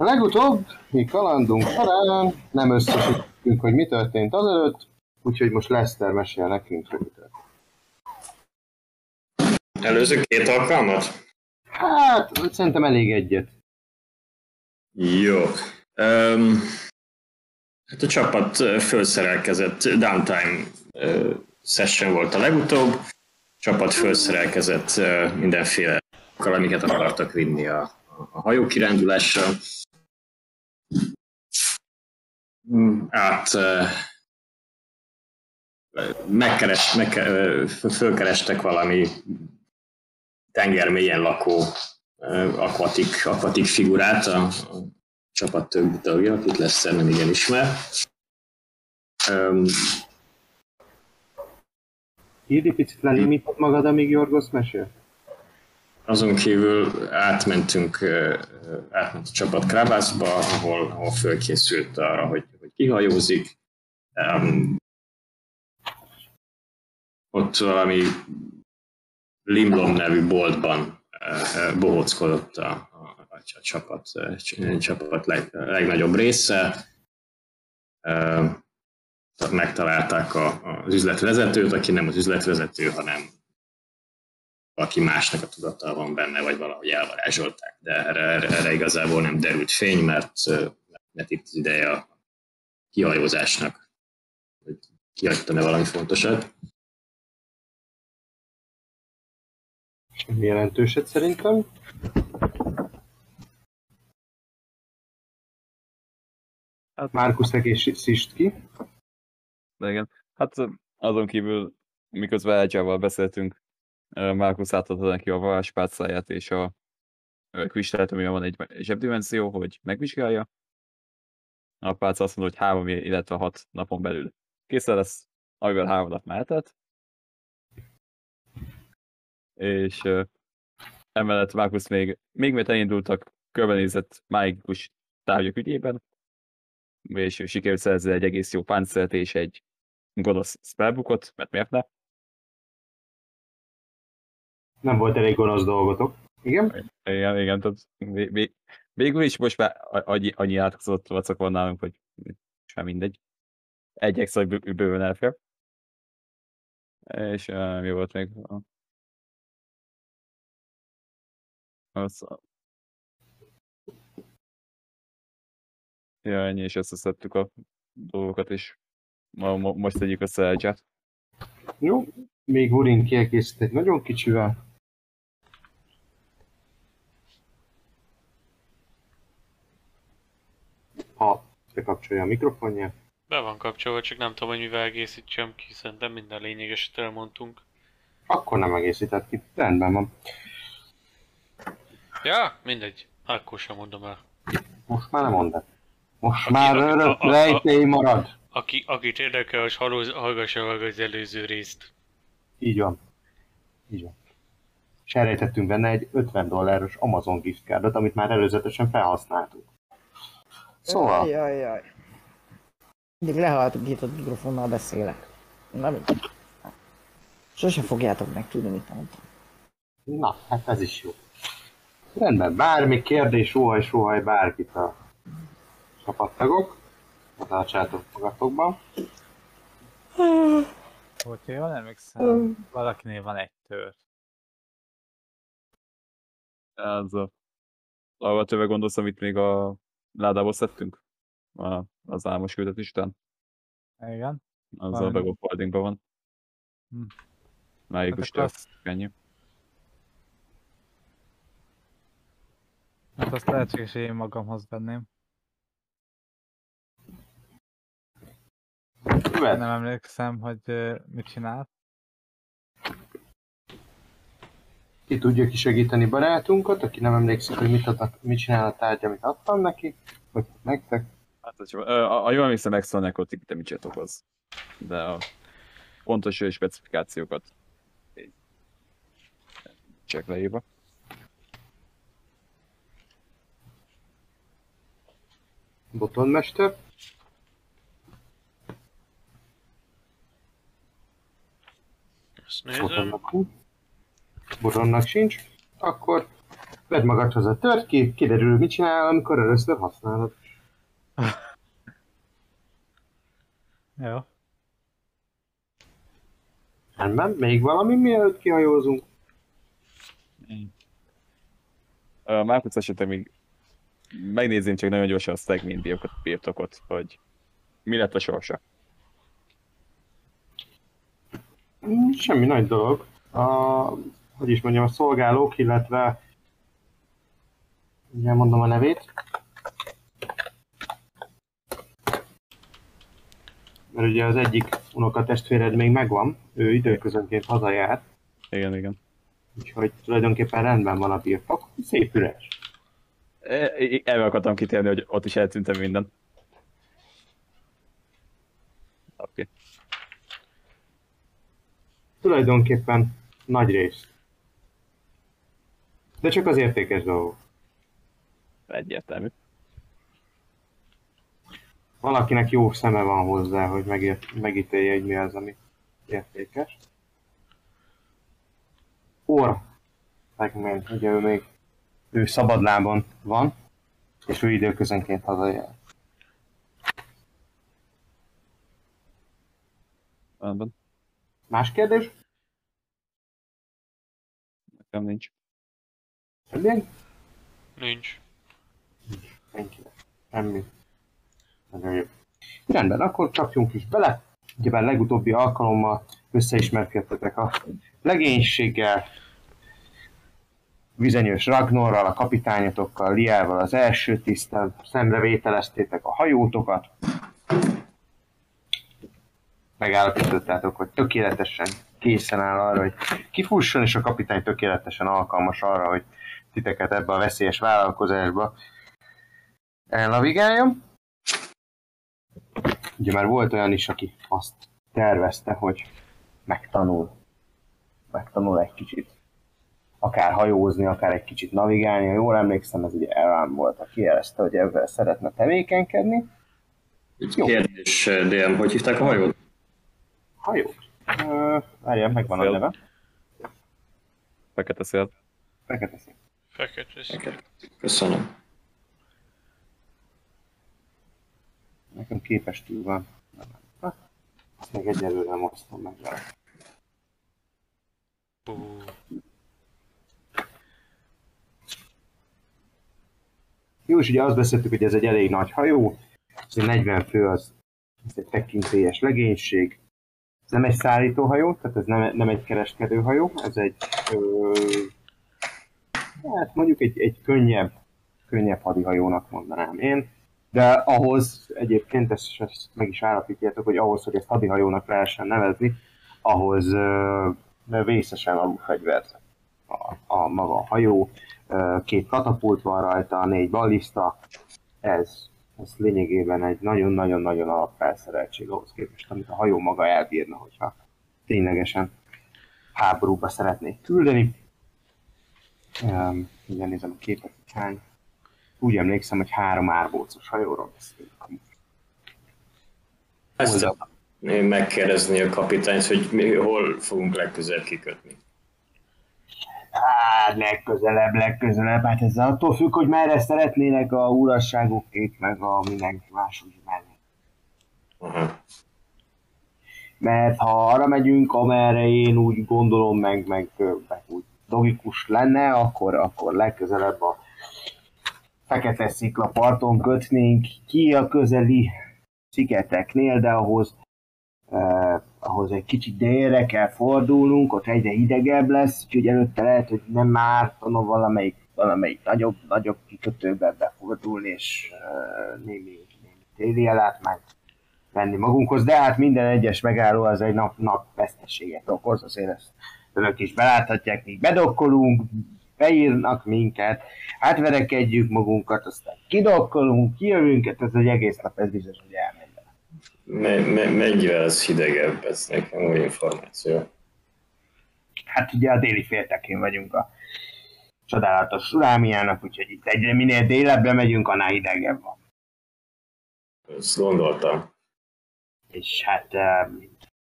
A legutóbb mi kalandunk során nem összesítünk, hogy mi történt azelőtt, úgyhogy most Lester mesél nekünk, hogy mi történt. Előző két alkalmat? Hát, szerintem elég egyet. Jó. Um, hát a csapat felszerelkezett, downtime uh, session volt a legutóbb. A csapat felszerelkezett uh, mindenféle amiket akartak vinni a, a hajó kirándulásra. Át uh, megkeres, meg, fölkerestek valami tenger mélyen lakó akvatik, akvatik figurát, a, a csapat több tagja, akit lesz nem igen ismer. Um, egy picit lelimítod magad, amíg Jorgos mesél? Azon kívül átmentünk, átment a csapat Krabászba, ahol, ahol fölkészült arra, hogy kihajózik. Um, ott valami Limblom nevű boltban bohóckodott a, a, a csapat, a csapat leg, legnagyobb része. Megtalálták a, az üzletvezetőt, aki nem az üzletvezető, hanem aki másnak a tudata van benne, vagy valahogy elvarázsolták. De erre, erre, erre igazából nem derült fény, mert, mert itt az ideje a kihajózásnak, hogy kihagytam-e valami fontosat. Semmi jelentőset szerintem. Hát, Márkusz egészítsd ki. De igen. Hát azon kívül, miközben Elcsával beszéltünk, Márkusz átadta neki a varázspálcáját és a kristályt, amiben van egy zsebdimenzió, hogy megvizsgálja. A pálca azt mondja, hogy három, illetve hat napon belül készen lesz, amivel három nap mehetett és uh, emellett Markus még, még mert elindultak, körbenézett mágikus tárgyak ügyében, és sikerült szerzni egy egész jó páncélt és egy gonosz spellbookot, mert miért ne? Nem volt elég gonosz dolgotok. Igen? Igen, igen, tehát végül is most már annyi, annyi átkozott vacak van nálunk, hogy sem mindegy. Egy extra bőven elfér. És uh, mi volt még? Az... Ja, ennyi, és összeszedtük a dolgokat, és most tegyük össze egyet. Jó, még Urin kiegészít egy nagyon kicsivel. Ha bekapcsolja a mikrofonja. Be van kapcsolva, csak nem tudom, hogy mivel egészítsem ki, szerintem minden lényegeset elmondtunk. Akkor nem egészített ki, rendben van. Ja, mindegy. Akkor sem mondom el. Most már nem mondod. Most aki, már örök rejtély marad. Aki, akit érdekel, az hallgassa meg az előző részt. Így van. Így van. És elrejtettünk benne egy 50 dolláros Amazon giftcardot, amit már előzetesen felhasználtuk. Szóval... Jaj, jaj. Mindig lehaltok itt a mikrofonnal beszélek. Na mindegy. Sose fogjátok meg tudni, mit mondtam. Na, hát ez is jó. Rendben, bármi kérdés, óhaj, sóhaj bárkit a csapattagok. Tartsátok magatokban. Hogyha jól emlékszem, valakinél van egy tört. Ez a... Arra töve gondolsz, amit még a ládából szedtünk? A, az álmos küldetés után? Igen. Az a Begop van. Hm. Májikus hát tört. Ennyi. Hát azt lehet, hogy én magamhoz venném. Nem emlékszem, hogy mit csinál. Ki tudja kisegíteni barátunkat, aki nem emlékszik, hogy mit, adnak, mit csinál a tárgy, amit adtam neki, vagy nektek. Hát, hogy, a, a jól emlékszem, extra nekrotik, te mit okoz. De a pontos specifikációkat csak leírva. Botonmester. Ezt nézem. Botonnak sincs. Akkor Vedd magadhoz a tört ki, kiderül, mit csinál, amikor először használod. Jó. Rendben, még valami, mielőtt kihajózunk? Márkusz esetén még megnézném csak nagyon gyorsan a szegmény birtokot, birtokot, hogy mi lett a sorsa. Mm, Semmi nagy dolog. A, hogy is mondjam, a szolgálók, illetve ugye mondom a nevét. Mert ugye az egyik unokatestvéred még megvan, ő időközönként hazajár, Igen, igen. úgyhogy tulajdonképpen rendben van a birtok, szép üres. E- e- Erre akartam kitérni, hogy ott is eltűntem minden. Oké. Okay. Tulajdonképpen nagy rész. De csak az értékes dolgok. Egyértelmű. Valakinek jó szeme van hozzá, hogy megért, megítélje, hogy mi az, ami értékes. Orr, Segment, ugye ő még ő szabadlábon van, és ő időközönként hazajár. Rendben. Más kérdés? Nekem nincs. Eddig? Nincs. Senkinek. Semmi. Nagyon jó. Rendben, akkor csapjunk is bele. Ugyebár legutóbbi alkalommal összeismerkedtetek a legénységgel, bizonyos Ragnorral, a kapitányotokkal, Liával az első tisztel, szemrevételeztétek a hajótokat, megállapítottátok, hogy tökéletesen készen áll arra, hogy kifusson, és a kapitány tökéletesen alkalmas arra, hogy titeket ebbe a veszélyes vállalkozásba elnavigáljon. Ugye már volt olyan is, aki azt tervezte, hogy megtanul. Megtanul egy kicsit. Akár hajózni, akár egy kicsit navigálni. Ha jól emlékszem, ez ugye Elrám volt, aki jelezte, hogy ebben szeretne tevékenykedni. Jó. Kérdés, DM, hogy hívták a hajót? Hajó. Várjál, megvan a Szél. neve. Fekete szél. Fekete szín. Fekete szín. Köszönöm. Nekem képestül van. Ha, Azt még egyelőre nem osztom meg. Bú. Jó, és ugye azt beszéltük, hogy ez egy elég nagy hajó, ez egy 40 fő, az ez egy tekintélyes legénység. Ez nem egy szállítóhajó, tehát ez nem, nem egy kereskedőhajó, ez egy, ö, hát mondjuk egy, egy könnyebb, könnyebb hadihajónak mondanám én. De ahhoz egyébként, ezt, ezt meg is állapítjátok, hogy ahhoz, hogy ezt hadihajónak lehessen nevezni, ahhoz ö, vészesen alul fegyvert a, a maga a hajó, két katapult van rajta, négy ballista, ez, ez lényegében egy nagyon-nagyon-nagyon alapfelszereltség ahhoz képest, amit a hajó maga elbírna, hogyha ténylegesen háborúba szeretnék küldeni. Um, igen, nézem a képet, hány. Úgy emlékszem, hogy három árbócos hajóról beszélünk. Ezt Oldal. szeretném megkérdezni a kapitányt, hogy mi, hol fogunk legközelebb kikötni. Hát legközelebb, legközelebb, hát ez attól függ, hogy merre szeretnének a urasságokkék, meg a mindenki más úgy menni. Aha. Mert ha arra megyünk, amerre én úgy gondolom, meg, meg, meg úgy logikus lenne, akkor, akkor legközelebb a fekete szikla parton kötnénk ki a közeli szigeteknél, de ahhoz eh, ahhoz egy kicsit délre kell fordulnunk, ott egyre hidegebb lesz, úgyhogy előtte lehet, hogy nem ártana valamelyik, valamelyik nagyobb, nagyobb kikötőbe befordulni, és uh, némi, némi téli elát meg venni magunkhoz, de hát minden egyes megálló az egy nap, nap veszteséget okoz, azért ezt önök is beláthatják, míg bedokkolunk, beírnak minket, átverekedjük magunkat, aztán kidokkolunk, kijövünk, hát ez egy egész nap, ez biztos, hogy elmegy. Me, me, mennyivel az hidegebb, ez nekem új információ. hát ugye a déli féltekén vagyunk a csodálatos Surámiának, úgyhogy itt egyre minél délebbre megyünk, annál hidegebb van. Ezt gondoltam. És hát, eh,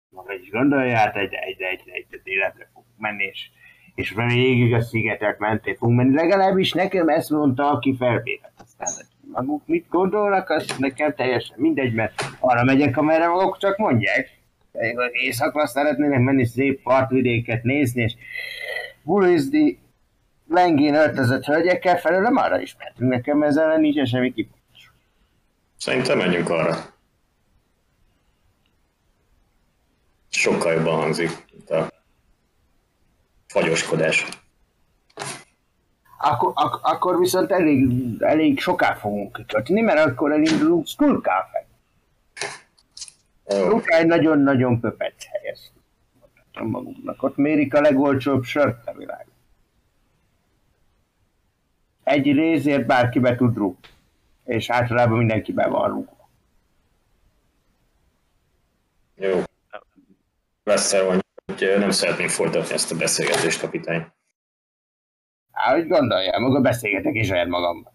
maga is gondolja, hát egyre, egyre, egyre, egyre délebbre fogunk menni, és és végig a szigetek mentén fogunk menni. Legalábbis nekem ezt mondta, aki felvétett. Aztán maguk mit gondolnak, azt nekem teljesen mindegy, mert arra megyek, amerre maguk csak mondják. Éjszakra szeretnének menni szép partvidéket nézni, és bulizni lengén öltözött hölgyekkel felőlem arra is mentünk. Nekem ezzel nincs semmi kip. Szerintem menjünk arra. Sokkal jobban hangzik, fagyoskodás. Akkor, ak- akkor viszont elég, elég soká fogunk kikötni, mert akkor elindulunk Skulkáfel. Jó, Skulká egy nagyon-nagyon pöpec hely, ezt mondhatom magunknak. Ott mérik a legolcsóbb sört a világ. Egy részért bárki be tud rúgni. És általában mindenki be van rúgva. jó. Veszter van, hogy nem szeretném folytatni ezt a beszélgetést, kapitány. Á, hogy gondolja, maga beszélgetek és saját magamban.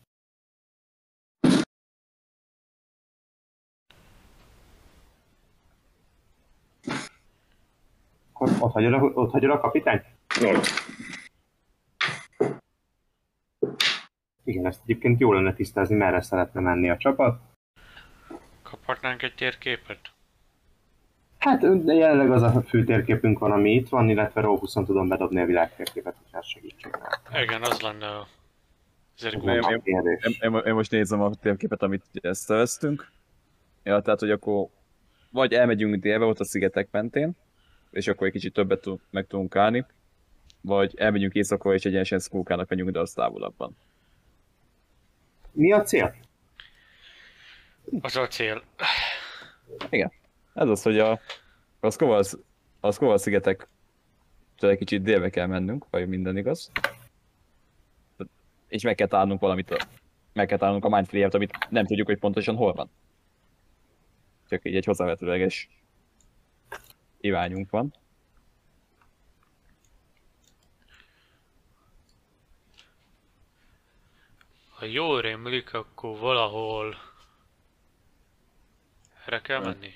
Akkor ott hagyod a, ott hagyod a kapitányt? Ott. Igen, ezt egyébként jó lenne tisztázni, merre szeretne menni a csapat. Kaphatnánk egy térképet? Hát de jelenleg az a fő térképünk van, ami itt van, illetve Robuson tudom bedobni a világtérképet, hogy hát segítsünk rá. Igen, az lenne a... Ez egy Én- én-. Én, én, most nézem a térképet, amit ezt szereztünk. Ja, tehát, hogy akkor vagy elmegyünk délbe, ott a szigetek mentén, és akkor egy kicsit többet tud, meg tudunk állni, vagy elmegyünk éjszakra, és egyenesen Skókának megyünk, de az távolabban. Mi a cél? Az a cél. Ez az, hogy a, a Skoval, a Skoval szigetek egy kicsit délbe kell mennünk, vagy minden igaz. És meg kell találnunk valamit, meg kell találnunk a Mindflayer-t, amit nem tudjuk, hogy pontosan hol van. Csak így egy hozzávetőleges irányunk van. Ha jól rémlik, akkor valahol... Erre kell menni?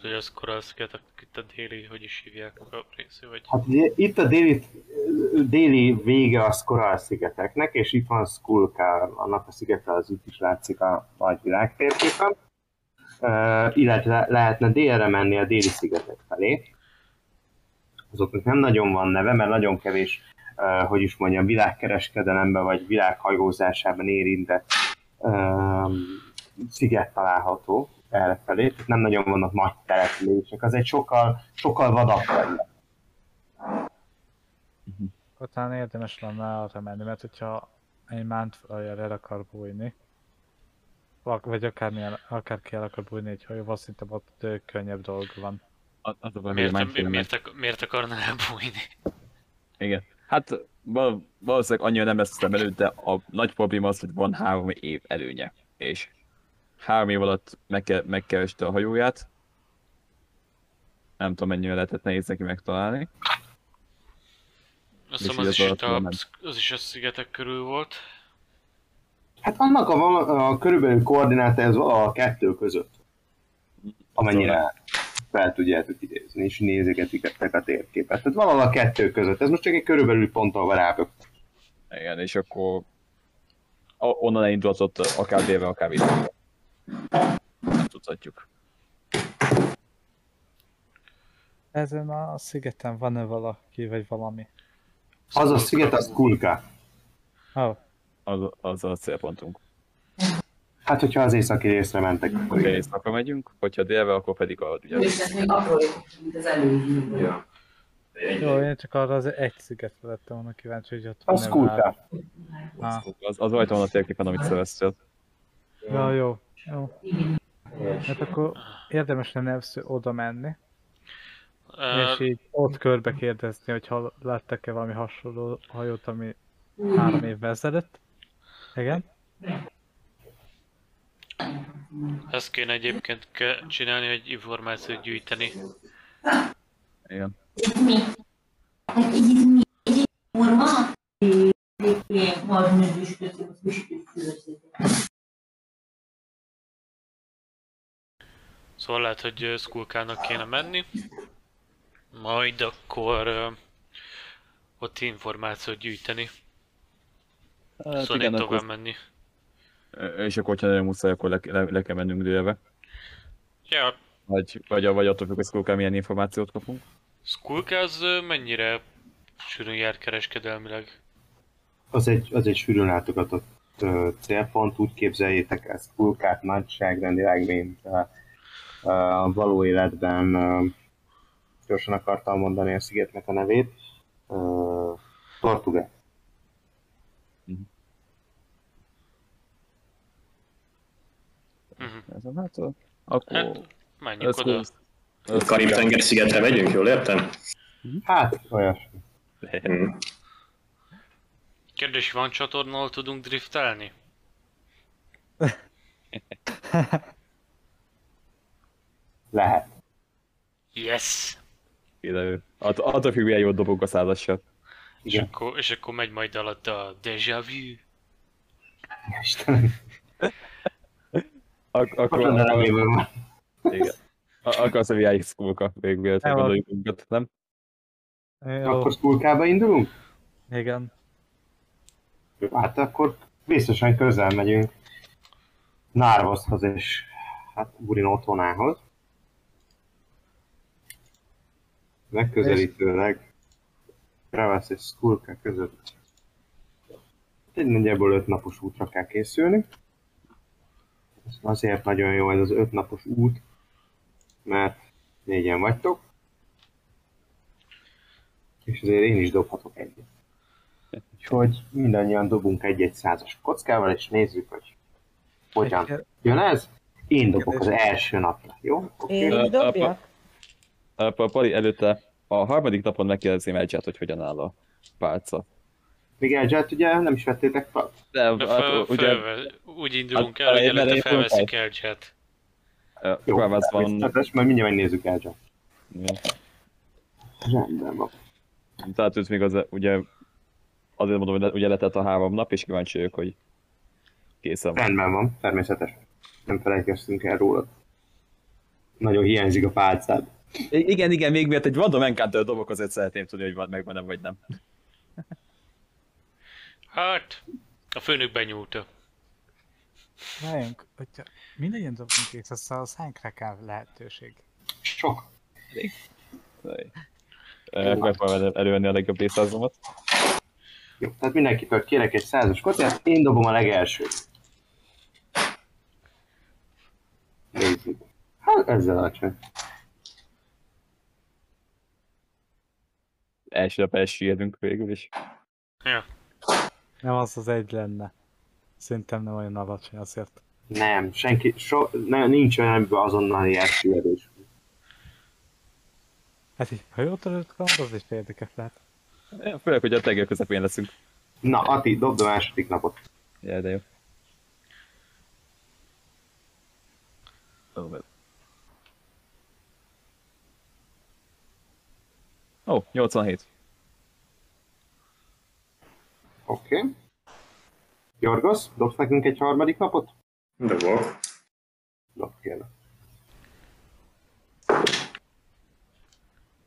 Hogy az koralsziget, itt a déli, hogy is hívják a részé, vagy... Hát itt a déli, déli vége a Skoral szigeteknek, és itt van Skulka, annak a szigete az itt is látszik a nagy világtérképen. Uh, illetve lehetne délre menni a déli szigetek felé. Azoknak nem nagyon van neve, mert nagyon kevés, uh, hogy is mondjam, világkereskedelemben vagy világhajózásában érintett uh, sziget található errefelé, tehát nem nagyon vannak nagy települések, az egy sokkal, sokkal vadabb terület. Utána érdemes lenne arra menni, mert hogyha egy Mountflyer el akar bújni, vagy akármilyen, akárki el akar bújni egy hajóval, szerintem ott könnyebb dolga van. Az az a a Miért, miért, miért, miért akarna elbújni? Igen. Hát val- valószínűleg annyira nem lesz szem előtt, de a nagy probléma az, hogy van három év előnye. És három év alatt meg ke- megkereste a hajóját. Nem tudom mennyire lehetett nehéz neki megtalálni. Azt hiszem az az is, itt a, az is a szigetek körül volt. Hát annak a, a körülbelül koordináta ez a kettő között. Amennyire fel tudjátok idézni, és nézegetitek a térképet. Tehát valahol a kettő között. Ez most csak egy körülbelül pont, ahol rábök. Igen, és akkor onnan elindulhatott akár délbe, akár vissza. Nem tudhatjuk. Ezen a szigeten van-e valaki, vagy valami? Az a sziget, az Kulka. Oh, Az, az a célpontunk. Hát, hogyha az északi részre mentek, akkor Hogyha megyünk, hogyha délbe, akkor pedig a ugye, Ez még apró, mint az előző. Ja. jó, én csak arra az egy szigetre lettem volna kíváncsi, hogy ott Az. Kulka. Ah, az, az rajta van a térképen, amit szereztél. ja, jó, jó. Hát akkor érdemes lenne először oda menni, Ö, és így ott körbe kérdezni, hogy ha láttak-e valami hasonló hajót, ami három évvel ezelőtt. Igen? ezt kéne egyébként ke- csinálni, hogy információt gyűjteni. Igen. Szóval lehet, hogy Skulkának kéne menni. Majd akkor ö, ott információt gyűjteni. Hát szóval igen, én tovább akkor, menni. és akkor, hogyha nagyon muszáj, akkor le, le, le kell mennünk délbe. Ja, Vagy, vagy, vagy attól függ, hogy Skullkán milyen információt kapunk. Skulka az mennyire sűrűn jár kereskedelmileg? Az egy, az egy sűrűn látogatott célpont, úgy képzeljétek ezt, pulkát nagyságrendileg, mint a, a való életben gyorsan akartam mondani a szigetnek a nevét. Tortuga. Mhm. Ez, hát, akkor... Hát, menjünk ez- oda. Karib-tenger szigetre megyünk, jól értem? Hát, olyasmi. Hm. Kérdés, van csatorna, ahol tudunk driftelni? Lehet. Yes! Kiderül. Att- Attól függ, milyen jót dobunk a százassal. És akkor, és akkor megy majd alatt a déjà vu. Istenem. Ak- Akkor lévő van. igen. A- akkor az a VI Skullka végül, Nem, gondoljuk minket, nem? Jó, Akkor Skulkába indulunk? igen. Hát akkor biztosan közel megyünk Nárvaszhoz és hát Burin otthonához. Megközelítőleg Ravasz és Skulka között egy nagyjából öt napos útra kell készülni. Ez azért nagyon jó ez az öt napos út, mert négyen vagytok. És azért én is dobhatok egyet. Úgyhogy mindannyian dobunk egy-egy százas kockával, és nézzük, hogy hogyan jön ez. Én dobok az első napra, jó? Oké? Én dobjak? Pali előtte a harmadik napon megkérdezném Elcsát, hogy hogyan áll a pálca. Még Elzsát ugye nem is vettétek fel? De, De hát, fel, ugye felve, úgy indulunk Hát, el, hogy előtte felveszik Elcset. Jó, van, majd mindjárt megnézzük Elzsát. igen. Rendben van. tehát őt még az, ugye azért mondom, hogy ugye letett a három nap, és kíváncsi vagyok, hogy készen van. Rendben van, természetes. Nem felejtkeztünk el rólad. Nagyon hiányzik a pálcád. Igen, igen, még miatt egy random encounter dobok, azért szeretném tudni, hogy van megvan vagy nem. Hát, a főnök benyúlta. Várjunk, hogyha mindegyen dobunk aztán az hány kell lehetőség? Sok. Eh, Megpróbálom elővenni a legjobb részszázomat. Jó, tehát mindenkitől kérek egy százas kockát, én dobom a legelsőt. Nézzük. Hát ezzel alacsony. Első nap elsüllyedünk végül is. Ja. Nem az az egy lenne. Szerintem nem olyan alacsony azért. Nem, senki, so, ne, nincs olyan, amiben azonnali elsüllyedés. Hát így, ha jól tudod, az is érdekes lehet. Eh, Főleg, hogy a tenger közepén leszünk. Na, Ati, dobd a második napot. Ja, de jó. Ó, oh, oh, 87. Oké. Okay. Jorgos, dobsz nekünk egy harmadik napot? Dobok. Dob, kérlek.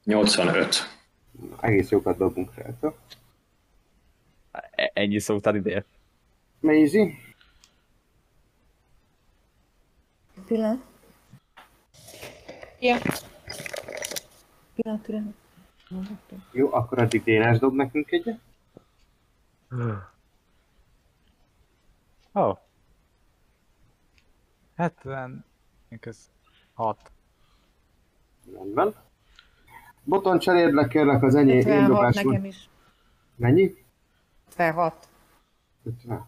85. Egész jókat dobunk rajta. E- Ennyi szó után ideje. Maisie, Pillanat. Ja. Pillanat, pillanat. Jó, akkor addig Dénes dob nekünk egyet. Ó. Oh. 70... Ez 6. Rendben. Boton cseréld le kérlek az enyém én 56 dobásom. nekem is. Mennyi? 56. 56.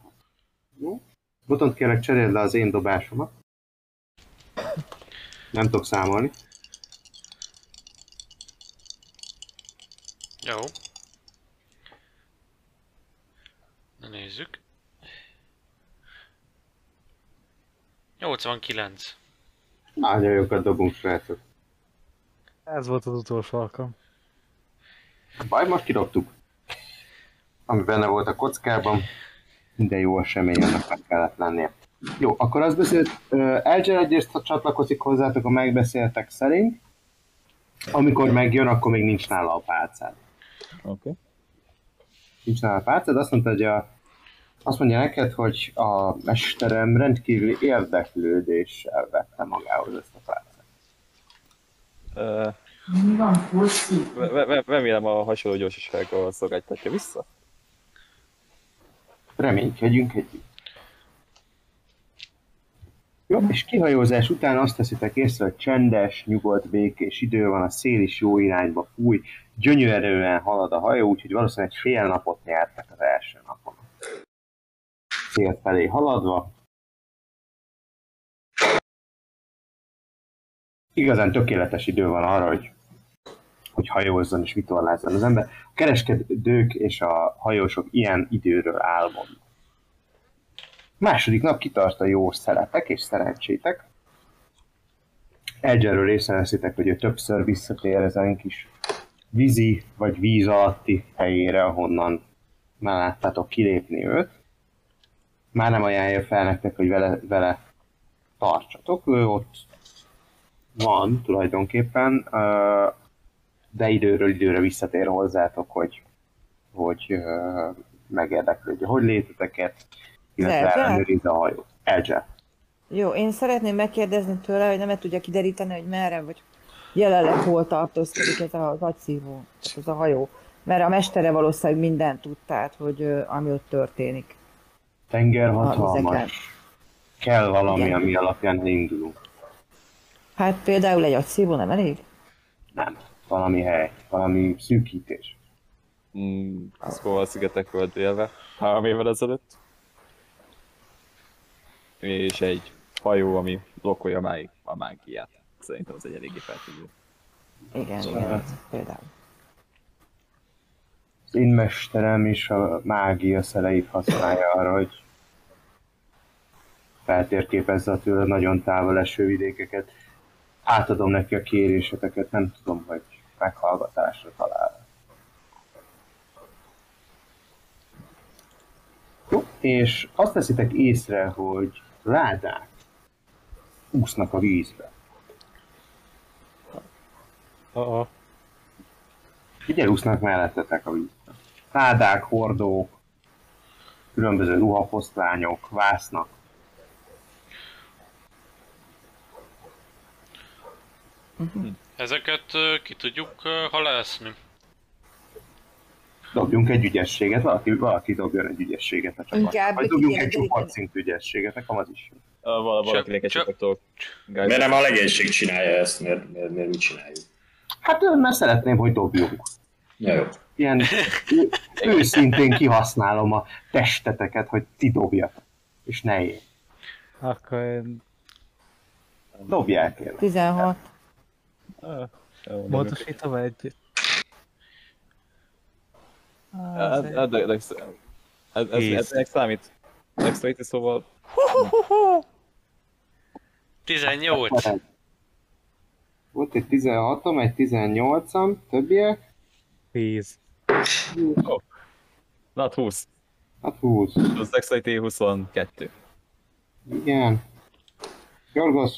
Jó. Botont kérlek cseréld le az én dobásomat. Nem tudok számolni. Jó. Na nézzük. 89. Nagyon jókat dobunk, srácok. Ez volt az utolsó alkalom. Baj, most kidobtuk. Ami benne volt a kockában, minden jó esemény annak meg kellett lennie. Jó, akkor azt beszélt, Elgyer egyrészt csatlakozik hozzátok a megbeszéltek szerint. Amikor megjön, akkor még nincs nála a pálcád. Oké. Okay. nincs nála de azt mondta, hogy a, azt mondja neked, hogy a mesterem rendkívüli érdeklődéssel vette magához ezt a pálcát. Ö, Mi van, Remélem a hasonló gyorsasággal szolgáltatja vissza. Reménykedjünk együtt. Jó, és kihajózás után azt teszitek észre, hogy csendes, nyugodt, békés idő van, a szél is jó irányba fúj, gyönyörűen halad a hajó, úgyhogy valószínűleg egy fél napot nyertek az első napon. Szél felé haladva. Igazán tökéletes idő van arra, hogy, hogy hajózzon és vitorlázzon az ember. A kereskedők és a hajósok ilyen időről álmodnak. Második nap kitart a jó szeletek és szerencsétek. Egyelőre észreveszitek, hogy ő többször visszatér ezen kis vízi vagy víz alatti helyére, ahonnan már láttátok kilépni őt. Már nem ajánlja fel nektek, hogy vele, vele tartsatok. Ő ott van tulajdonképpen, de időről időre visszatér hozzátok, hogy, hogy megérdeklődje, hogy léteteket, illetve ellenőrizze a hajót. Elzsel. Jó, én szeretném megkérdezni tőle, hogy nem tudja kideríteni, hogy merre, vagy jelenleg hol tartózkodik ez a nagyszívó, ez a hajó. Mert a mestere valószínűleg mindent tud, tehát, hogy ami ott történik. Tenger hatalmas. Kell valami, Igen. ami alapján elindulunk. Hát például egy agyszívó nem elég? Nem. Valami hely, valami szűkítés. Mm, Szóval a szigetekről délve, három évvel ezelőtt. És egy hajó, ami blokkolja máig a mágiát. Szerintem az egy eléggé feltűnő. Igen, Szóval- igen, például. Az én mesterem is a mágia szeleit használja arra, hogy feltérképezze a tőle nagyon távol eső vidékeket. Átadom neki a kéréseteket, nem tudom, hogy meghallgatásra talál. Jó, és azt veszitek észre, hogy ládák úsznak a vízbe. Uh-oh. Ugye úsznak mellettetek a vízbe. Ládák, hordók, különböző ruhafoszlányok, vásznak. Ezeket ö, ki tudjuk halászni. Dobjunk egy ügyességet, valaki, valaki dobjon egy ügyességet a csapatnak. Inkább Vagy dobjunk egy kéne csapatszintű ügyességet, nekem az is jó. Uh, val- valakinek egy csak- csapattól. Miért nem a legénység csinálja ezt, miért, miért, miért mit csináljuk? Hát mert szeretném, hogy dobjunk. Ja, jó. Ilyen ő- őszintén kihasználom a testeteket, hogy ti dobjatok. És ne én. Akkor én Dobják kérlek. 16. Uh, jó, módosítom egyet. Hát, hát, de, de, ez, ez, ez, számít. Dexterity, szóval 18. Volt egy 16-om, egy 18-am, többiek? 10. nat 20. Hát 20. Az Dexterity 22. Igen. Jorgos,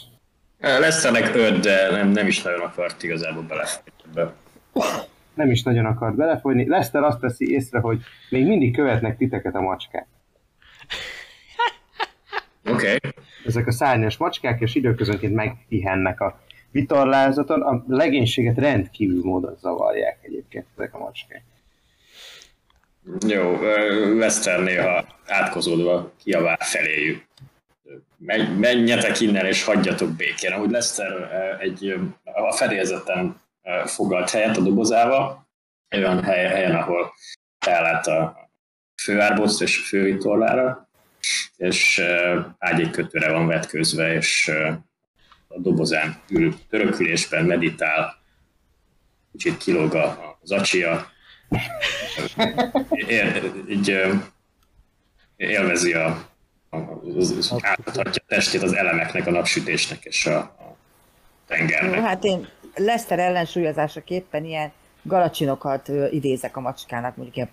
Lesz ennek öt, de nem, nem is nagyon akart igazából beleférni. Nem is nagyon akart belefolyni. Lester azt teszi észre, hogy még mindig követnek titeket a macskák. Oké. Okay. Ezek a szárnyas macskák, és időközönként megpihennek a vitorlázaton. A legénységet rendkívül módon zavarják egyébként ezek a macskák. Jó, Lester néha átkozódva kiabál feléjük. Menj, menjetek innen és hagyjatok békén. Ahogy Lester egy a fedélzeten foglalt helyet a dobozával, olyan hely, helyen, ahol ellát a főárbóc és a fővitorlára, és ágyékkötőre van vetközve, és a dobozán ül törökülésben, meditál, kicsit kilóg az acsia, él, így élvezi a, az, az, átadhatja a testét az elemeknek, a napsütésnek és a, a Jó, tengernek. hát én Lester ellensúlyozásaképpen ilyen galacsinokat idézek a macskának, mondjuk ilyen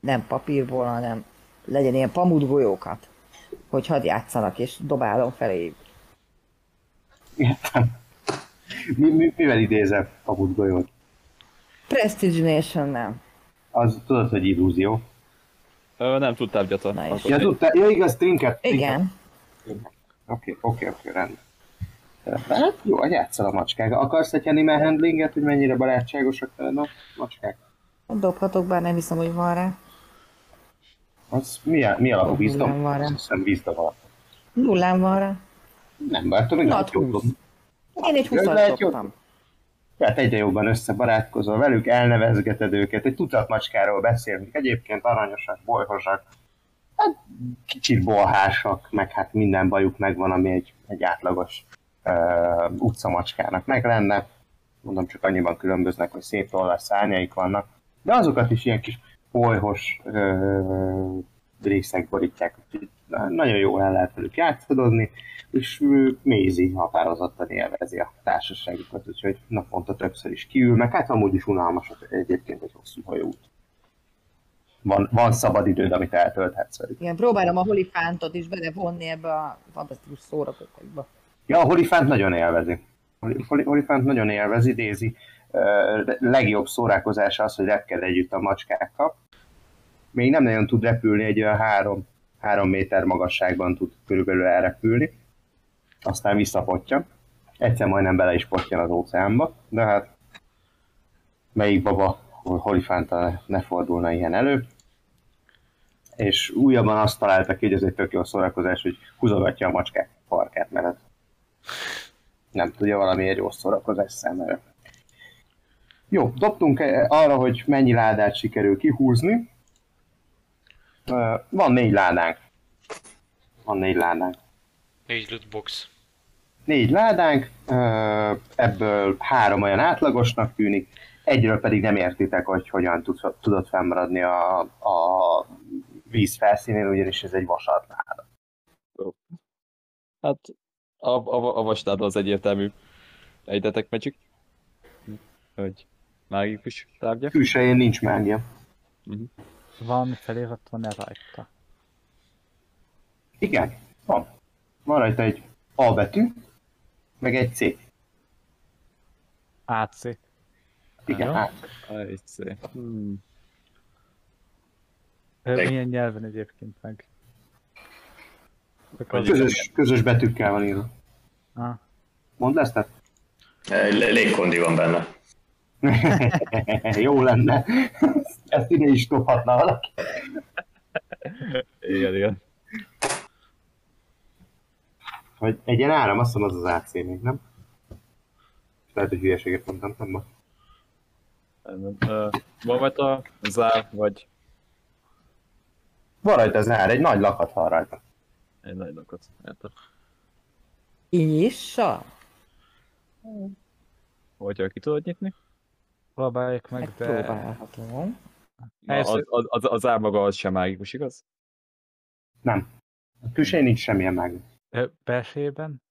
nem papírból, hanem legyen ilyen pamutgolyókat, hogy hadd játszanak, és dobálom felé. Értem. Mi, mi, mivel idézem a budgolyót? Prestige Nation nem. Az tudod, hogy illúzió. Ö, nem tudtál gyata. Ja, tudtál, ja igaz, trinket. trinket. Igen. Oké, oké, oké, rendben. Hát jó, játszol a macskák. Akarsz egy animal handlinget, hogy mennyire barátságosak a macskák? Dobhatok, bár nem hiszem, hogy van rá. Az mi, a- mi alapú vízdom? van rá. Azt hiszem vízdom alapú. Nullán van rá. Nem, bár tudom, hogy dobni. Én egy Lehet 20 jót dobtam. Tehát egyre jobban összebarátkozol velük, elnevezgeted őket, egy tucat macskáról beszélünk, egyébként aranyosak, bolyhosak, hát kicsit bolhásak, meg hát minden bajuk megvan, ami egy, egy átlagos uh, utcamacskának meg lenne. Mondom, csak annyiban különböznek, hogy szép tollas szárnyaik vannak, de azokat is ilyen kis bolyhos uh, részek borítják, úgyhogy na- nagyon jól el lehet velük játszadozni, és Mézi határozottan élvezi a társaságukat, úgyhogy naponta többször is kiül, meg hát amúgy is unalmas egyébként egy hosszú hajóút. Van, van szabad időd, amit eltölthetsz velük. Igen, próbálom a holifántot is belevonni ebbe a fantasztikus szórakozásba. Ja, a Holifánt nagyon élvezi. Holi- Holi- Holifánt nagyon élvezi, uh, legjobb szórakozása az, hogy repked együtt a macskákkal. Még nem nagyon tud repülni, egy olyan három, három méter magasságban tud körülbelül elrepülni. Aztán visszapotja. Egyszer majdnem bele is potjan az óceánba, de hát melyik baba Holifánta ne fordulna ilyen elő. És újabban azt találta ki, hogy ez egy tök jó szórakozás, hogy húzogatja a macskák farkát, mert ez nem tudja valami egy jó szórakozás számára. Jó, dobtunk eh, arra, hogy mennyi ládát sikerül kihúzni. Van négy ládánk. Van négy ládánk. Négy lootbox. Négy ládánk, ebből három olyan átlagosnak tűnik, egyről pedig nem értitek, hogy hogyan tud- tudott fennmaradni a, a víz felszínén, ugyanis ez egy vasalt láda. Hát a, a, a vastád az egyértelmű. Ejtetek Magic. Hogy mágikus tárgya. Külsején nincs mágia. Van felirat, van-e rajta? Igen, van. Van rajta egy A betű, meg egy C. AC. Igen, Jó. hát. Egy C. Hmm. Milyen nyelven egyébként meg? Közös, közös betűkkel van írva. Ah, Mondd ezt? L- Légkondi van benne. Jó lenne. Ezt ide is dobhatna valaki. Igen, igen. Vagy egy ilyen áram, azt mondom, az az AC még, nem? Lehet, hogy hülyeséget mondtam, nem ma. Van majd a zár, vagy Van rajta az ár, egy nagy lakat van rajta. Egy nagy lakot. Érted? És a? Hogyha ki tudod nyitni? próbáljuk meg, de... Megpróbálhatom. Na, az, az, az, az ár maga az sem mágikus, igaz? Nem. A külsején nincs semmilyen mágia. Ö, Belsejében?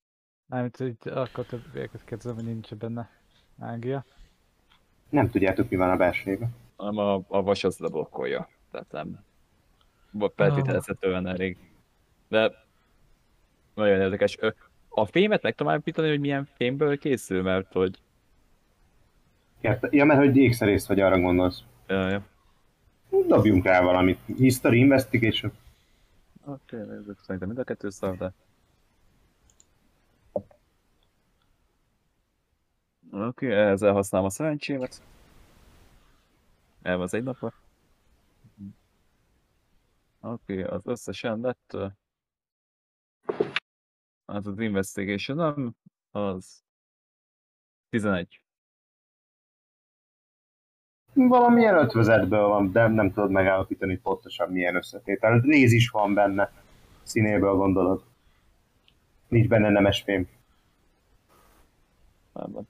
Mármint, hogy akkor többieket kérdezem, hogy nincs benne mágia. Nem tudjátok, mi van a belsejében. hanem a, a vas az leblokkolja. Tehát nem. Vagy feltételezhetően elég. De nagyon érdekes. A fémet meg tudom állapítani, hogy milyen fémből készül, mert hogy... Ja, mert hogy ékszerész vagy arra gondolsz. Ja, ja. Dobjunk rá valamit. History, Investigation. Oké, okay, nézzük, szerintem mind a kettő szar, de... Oké, okay, ezzel használom a szerencsémet. El az egy napra. Oké, okay, az összesen lett... Hát az investigation nem, az 11. Valamilyen ötvözetből van, de nem tudod megállapítani pontosan milyen összetétel. Réz is van benne. Színéből gondolod. Nincs benne nemes fém. Nem, nem.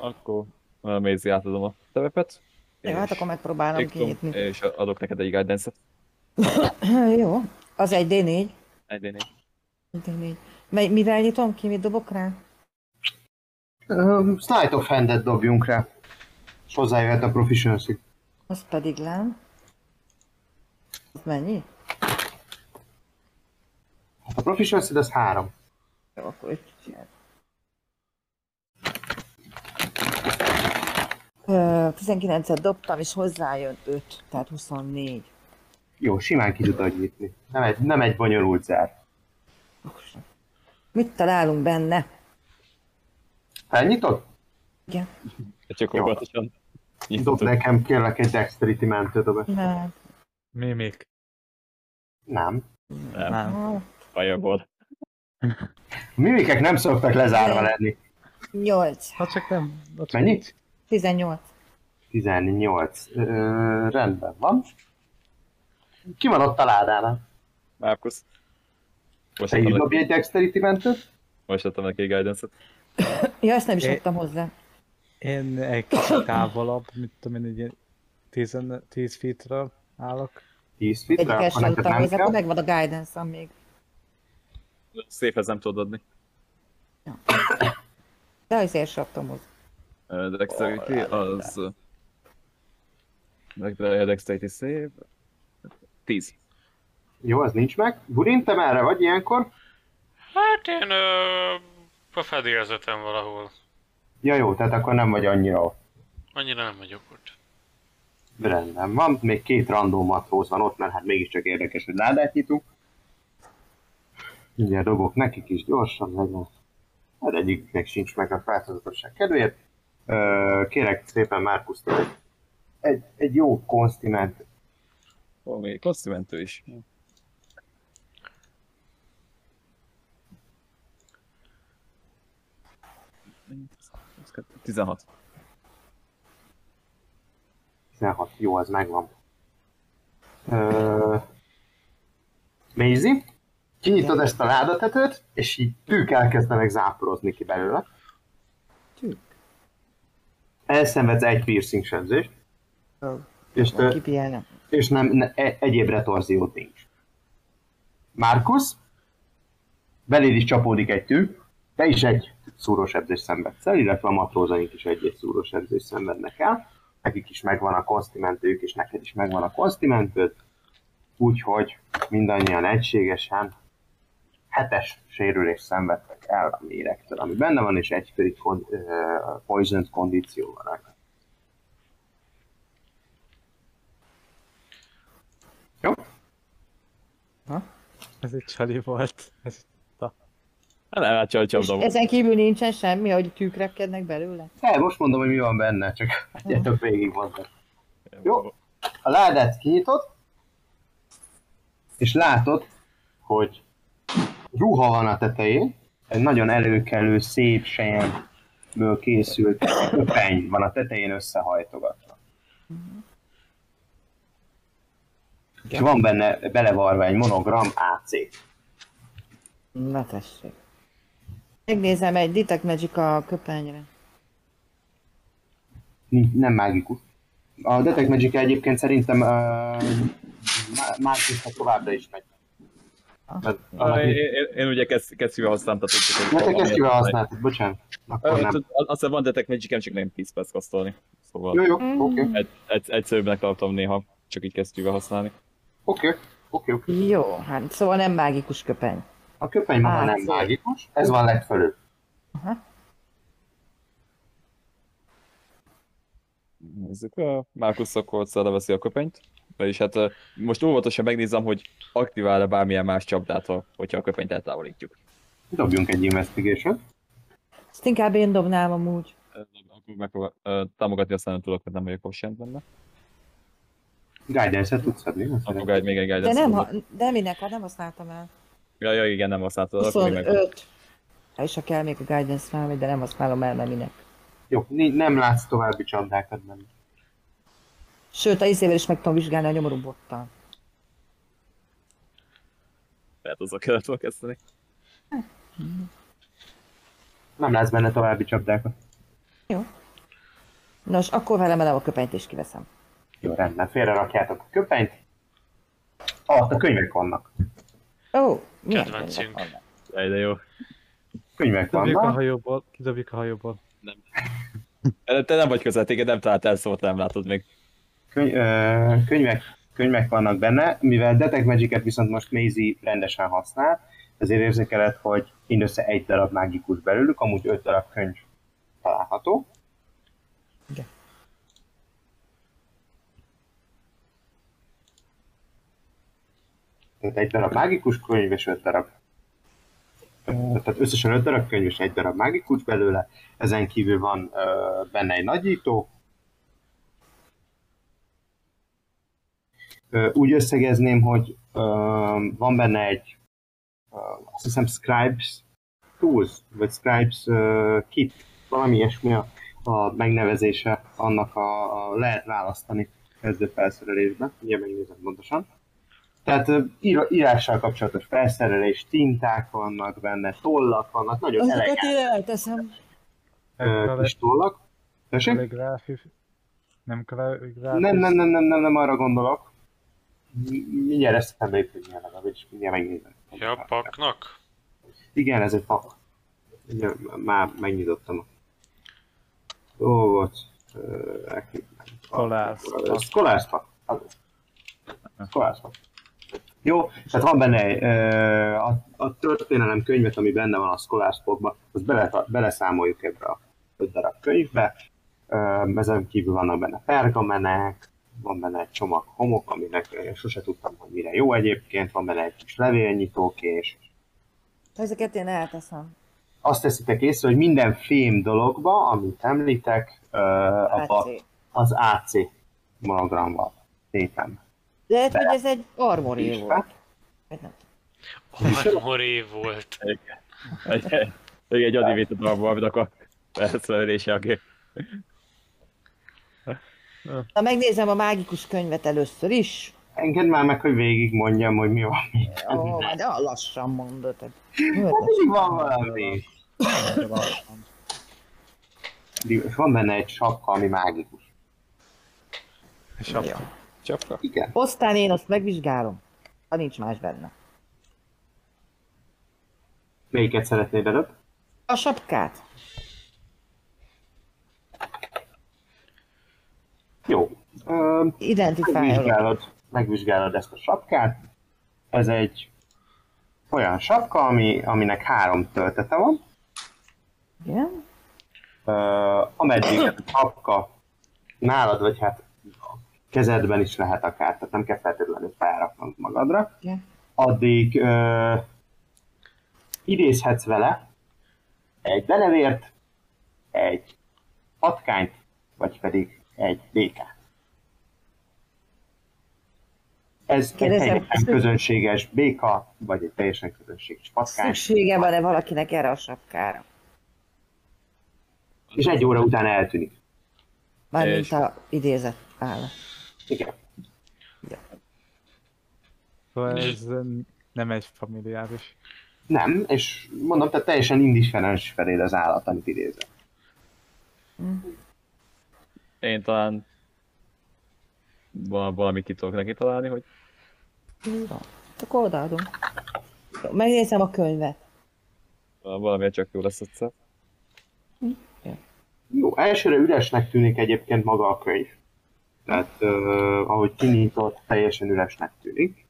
Akkor, Mézi átadom a terepet. Jó, hát akkor megpróbálom kinyitni. És adok neked egy guidance-et. Jó, az egy D4. Egy d Egy D4. Mely- Mivel nyitom ki, mit dobok rá? Um, Sleight of Hand-et dobjunk rá. És hozzájöhet a Proficiency. Az pedig lám. Az mennyi? A Proficiency az három. Jó, akkor öt csinál. Ö, 19-et dobtam, és hozzájön 5, tehát 24. Jó, simán ki tudod nyitni. Nem egy, nem egy bonyolult zár. Mit találunk benne? Felnyitod? Igen. Csak Jó. óvatosan. Dob nekem kérlek egy dexterity mentőt. Nem. Mimik. Nem. Nem, Nem. A mimikek nem szoktak lezárva lenni. 8. Ha csak nem... ha csak Mennyi? így. 18. 18. Ö, rendben van. Ki van ott a ládánál? Márkusz. Most Te dobj neki, egy dexterity mentőt? most adtam neki egy guidance-et. Ja, ezt nem is É- adtam hozzá. Én egy kicsit távolabb, mit tudom én, egy ilyen 10, 10 feetről állok. 10 fitre, Egyik adtam nem hozzá, akkor megvan a guidance még. Széfhez nem tudod adni. De azért sem adtam hozzá. Dexterity az... Dexterity save. 10. Jó, az nincs meg. Burin, te merre vagy ilyenkor? Hát én ö, a fedélzeten valahol. Ja jó, tehát akkor nem vagy annyira ott. Annyira nem vagyok ott. Rendben van, még két random matróz van ott, mert hát mégiscsak érdekes, hogy ládát nyitunk. Mindjárt dobok nekik is gyorsan, legyen. Hát egyiknek sincs meg a változatosság kedvéért. Ö, kérek szépen Márkusztól egy, egy, egy jó konstiment. Ó, még kosztümentő is. Ez 16. 16, jó, az megvan. Ö, Maisie, kinyitod ezt a ládatetőt, és így tűk elkezdenek záporozni ki belőle. Tűk. Elszenvedsz egy piercing sebzést, Ó, és, te, Kipielnem. És nem, ne, e- egyéb retorziót nincs. Markus, beléd is csapódik egy tű, te is egy szúrósebzés szenvedsz el, illetve a matrózaink is egy-egy szúrósebzés szenvednek el. Nekik is megvan a konstimentőjük, és neked is megvan a konstimentőd. Úgyhogy mindannyian egységesen hetes sérülést szenvedtek el a méregtől, ami benne van, és egy fői kon- poisoned kondíció van Jó? Ez egy csali volt. Ez Hát nem, hát És csapdom. ezen kívül nincsen semmi, hogy tűkrepkednek belőle? Hát most mondom, hogy mi van benne, csak hagyjátok végig mondani. Jó. A ládát kinyitod, és látod, hogy ruha van a tetején, egy nagyon előkelő, szép sejemből készült köpeny van a tetején összehajtogatva. És van benne belevarva egy monogram AC. Na tessék. Megnézem egy Detect Magic a köpenyre. Nem mágikus. A Detect Magic egyébként szerintem uh, Márkusznak továbbra is megy. Mert Ah, Én, én, én ugye kezd, kesztyűvel használtam. tehát Ja, te kesztyűvel használtad, bocsánat. Akkor nem. tud- Azt hiszem van Detect Magic-em, csak nem 10 perc kasztolni. Szóval Jó, jó, oké, egy, egy, egyszerűbbnek tartom néha, csak így kesztyűvel használni. Oké, oké, oké. Jó, hát szóval nem mágikus köpeny. A köpeny maga nem mágikus, ez van legfelül. Nézzük, a Márkusz akkor leveszi a köpenyt. Vagyis hát most óvatosan megnézem, hogy aktivál-e bármilyen más csapdát, ha- hogyha a köpenyt eltávolítjuk. Dobjunk egy investigation. Ezt inkább én dobnám amúgy. Akkor ö, támogatni aztán nem tudok, mert nem vagyok proficient benne. Guidance-et tudsz adni, nem Akkor egy még egy De guidance nem, dobok. ha, de minek, ha nem használtam el. Ja, ja, igen, nem használtad, akkor még meg... 25. Ha is ha kell még a guidance rá, de nem használom el, mert minek. Jó, nem látsz további csapdákat benne. Sőt, a izével is meg tudom vizsgálni a nyomorúbottal. Lehet azzal kellett volna kezdeni. Nem látsz benne további csapdákat. Nos, akkor velem elem a köpenyt és kiveszem. Jó, rendben, félre rakjátok a köpenyt. Ah, ott a könyvek vannak. Ó, milyen Kedvencünk. könyvek vannak? Jaj, de jó. Könyvek Kidobjuk a vannak. hajóból, kidobjuk a hajóból. Te nem vagy közel, téged nem talált el, szóval nem látod még. Köny- ö, könyvek, könyvek vannak benne, mivel Detect Magic-et viszont most Maisie rendesen használ, ezért érzékeled, hogy mindössze egy darab mágikus belőlük, amúgy öt darab könyv található. Igen. Tehát egy darab mágikus könyv és öt darab tehát összesen öt darab könyv és egy darab mágikus belőle. Ezen kívül van benne egy nagyító. Úgy összegezném, hogy van benne egy ö, azt hiszem Scribes Tools, vagy Scribes Kit, valami ilyesmi a, a megnevezése annak a, a lehet választani kezdő felszerelésbe, ugye megnézem pontosan. Tehát írással kapcsolatos felszerelés, tinták vannak benne, tollak vannak, nagyon Azokat elegáns én elteszem. ö, kis tollak. Tessék? Nem kalligráfi... Nem, nem, nem, nem, nem, nem arra gondolok. Mi- Mindjárt eszembe jut, hogy milyen legalábbis, mindjárt megnézem. Ja, a paknak? Igen, ez egy pak. Ugye, Már megnyitottam a dolgot. Ö, equipment. Scholars Jó, tehát van benne egy, a, a történelem könyvet, ami benne van a Scholars pakban, azt bele, beleszámoljuk ebbe a öt darab könyvbe. Ezen kívül vannak benne pergamenek, van benne egy csomag homok, aminek sose tudtam, hogy mire jó egyébként, van benne egy kis levélnyitókés, Ezeket én elteszem. azt teszitek észre, hogy minden fém dologba, amit említek, abba az AC monogrammal tétem. Lehet, hogy ez egy armoré volt. Vagy nem Armoré volt. Egy, egy, egy adivét a darabban, amit akar felszerelése, aki... Na megnézem a mágikus könyvet először is. Engedd már meg, hogy végig mondjam, hogy mi van még. Ó, de lassan mondod. Mindig van valami. És van benne egy sapka, ami mágikus. És a Ja. Csapka? Igen. Aztán én azt megvizsgálom. Ha nincs más benne. Melyiket szeretnéd előbb? A sapkát. Jó. Identifálok. megvizsgálod, megvizsgálod ezt a sapkát. Ez egy olyan sapka, ami, aminek három töltete van. Igen. Uh, ameddig a sapka nálad, vagy hát kezedben is lehet akár, tehát nem kell feltétlenül felraknod magadra, Igen. addig uh, idézhetsz vele egy denevért, egy patkányt, vagy pedig egy békát. Ez egy Kérdezem, teljesen szü- közönséges béka, vagy egy teljesen közönséges patkány, Szüksége van-e valakinek erre a sapkára? és egy óra után eltűnik. Mármint És- a idézett állat. Igen. Szóval ez nem egy familiáris. Nem, és mondom, tehát teljesen indifferens feléd az állat, amit idézel. Én talán val- valamit ki tudok neki találni, hogy Jó. Akkor odaadom. Megnézem a könyvet. valamiért csak jó lesz egyszer. Jó, elsőre üresnek tűnik egyébként maga a könyv. Tehát, uh, ahogy kinyitott, teljesen üresnek tűnik.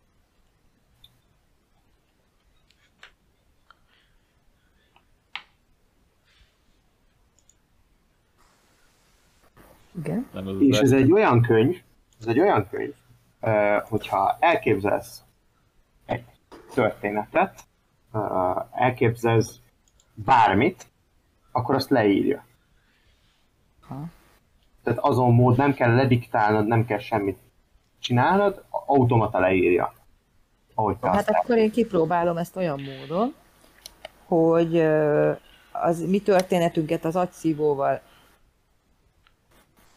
Igen. És ez egy olyan könyv, ez egy olyan könyv, uh, hogyha elképzelsz egy történetet, uh, elképzelsz bármit, akkor azt leírja. Ha. Tehát azon mód nem kell lediktálnod, nem kell semmit csinálnod, automata leírja. Ahogy te Hát azt akkor én kipróbálom ezt olyan módon, hogy az mi történetünket az agyszívóval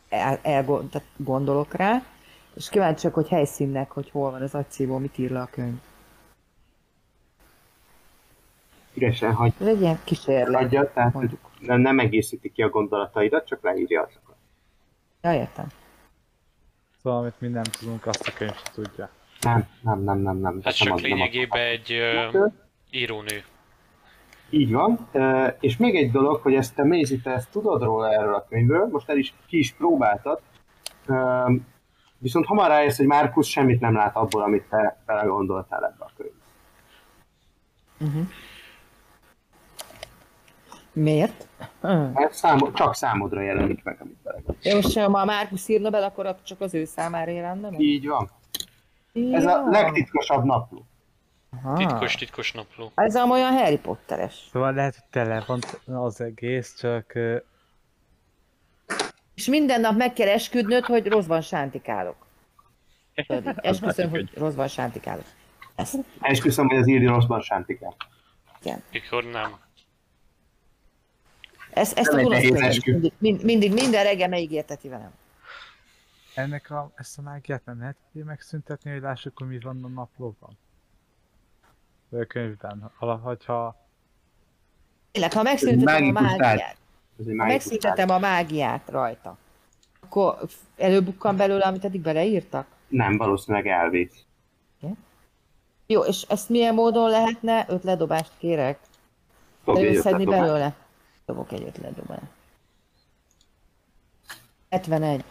el, el, tehát gondolok rá, és kíváncsiak, hogy helyszínnek, hogy hol van az agyszívó, mit ír le a könyv. üresen hagy, Ez egy ilyen kísérlet. hagyja, tehát nem, nem egészíti ki a gondolataidat, csak leírja azokat. Ja, értem. Szóval amit mi nem tudunk, azt a könyv se tudja. Nem, nem, nem, nem, nem. Ez nem csak lényegében egy ö, Ö, írónő. Így van. Ö, És még egy dolog, hogy ezt te Mézi, te ezt tudod róla erről a könyvről, most el is ki is próbáltad, Ö, viszont hamar rájössz, hogy Márkusz semmit nem lát abból, amit te belegondoltál ebbe a könyvbe. Miért? Mert számod, csak számodra jelenik meg, amit belegondoltál. Jó, most ha a Márkusz írna bele, akkor csak az ő számára jelenne meg? Így van. Ez a Ja. legtitkosabb napló. Aha. Titkos, titkos napló. Ez a olyan Harry Potteres. Szóval lehet, hogy tele van az egész, csak És minden nap meg kell esküdnöd, hogy rosszban sántikálok. Tudod, Esküszöm, hogy rosszban sántikálok. Ezt. Esküszöm, hogy az írni rosszban sántikál. Mikor nem. Ezt, ezt a Nem egy gonosz mindig, mind- mindig, minden reggel megígérteti velem. ennek a, ezt a mágiát nem lehet megszüntetni, hogy lássuk, hogy mi van a naplóban. Vagy a könyvben. Hogyha Tényleg, ha megszüntetem a mágiát, ha megszüntetem a mágiát rajta, akkor előbukkan belőle, amit eddig beleírtak? Nem, valószínűleg elvész. Jó, és ezt milyen módon lehetne? Ötledobást kérek. Dobj egy Előszedni belőle. Dobok egy ötletdobást. 71.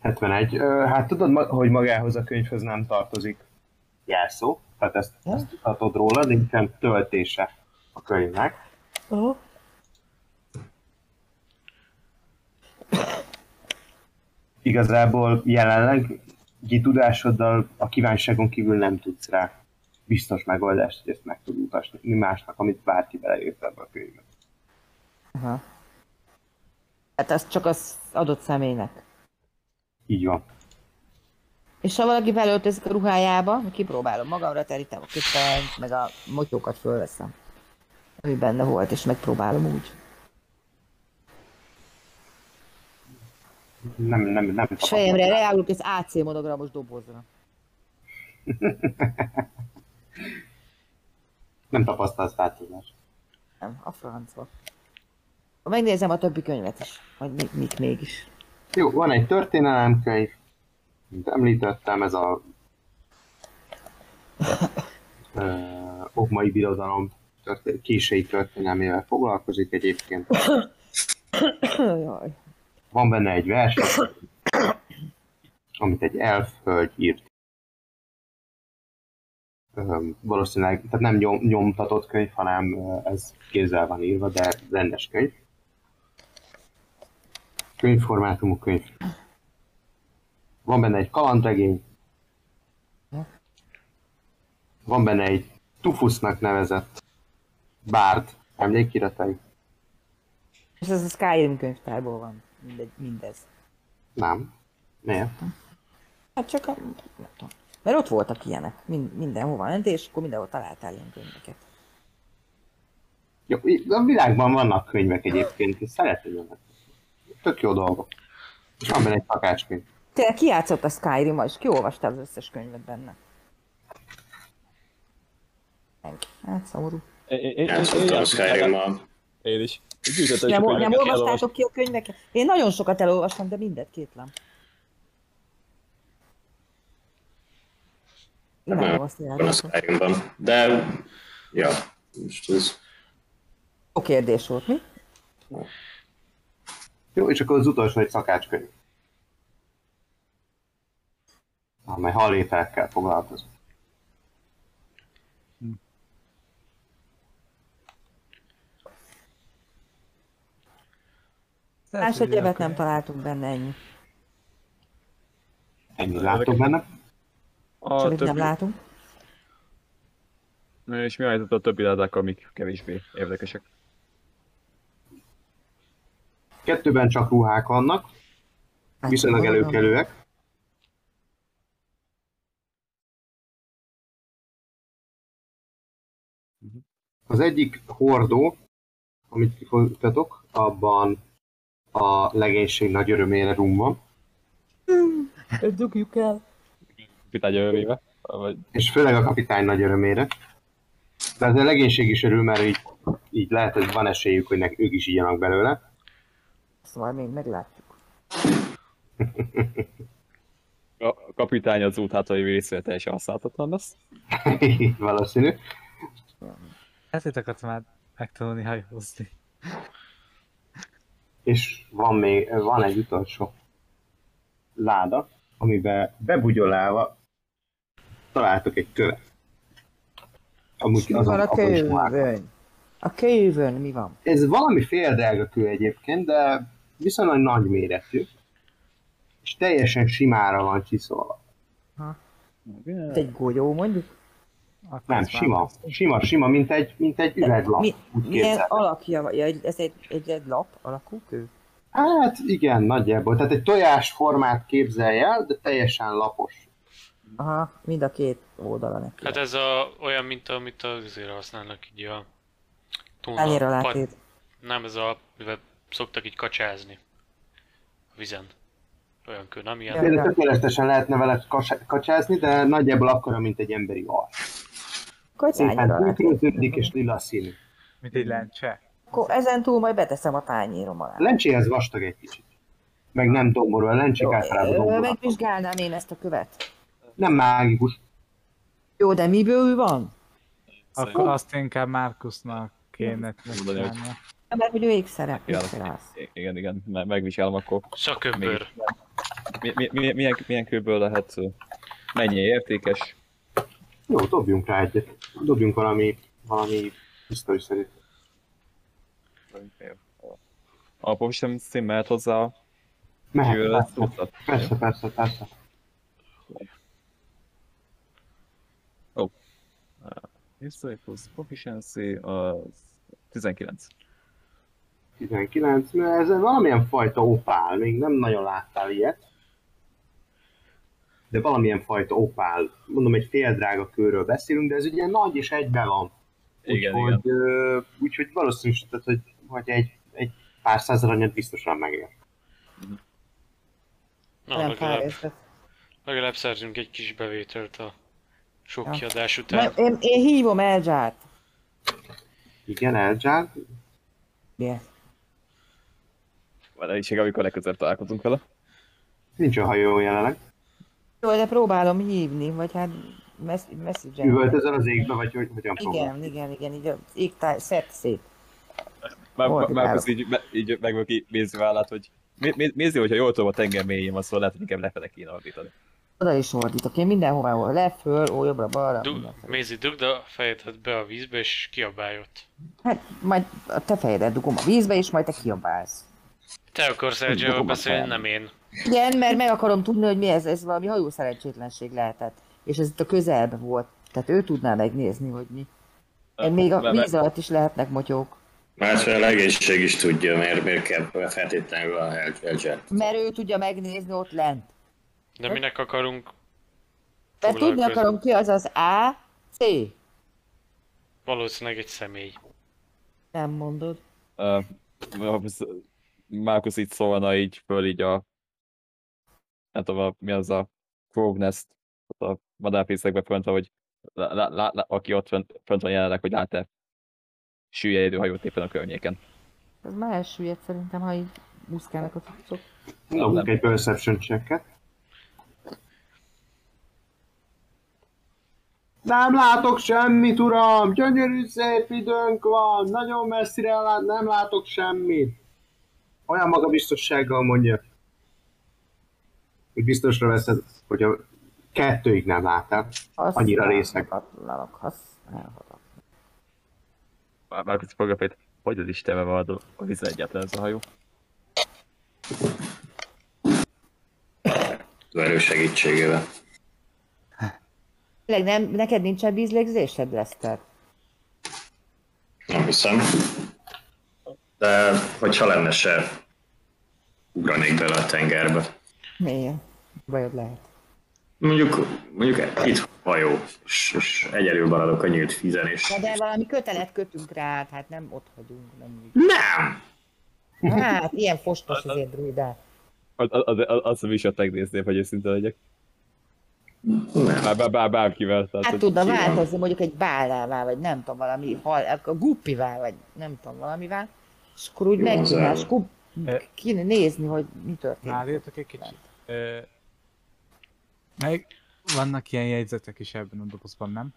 71. Ö, Hát tudod, hogy magához a könyvhöz nem tartozik jelszó, tehát ezt, Ja. ezt tudhatod róla, nincsen töltése a könyvnek. Oh. Igazából jelenleg tudásoddal a kívánságon kívül nem tudsz rá biztos megoldást, hogy ezt meg tud utasni másnak, amit bárki beleírt ebbe a könyvbe. Aha. Hát az csak az adott személynek. Így van. És ha valaki belöltözik a ruhájába, kipróbálom magamra, terítem a köpenyt, meg a motyókat fölveszem. Ami benne volt, és megpróbálom úgy. Nem, nem, nem. És fejemre leállok az AC monogramos dobozra. Nem tapasztalsz változást. Nem, a francba. Megnézem a többi könyvet is, hogy mi, mik mégis. Jó, van egy történelemkönyv, mint említettem, ez a ö, okmai birodalom történ- késői történelmével foglalkozik egyébként. Jaj. Van benne egy vers, amit egy elf hölgy írt. Valószínűleg, tehát nem nyom, nyomtatott könyv, hanem ez kézzel van írva, de rendes könyv. Könyvformátumú könyv. Van benne egy kalandregény. Van benne egy Tufusznak nevezett bárd emlékiratai. És ez a Skyrim könyvtárból van. Mindegy, mindez. Nem. Miért? Hát csak a... Nem tudom. Mert ott voltak ilyenek. Mind, mindenhova mentél, és akkor mindenhol találtál ilyen könyveket. Jó, a világban vannak könyvek egyébként, és szeretem önök. Tök jó dolgok. És van benne egy szakácskönyv. Tényleg ki játszott a skyrim és ki olvasta az összes könyvet benne? Hát szomorú. Játszottam a Skyrim-mal. Én is. Gyűjtöttem Nem, nem olvastátok ki a könyveket? Én nagyon sokat elolvastam, de mindet kétlem. Nem Van a. De, ja, most ez... Jó kérdés volt, mi? Jó, és akkor az utolsó egy szakácskönyv. Amely hallételekkel foglalkozik. Más egyebet nem találtunk benne ennyi. Ennyit láttok benne. A Semmit nem többi, látunk. és mi a helyzet a többi ládákkal, amik kevésbé érdekesek? Kettőben csak ruhák vannak, Hát, viszonylag előkelőek. Az egyik hordó, amit kifolytatok, abban a legénység nagy örömére rum van, Dugjuk el. Pitágy örömébe? Vagy és főleg a kapitány nagy örömére. De az a legénység is örül, mert így, így lehet, hogy van esélyük, hogy nek, ők is igyanak belőle. Szóval még meglátjuk. a kapitány az út hátai részére teljesen használhatatlan lesz. Valószínű. Ezért akartam már megtanulni hajózni. És van még, van egy utolsó láda, amiben bebugyolálva találtok egy követ. Amúgy Mi van a könyvön? A könyvön mi van? Ez valami fél drága kő egyébként, de viszonylag nagy méretű. És teljesen simára van csiszolva. Mint egy golyó mondjuk. Akkor Nem, sima. Sima, sima, mint egy, mint egy üveglap. Mi, milyen alakja van? Ja, ez egy, egy, egy lap alakú kő? Hát igen, nagyjából. Tehát egy tojás formát képzelj el, de teljesen lapos. Aha, mind a két oldala neki. Hát ez a, olyan, mint amit azért használnak így a... Tuna, Annyira. Nem, ez a, mivel szoktak így kacsázni. A vizen. Olyan kő, nem ilyen? Ja. Tökéletesen lehetne vele kacsázni, de nagyjából akkora, mint egy emberi arc. Látét. tükröződik és lila színű. Mint egy lencse. Akkor ezen túl majd beteszem a tányérom alá. Lencséhez vastag egy kicsit. Meg nem domború, a lencsék általában ö, domború. megvizsgálnám én ezt a követ. Nem mágikus. Jó, de miből van? Akkor azt inkább Márkusznak kéne Mondani, hogy- csinálni. Mert hogy ő ékszere, Ja. ékszerász. Igen, igen, me- megvizsgálom akkor. Szakömbör. Mi, mi, mi, milyen, milyen kőből lehet, mennyi értékes, Jó, dobjunk rá egyet. Dobjunk valami, valami hisztoriszerű. a professzionál szín mehet hozzá a Mehet, persze, persze, persze, persze. History plus proficiency az 19. 19, mert ez valamilyen fajta opál, még nem nagyon láttál ilyet. De valamilyen fajta opál, mondom egy fél drága körről beszélünk, de ez ugye nagy és egyben van. Igen, úgyhogy, ö, úgyhogy valószínűsített, hogy, hogy egy, egy pár száz aranyat biztosan megér. Na, Nem legalább, legalább szerzünk egy kis bevételt a sok Ja. kiadás után. Na, Én, én hívom Elzsát. Igen, Elzsár. Miért? Van egység, amikor legközelebb találkozunk vele. Nincs a hajó jelenleg. Jó, de próbálom hívni, vagy hát mess- message Üvöltözel az égbe, vagy hogy, hogyan próbál? Igen, igen, igen, így az égtáj szert szét. Már, Hol már kiváló. így, így meg vagyok így nézni vállát, hogy nézni, hogyha jól tudom a tenger mélyén van, szóval lehet, hogy inkább lefele kéne ordítani. Oda is ordítok, én mindenhová, hol le, föl, ó, jobbra, balra, Du-. Mézi, dugd a fejedet be a vízbe, és kiabálj ott. Hát majd a te fejedet dugom a vízbe, és majd te kiabálsz. Te akarsz a beszélni, nem én. Igen, mert meg akarom tudni, hogy mi ez, ez valami hajó szerencsétlenség lehetett. És ez itt a közelben volt. Tehát ő tudná megnézni, hogy mi. Meg még a víz alatt is lehetnek motyók. Másfél a legénység is tudja, miért, miért kell feltétlenül a Elcser. Mert ő tudja megnézni ott lent. De minek akarunk Tehát tudni Foglalkozni. akarom ki az az A, C. valószínűleg egy személy. Nem mondod. Uh, Márkusz így szólna így föl így a nem tudom, a, mi az a Frog Nest, ott a madárfészekbe fönt hogy lá, lá, lá, lá, aki ott fönt, fönt van jelenleg, hogy lát-e süllyedő hajót éppen a környéken. Ez már elsüllyedt szerintem, ha így muszkálnak a cuccok. Dobunk nem. egy perception checket. Nem látok semmit, uram! Gyönyörű szép időnk van! Nagyon messzire lát, nem látok semmit! Olyan magabiztossággal mondja, hogy biztosra veszed, hogy a kettőig nem láttál. Annyira használhatatlanok. Már- Márkusz fogja fejt, hogy az Istenbe van a- vízre egyáltalán ez a hajó. Erő segítségével. Tényleg nem, neked nincsen vízlégzésed, Leszter? Nem hiszem. De hogyha lenne se, ugranék bele a tengerbe. Miért? Bajod lehet. Mondjuk, mondjuk itt hajó, és, és egyedül maradok a nyílt vízen, és... Na de valami kötelet kötünk rá, hát nem ott hagyunk, nem Nem! Hát, ilyen fostos azért druidák. Az, az, az, az, az is ott megnézném, hogy őszinte legyek. Nem. Bár, bár, bár, bárkivel. Tehát, Hát tudna változni mondjuk egy bálával, vagy nem tudom, valami hal, a guppival, vagy nem tudom, valamivel, és akkor úgy Jó, megcsinál, az és akkor el- kéne nézni, hogy mi történik. Már írtok egy kicsit. Ö, meg vannak ilyen jegyzetek is ebben a dobozban, nem?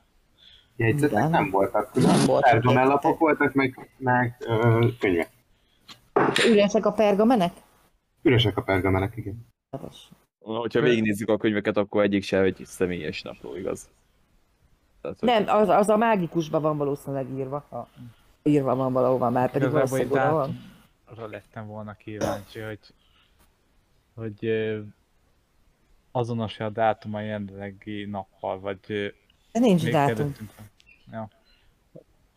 Jegyzetek Igen. nem voltak. Nem voltak Pergamellapok jegyzetek. voltak, meg, meg ö, könyvek. Üresek a pergamenek? Üresek a pergamenek, igen. Keres. Hogyha végignézzük a könyveket, akkor egyik se egy személyes napló, igaz? Tehát, hogy Nem, az, az a mágikusban van valószínűleg írva. Ha írva van valahova, már pedig valószínűleg van. dátumra lettem volna kíváncsi, hogy hogy azonos a dátum a jelenlegi nappal, vagy De nincs dátum. Ja.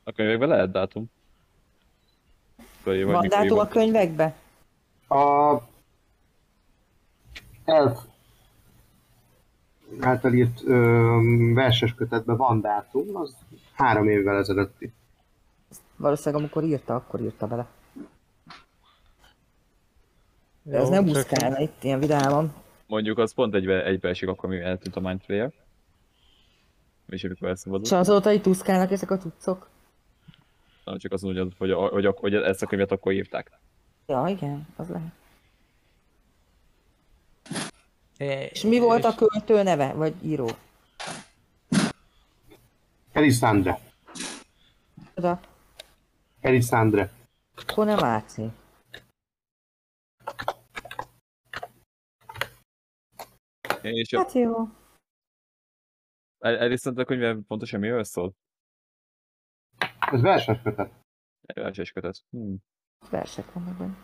A könyvekben lehet dátum. Vagy- Van dátum a írva. könyvekbe? A elf által írt ö, verses kötetben van dátum, az három évvel ezelőtti. Valószínűleg amikor írta, akkor írta bele. De ez nem csak- úszkálna itt ilyen vidáman. Mondjuk az pont egybe, egybeesik akkor, mi eltűnt a Mind Flayer. És amikor elszabadult. És azóta itt úszkálnak ezek a cuccok. Na, csak azt mondja, hogy, hogy, hogy, hogy ezt a könyvet akkor írták. Ja, igen, az lehet. És mi volt a költő neve, vagy író? Elisandre. Oda, Elisandre. akkor nem látszik. És a, Hát jó. el, elisztent a könyve pontosan miről szól? Ez verses kötet. Verses kötet. Hmm. Versek vannak benne.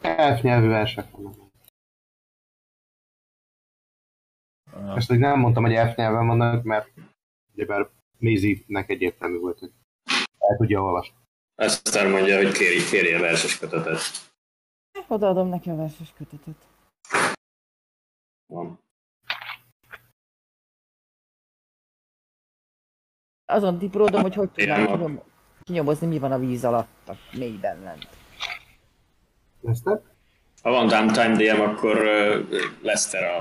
Elf nyelvű versek vannak. Ah, Ezt még nem mondtam, hogy elf nyelven vannak, mert ugyebár Mézinek egyértelmű volt, hogy el tudja olvasni. Aztán mondja, hogy kéri, kérje verses kötetet. Odaadom neki a verses kötetet. Van. Azon tipródom, hogy hogy tudnám kinyomozni, mi van a víz alatt, a mélyben lent. Te? Ha van downtime DM, akkor Lester a,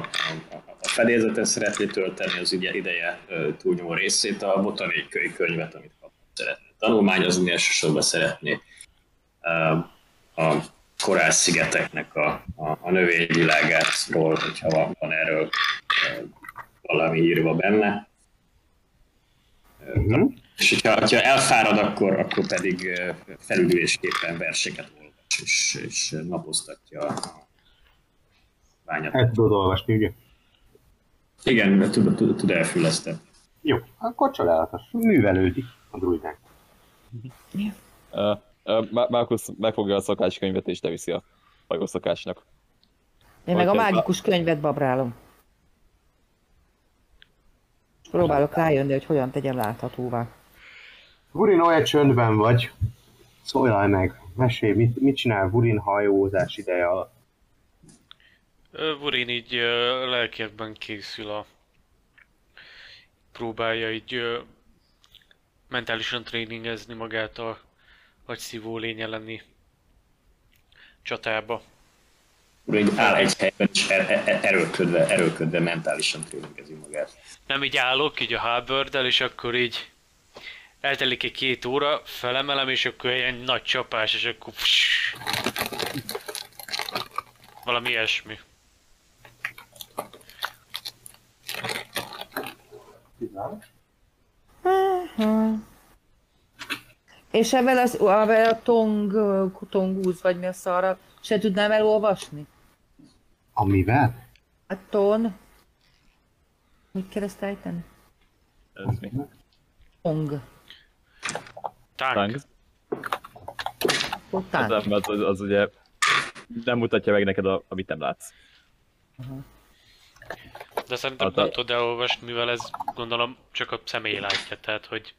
a, a fedélzeten szeretné tölteni az ide- ideje túlnyomó részét, a botanikai könyvet, amit kapott szeretné tanulmányozni, elsősorban szeretné a korál-szigeteknek a, a, a növényvilágátról, hogyha van, van erről valami írva benne. Ö, Mhm. És hogyha, hogyha elfárad, akkor, akkor pedig felüdülésképpen verseket olvas, és, és napoztatja a bányát. El tudod olvasni, ugye? Igen, tud, tud, tud elfüleszteni. Jó, akkor csodálatos. Művelődik a druidánk. Uh, uh, Markus megfogja a szakácskönyvet és leviszi a hajó szakácsnak. Én meg a mágikus könyvet babrálom. Próbálok rájönni, hogy hogyan tegyem láthatóvá. Vurin, olyan csöndben vagy. Szóljál meg, mesélj, mit, mit csinál Vurin hajózás ideje alatt? Ö, Vurin így ö, lelkiekben készül a... Próbálja így mentálisan tréningezni magát a agyszívó lénye lenni csatába. Így áll egy helyben, és er, er, erőlködve, erőlködve mentálisan tréningezi magát. Nem így állok, így a halberd és akkor így eltelik egy két óra, felemelem, és akkor egy nagy csapás, és akkor pss, valami ilyesmi. És ebben az, ebben a tong, tongúz, vagy mi a szarra, se tudnám elolvasni? Amivel? A ton... Hogy kell ezt ejteni? Ez mi? Tong. Tánk. Tánk. Ott Az, az, az, az ugye nem mutatja meg neked, a, amit nem látsz. De szerintem Hát a- nem tudod elolvasni, mivel ez gondolom csak a személy látja, tehát hogy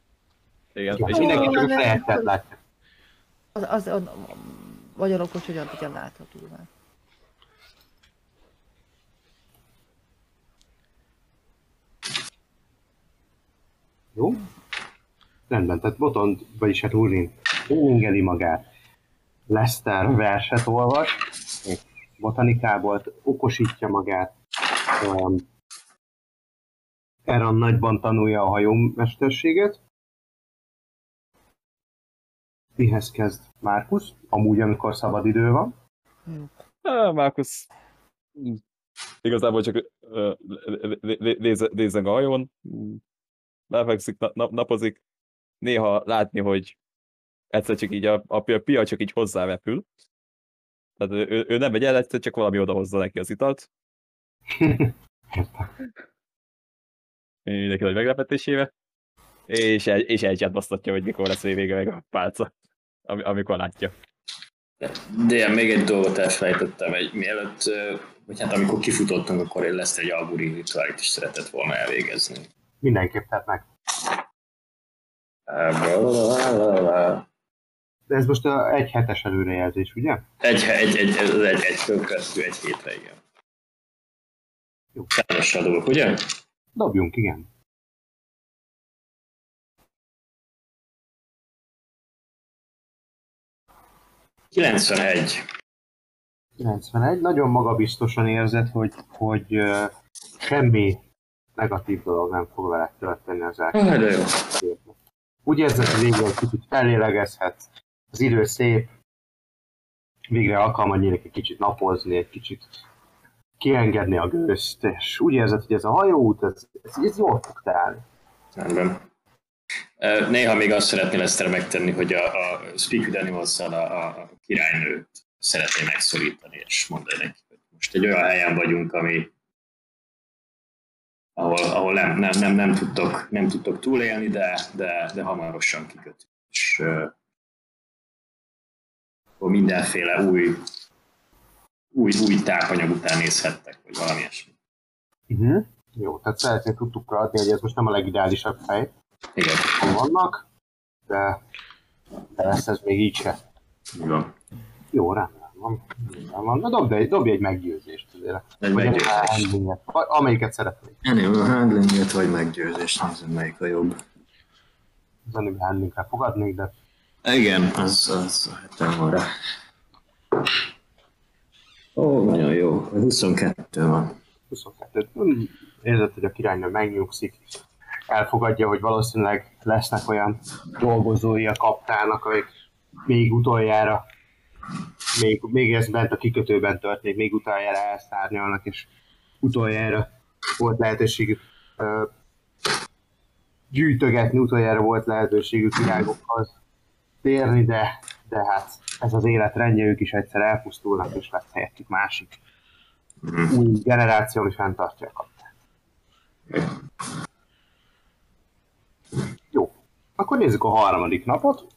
Igen, és mindenki csak a nem. látja. Az, az, az, vagyok okos, hogyan tegyem láthatóvá. Jó? Rendben, tehát Botond, vagyis hát Vurin tréningeli magát. Lester verset olvas, botanikából okosítja magát. Um, Eran nagyban tanulja a hajómesterséget. Mihez kezd Márkusz? Amúgy, amikor szabad idő van. Markus mm, igazából csak lézeng a hajón, lefekszik, na- nap- napozik, néha látni, hogy egyszer csak így a, a, pi- a pia csak így hozzárepül. Tehát ő, ő, nem megy el, egyszer csak valami odahozza neki az italt, mindenki nagy meglepetésével, és, el, és elcsátbasztatja, hogy mikor lesz vége meg a pálca, ami, amikor látja. De még egy dolgot elfelejtettem, egy, mielőtt vagy hát amikor kifutottunk, akkor lesz egy alburi rituálit is szeretett volna elvégezni. Mindenképp tett meg. De ez most a egy hetes előrejelzés, ugye? Egy, egy, egy, egy, egy, egy következő egy hétre, igen. Jó. Számossal dolgok, ugye? Dobjunk, igen. Kilencvenegy. 91. Nagyon magabiztosan érzed, hogy, hogy uh, semmi negatív dolog nem fog veled történni az elkövetkező Úgy érzed, hogy végül kicsit felélegezhetsz, az idő szép, végre alkalma nyílik egy kicsit napozni, egy kicsit kiengedni a gőzt, és úgy érzed, hogy ez a hajóút, ez, ez, ez jól fog telni. Rendben. Néha még azt szeretné Leszter megtenni, hogy a, a Speak with animals a, a királynőt szeretné megszorítani, és mondani neki, hogy most egy olyan helyen vagyunk, ami ahol, ahol nem, nem, nem, nem, tudtok, nem tudtok túlélni, de, de, de hamarosan kikötünk. És uh, mindenféle új, új, új tápanyag után nézhettek, vagy valami ilyesmi. Uh-huh. Jó, tehát szeretnék tudtukra adni, hogy ez most nem a legideálisabb hely, Igen, vannak, de, de lesz ez még így se. van. Jó, rendben van. Rendben van. Na dobj egy, dobj egy meggyőzést azért. Egy Vagy meggyőzést. handlinget. Vagy Amelyiket szeretnék. Ennél a handlinget vagy meggyőzést, nézzük melyik a jobb. Az ennél handlingre fogadnék, de Igen, az, az hetem van rá. Ó, nagyon jó. 22 van. 22. Hmm, Érzed, hogy a királynő megnyugszik. Elfogadja, hogy valószínűleg lesznek olyan dolgozói a kaptának, akik még utoljára, még, még ez bent a kikötőben történik, még utoljára elszárnyalnak, és utoljára volt lehetőségük ö, gyűjtögetni, utoljára volt lehetőségük virágokhoz térni, de, de hát ez az életrendje, ők is egyszer elpusztulnak, és lesz helyettük másik új generáció, ami fenntartja a kapitát. Jó, akkor nézzük a harmadik napot.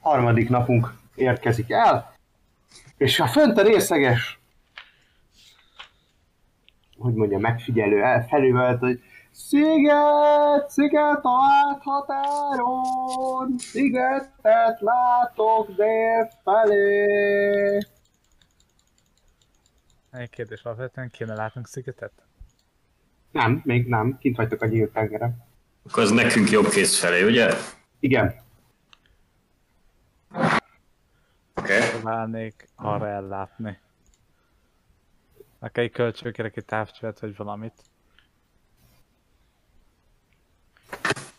Harmadik napunk érkezik el, és a fönt a részeges, hogy mondja, megfigyelő el felüvelt, hogy Sziget, sziget a áthatáron, szigetet látok dél felé. Egy kérdés, alapvetően kéne látnunk szigetet? Nem, még nem, kint vagytok a nyílt tengeren. Akkor az nekünk jobb kész felé, ugye? Igen, Oké. Okay. Próbálnék arra ellátni. Akár kölcsökérek egy távcsövet, vagy valamit.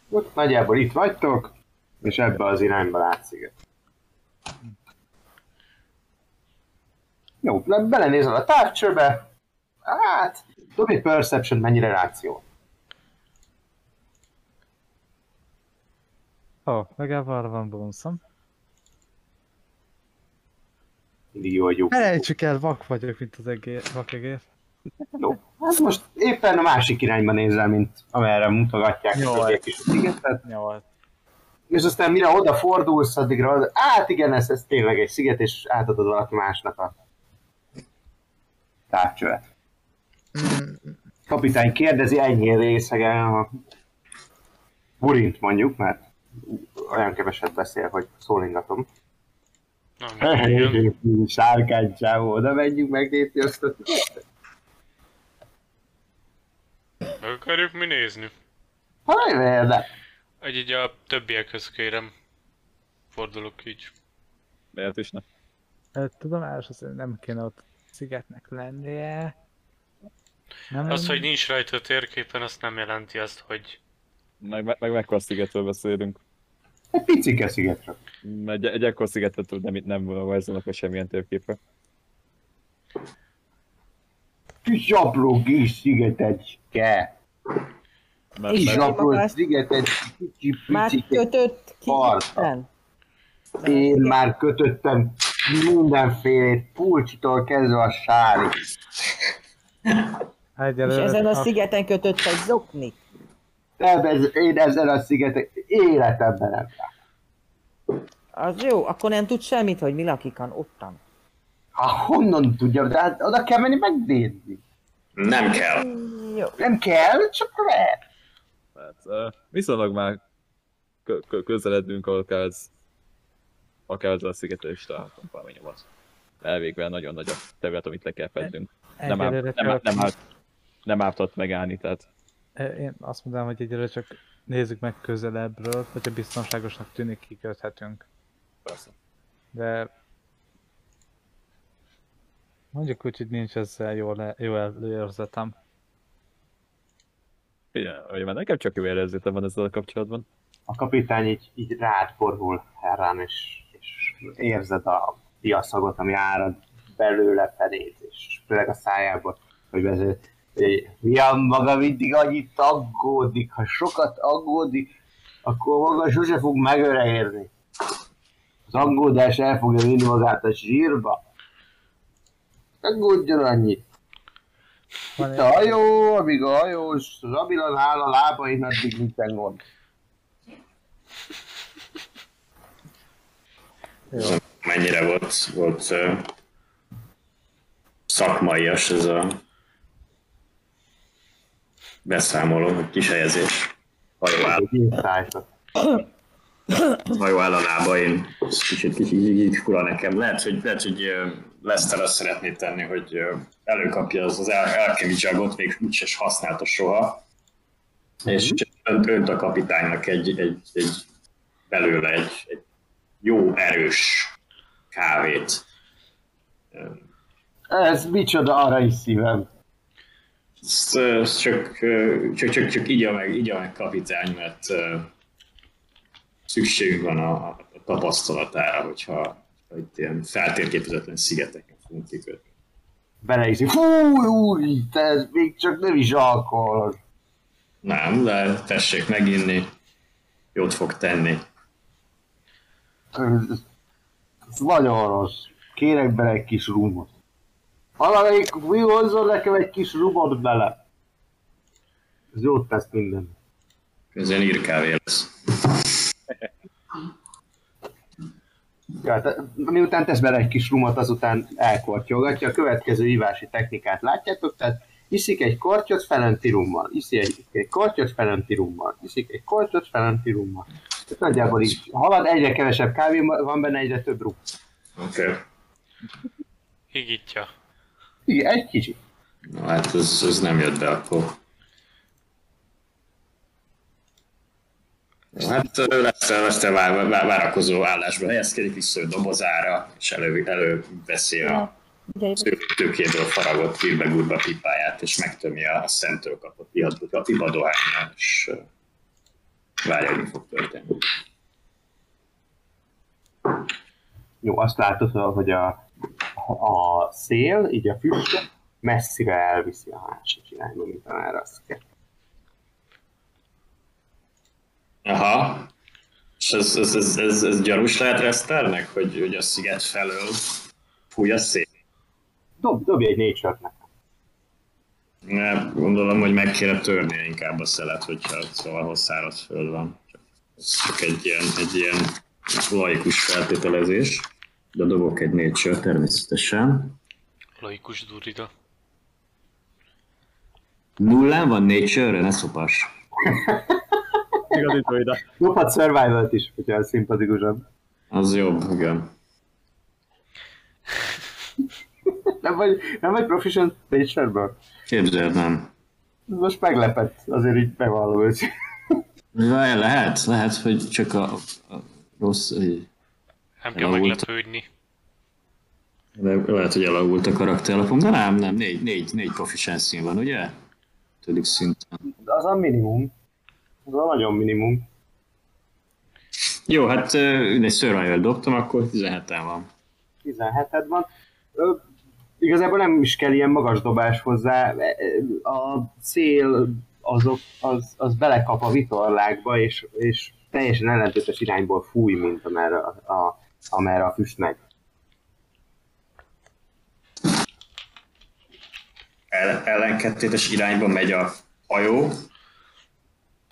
Ott nagyjából itt vagytok, és ebbe az irányba látszik. Jó, le- belenézel a távcsőbe, hát, dobj egy perception, mennyire ráció. Ó, oh, legalább arra van bónuszom. Mindig jó, hogy jó. Felejtsük el, vak vagyok, mint az egér, vakegér. Jó. Hát most éppen a másik irányba nézel, mint amerre mutogatják a Nyolc. többiek is a szigetet. Nyolc. És aztán mire odafordulsz, addigra, oda, hát igen, ez, ez tényleg egy sziget, és átadod valaki másnak a távcsövet. Kapitány kérdezi enyhén részegen a Burint mondjuk, mert olyan keveset beszél, hogy szólingatom. Sárkány csávó, oda menjünk megnézni azt a Meg akarjuk mi nézni? Haj, de Egy így a többiekhez kérem. Fordulok így. Miért is ne? Ö, Tudományos, az nem kéne ott szigetnek lennie. Nem Az, hogy nincs rajta a térképen, azt nem jelenti azt, hogy Meg, meg, meg mekkora szigetről beszélünk. egy picike sziget csak. Egy, egy ekkor szigetet nem, nem rajzolnak le semmilyen térképre. Kis apró kis szigetecske. Mert, Kis mert, apró magát- szigetet, kicsi Már kötött ki? Én már kötöttem mindenfélét, pulcsitól kezdve a sárig. Hát És Egyelőre ezen a szigeten kötött egy zokni. Nem, ez, én ezen a szigeten életemben nem. Az jó, akkor nem tud semmit, hogy mi lakik ottan. Ha honnan tudja, de hát oda kell menni megnézni. Nem kell. Jó. Nem kell, csak lehet. Hát, uh, viszonylag már kö- kö- közeledünk, akár ez, akár ez a szigetre is találhatunk valami nyomot. Elvégve nagyon nagy a terület, amit le kell fednünk. Nem, Egyelőre nem, csak- nem, árt, nem ártott megállni, tehát E, Én azt mondanám, hogy egyelőre csak nézzük meg közelebbről, hogyha biztonságosnak tűnik, kiköthetünk. persze. De mondjuk úgy, hogy nincs ezzel jó, le, jó előérzetem. Hogy már nekem csak jó érzétem van ezzel a kapcsolatban. A kapitány így, így rád fordul herrán, és, és érzed a piaszagot, ami árad belőle feléd, és főleg a szájából, hogy vezet. Milyen maga mindig annyit aggódik, ha sokat aggódik, akkor maga sose fog megöregedni. Az aggódás el fogja vinni magát a zsírba. Aggódjon annyit. Van Itt a hajó, amíg a hajós Zabilan áll a lábain, addig nincsen gond. Mennyire volt, volt uh, szakmaias ez a beszámoló, vagy kishelyezés. Hajó áll, hajó áll a lábain, kicsit, kicsit így fura nekem. Lehet, hogy, lehet, hogy ö, Lester azt szeretné tenni, hogy előkapja az, az Alchemy Jugot, még úgyse használta soha, és önt, önt a kapitánynak egy, egy, egy belőle egy, egy jó, erős kávét. Ez micsoda arra is szívem. Ezt, ezt csak, csak, csak, csak igya meg, igya meg kapitány, mert szükségünk van a, a tapasztalatára, hogyha itt ilyen feltérképezetlen szigeteken fogunk kikötni. Beleiszik. Fú, új, te ez még csak nem is alkohol. Nem, de tessék meginni, jót fog tenni. Ez, ez nagyon rossz. Kérek bele egy kis rumot. Valamelyik mi hozzon nekem egy kis rumot bele. Ez jót tesz minden. Közben írkávé lesz. Ja, te, miután tesz bele egy kis rumot, azután elkortyogatja. A következő ívási technikát látjátok, tehát iszik egy kortyot felenti rummal, iszik egy, egy kortyot felenti rummal, iszik egy kortyot felenti rummal. Tehát nagyjából így halad, egyre kevesebb kávé van benne, egyre több rum. Oké. Okay. Higítja. Igen, egy kicsit. Na hát ez, ez nem jött be akkor. Hát lesz, lesz a vár, vár, várakozó állásba helyezkedik, vissza a dobozára, és elő, előveszi a tőkéből faragott hírbe pipáját, és megtömi a szentől kapott a pipadohányjal, és várja, hogy mi fog történni. Jó, azt látod, hogy a, a szél, így a füst messzire elviszi a másik irányba, mint amerre azt kell. Aha. És ez, ez, ez, ez, ez gyanús lehet Reszternek, hogy, hogy a sziget felől fúj a szél? Dob, dobj egy nature nekem. Ne, gondolom, hogy meg kéne törnie inkább a szelet, hogyha szóval ahol száraz föld van. Ez csak egy ilyen, egy ilyen laikus feltételezés. De dobok egy nature természetesen. Laikus durida. Nullán van nature ne szopas. Igazító ide. Dobhat survival is, hogyha ez szimpatikusabb. Az jobb, igen. Nem vagy, nem vagy proficient nature-ből? Képzeld, nem. Most meglepett, azért így bevallom őszintén. Le- Lehet, lehet, hogy csak a, a rossz, hogy Nem kell Elavult. meglepődni. Le- lehet, hogy elavult a karakterlapom, de nem, nem, négy, négy, négy proficiency van, ugye? Tödik szinten. Az a minimum. Az a nagyon minimum. Jó, hát ö, egy survival dobtam, akkor 17-en van. 17 van. Ö, igazából nem is kell ilyen magas dobás hozzá. A cél azok, az, az belekap a vitorlákba, és, és teljesen ellentétes irányból fúj, mint amerre a, a, amerre a füst megy. El, ellenkettőtes irányba megy a hajó.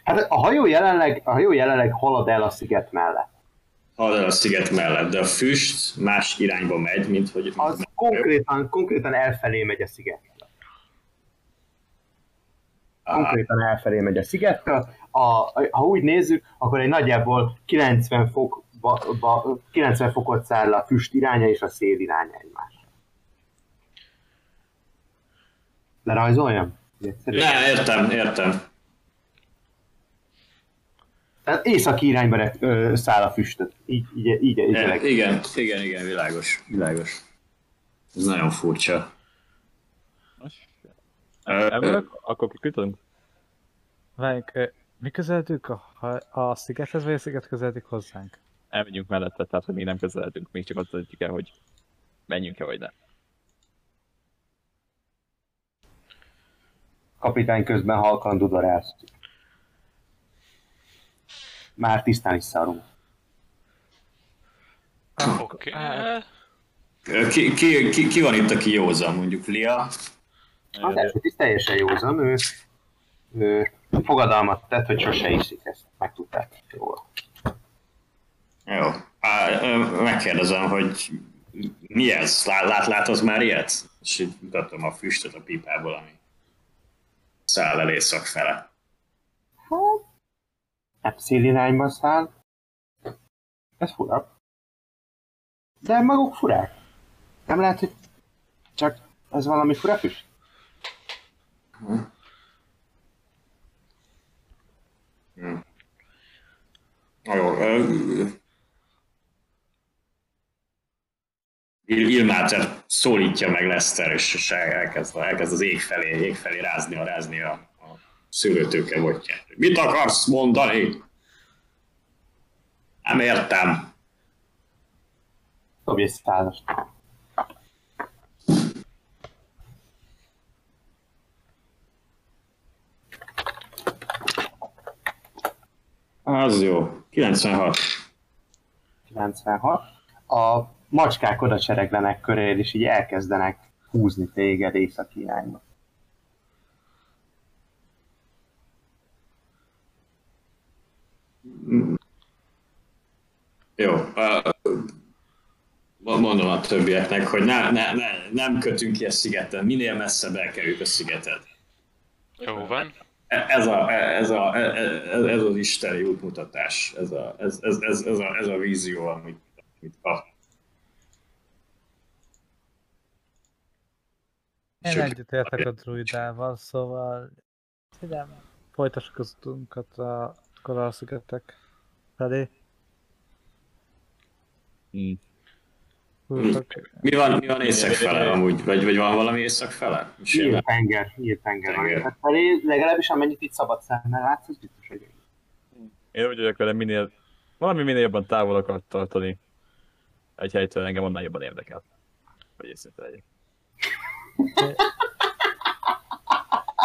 Hát a hajó jelenleg, a hajó jelenleg halad el a sziget mellett. halad el a sziget mellett, de a füst más irányba megy, mint hogy... Az konkrétan, konkrétan elfelé megy a sziget. Konkrétan elfelé megy a szigettől. A, ha úgy nézzük, akkor egy nagyjából 90, fok, ba, ba, 90 fokot száll a füst iránya és a szél iránya egymás. Lerajzoljam? Ne, értem, értem. Tehát északi irányba re- ö, száll a füstöt. Így, így, így, így, E, igen, igen, igen, világos, világos. Ez nagyon furcsa. Emelök? Akkor kikütünk? Várjunk, mi közeledünk a, a szigethez, vagy a sziget közeledik hozzánk? Elmegyünk mellette, tehát hogy még nem közeledünk, még csak azt tudjuk el, hogy menjünk-e vagy nem. kapitány közben halkan dudorász. Már tisztán is szarunk. Oké. Ki, ki, ki, ki, van itt, aki józan, mondjuk Lia? Az eset is teljesen józan, ő, ő fogadalmat tett, hogy sose iszik ezt. Megtudták róla. Jó. Á, megkérdezem, hogy mi ez? Lát, lát, az már ilyet? És így mutatom a füstöt a pipából, ami száll el észak fele. Nem szélirányba száll. Ez fura. De maguk furák. Nem lehet, hogy csak ez valami fura füst? Na Jó. ö, Il- Ilmáter szólítja meg Lester, és, elkezd, elkezd az ég felé, ég felé rázni, rázni a, a szőlőtőke botját. Mit akarsz mondani? Nem értem. Dobj egy százast. Az jó. 96. 96. A macskák oda csereglenek köréd, és így elkezdenek húzni téged északi irányba. Jó. ö, Mondom a többieknek, hogy ne, ne, ne, nem kötünk ki a szigeten, minél messzebb elkerüljük a szigetet. Jó van. E- Ez, a, ez, a, ez, ez az isteni útmutatás, ez a, ez, ez, ez, ez, a, ez a vízió, amit, amit kap. Én egyetértek a druidával, szóval igen, folytassuk az utunkat a koralszigetek felé. Hmm. Húzok. Mi van, mi van észak fele amúgy? Vagy, vagy van valami észak fele? Nyílt tenger, nyílt tenger. Tenger. Tehát felé, legalábbis amennyit itt szabad szemmel látsz, az biztos, hogy Én úgy vagyok vele, minél, valami minél jobban távol akart tartani egy helytől engem onnan jobban érdekel. Hogy őszinte legyek.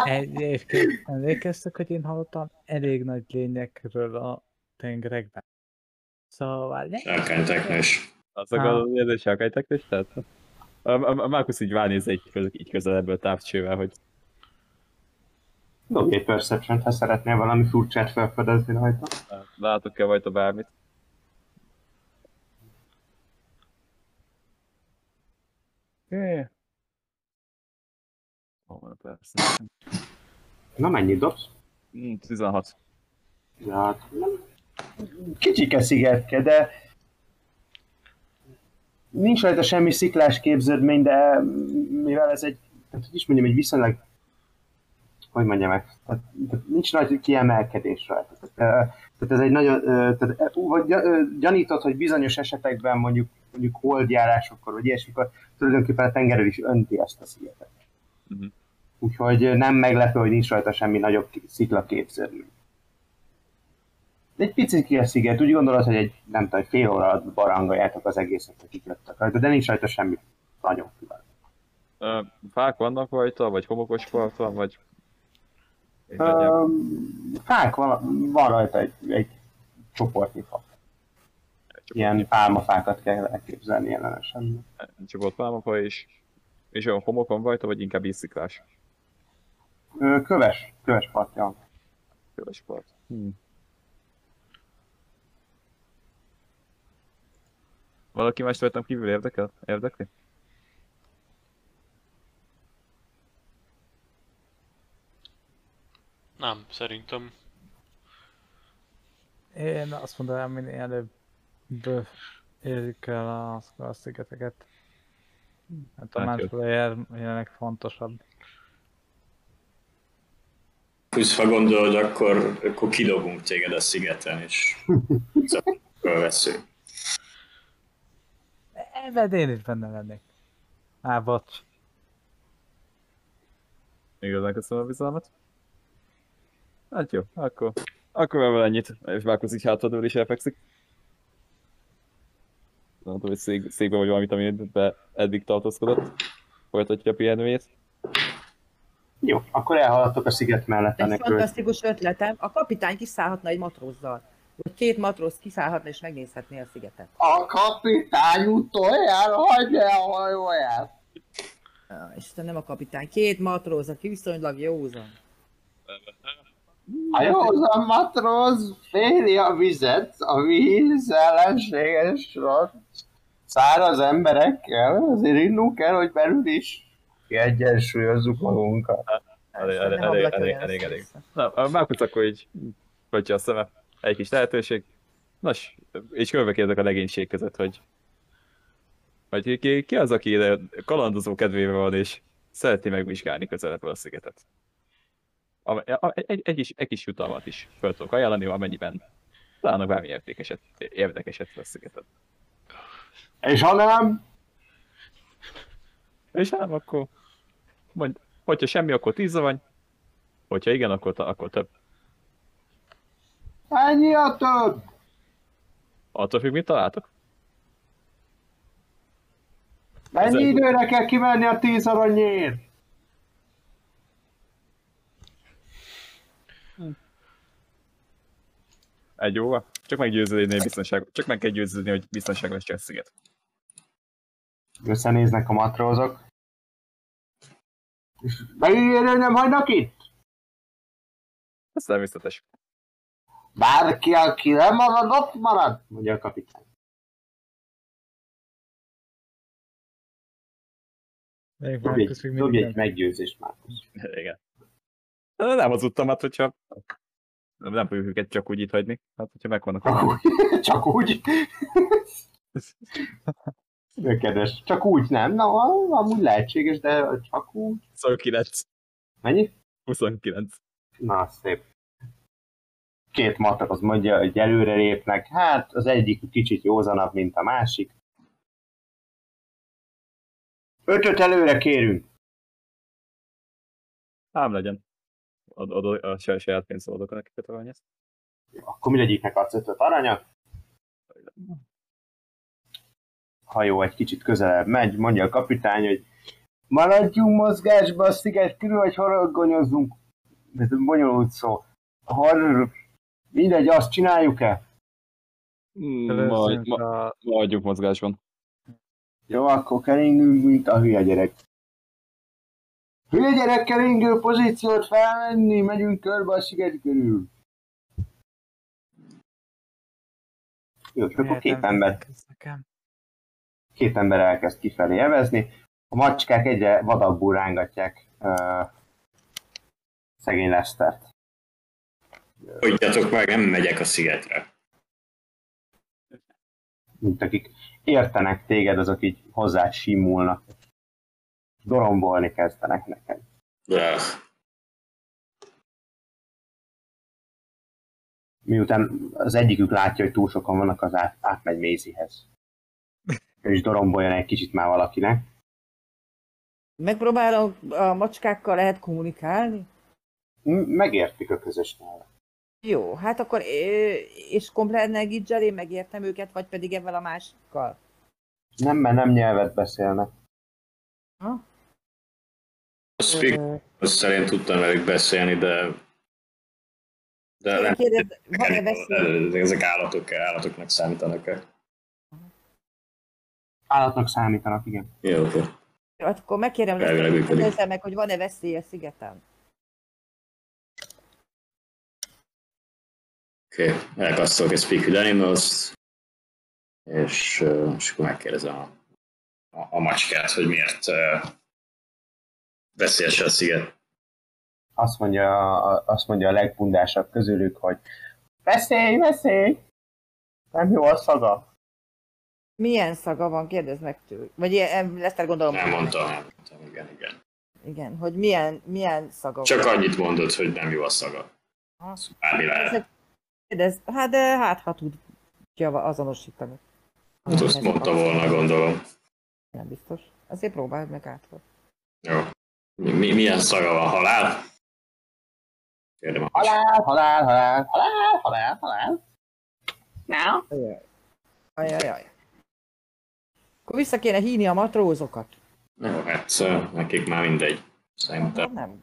Egyébként emlékeztek, hogy én hallottam elég nagy lényekről a tengerekben. Szóval... Sárkányteknős. Azok Á. az érzés elkejtek, tehát a, a, a Markus így ránéz egy köz, így közelebből távcsővel, hogy Dobj egy perception ha szeretnél valami furcsát felfedezni rajta. látok-e rajta bármit. Van a persze? Na mennyit dobsz? Hmm, 16. Kicsike szigetke, de nincs rajta semmi sziklás képződmény, de mivel ez egy, hát hogy is mondjam, egy viszonylag, hogy mondjam meg, tehát, tehát nincs nagy kiemelkedés rajta. Tehát, tehát ez egy nagyon, tehát, vagy gy- ö, gyanítod, hogy bizonyos esetekben mondjuk, mondjuk holdjárásokkor, vagy ilyesmikor tulajdonképpen a tengerrel is önti ezt a szigetet. Mhm. Úgyhogy nem meglepő, hogy nincs rajta semmi nagyobb szikla képződmény. Egy picit sziget, úgy gondolod, hogy egy, nem tudom, egy fél óra alatt barangoljátok az egészet, hogy kiköttek rajta, de nincs rajta semmi nagyon külön. Ö, Fák vannak rajta, vagy homokos part van, vagy... Um, fák van, van rajta egy, egy csoportnyi fa. Ilyen pálmafákat kell elképzelni jelenesen. ott- Csak ott pálmafa és... És olyan homokon rajta, vagy inkább ízsziklás? Ö, Köves, köves partja. Köves part. Hmm. Valaki más rajtam kívül érdekel? Érdekli? Nem, szerintem. Én azt mondanám, minél előbb érjük el a, szigeteket. Hát a Hát Mind jó. Player jelenleg fontosabb. Plusz ha gondolod, akkor, akkor kidobunk téged a szigeten, és fölveszünk. Ebben én is benne lennék. Á, bocs. Igazán köszönöm a bizalmat. Hát jó, akkor... Akkor ebből ennyit. És Márkusz így hátradől is elfekszik. Nem tudom, hogy szék, székben vagy valamit, ami be eddig tartózkodott. Folytatja a pihenőjét. Jó, akkor elhaladtok a sziget mellett Egy fantasztikus ötletem. A kapitány kiszállhatna egy matrózzal. Vagy két matróz kiszállhatna és megnézhetné a szigetet. A kapitány utoljára hagyja a hajóját. Isten, nem a kapitány. Két matróz, aki viszonylag józan. A józan matróz féli a vizet, a víz ellenséges rossz. Száraz emberekkel, azért innunk kell, hogy belül is kiegyensúlyozzuk magunkat. Elég, elég, elég, elég, elég, elég. akkor így vagy a szeme. Egy kis lehetőség. Nos, és körbekérdek a legénység között, hogy hogy ki, ki az, aki ide kalandozó kedvével van, és szereti megvizsgálni közelebbről a szigetet. A, a, egy, egy, kis, egy kis jutalmat is fel tudok ajánlani, amennyiben találnak bármi értékeset, érdekeset a szigetet. És ha nem, És nem, akkor mondj, hogyha semmi, akkor tíz zavany, hogyha igen, akkor, akkor több. Ennyi a több. Attól függ, mit találtok. Mennyi Ez- időre kell kimenni a tíz aranyért? Egy óra? Csak meggyőződni, hogy biztonság, csak meg kell győződni, hogy biztonságos csak sziget. Összenéznek a matrózok. És hogy nem hagynak itt? Ez természetes. Bárki, aki nem marad, ott marad, mondja a kapitány. Dobj Márkusz egy, dobj egy nem. meggyőzést már. Igen. Nem hazudtam, hát hogyha nem, nem fogjuk őket csak úgy itt hagyni. Hát, hogyha megvannak Csak úgy. Csak úgy. Kedves. Csak úgy nem. Na, amúgy lehetséges, de csak úgy. 29. Mennyi? 29. Na, szép. Két matróz mondja, hogy előre lépnek. Hát, az egyik kicsit józanabb, mint a másik. Ötöt előre kérünk. Ám legyen. Ad, ad, a saját, saját pénzzel adok nekik a aranyat. Akkor mindegyiknek adsz ötöt aranyat. hajó egy kicsit közelebb megy, mondja a kapitány, hogy maradjunk mozgásba a sziget körül, vagy haragonyozzunk. Ez bonyolult szó. Har... Mindegy, azt csináljuk-e? Majd, Előzzünk ma, a... maradjunk mozgásban. Jó, akkor keringünk, mint a hülye gyerek. Hülye gyerek keringő pozíciót felvenni, megyünk körbe a sziget körül. Jó, és akkor két ember két ember elkezd kifelé evezni, a macskák egyre vadabbul rángatják uh, szegény Lesztert. Hagyjatok meg, nem megyek a szigetre. Mint akik értenek téged, azok így hozzá simulnak. Dorombolni kezdenek neked. Ugh. Miután az egyikük látja, hogy túl sokan vannak, az át, átmegy Mézihez. Ő is doromboljon egy kicsit már valakinek. Megpróbálom, a macskákkal lehet kommunikálni? Megértik a közös nyelvet. Jó, hát akkor, és komplet negidzsel én megértem őket, vagy pedig ebben a másikkal? Nem, mert nem nyelvet beszélnek. Ha? A speak szerint tudtam velük beszélni, de... De nem, Kérdez, van-e veszély? ezek állatok, állatoknak számítanak-e? Állatnak számítanak, igen. Jó, oké. Hát akkor megkérem, hogy kérdezzem meg, hogy van-e veszély a szigeten? Oké, elkasztolok egy speak with animals. és, ö, és akkor megkérdezem a, a, a macskát, hogy miért ö, veszélyes a sziget. Azt mondja, azt mondja a legpundásabb közülük, hogy veszély, veszély! Nem jó a szaga. Milyen szaga van, kérdezd meg tőle. Vagy ilyen, Leszter gondolom. Nem mondtam, nem mondtam, igen, igen. Igen, hogy milyen, milyen szaga Csak van. annyit mondod, hogy nem jó a szaga. Bármi lehet. Kérdezd, hát de hát ha tudja azonosítani. Hát azt mondta volna, gondolom. Nem biztos. Azért próbáld meg át. Jó. Mi, mi, milyen szaga van? Halál? Kérdem Halál, halál, halál, halál, halál, halál. Now. Ajajaj. Akkor vissza kéne hívni a matrózokat. Jó, hát nekik már mindegy. Szerintem. Nem.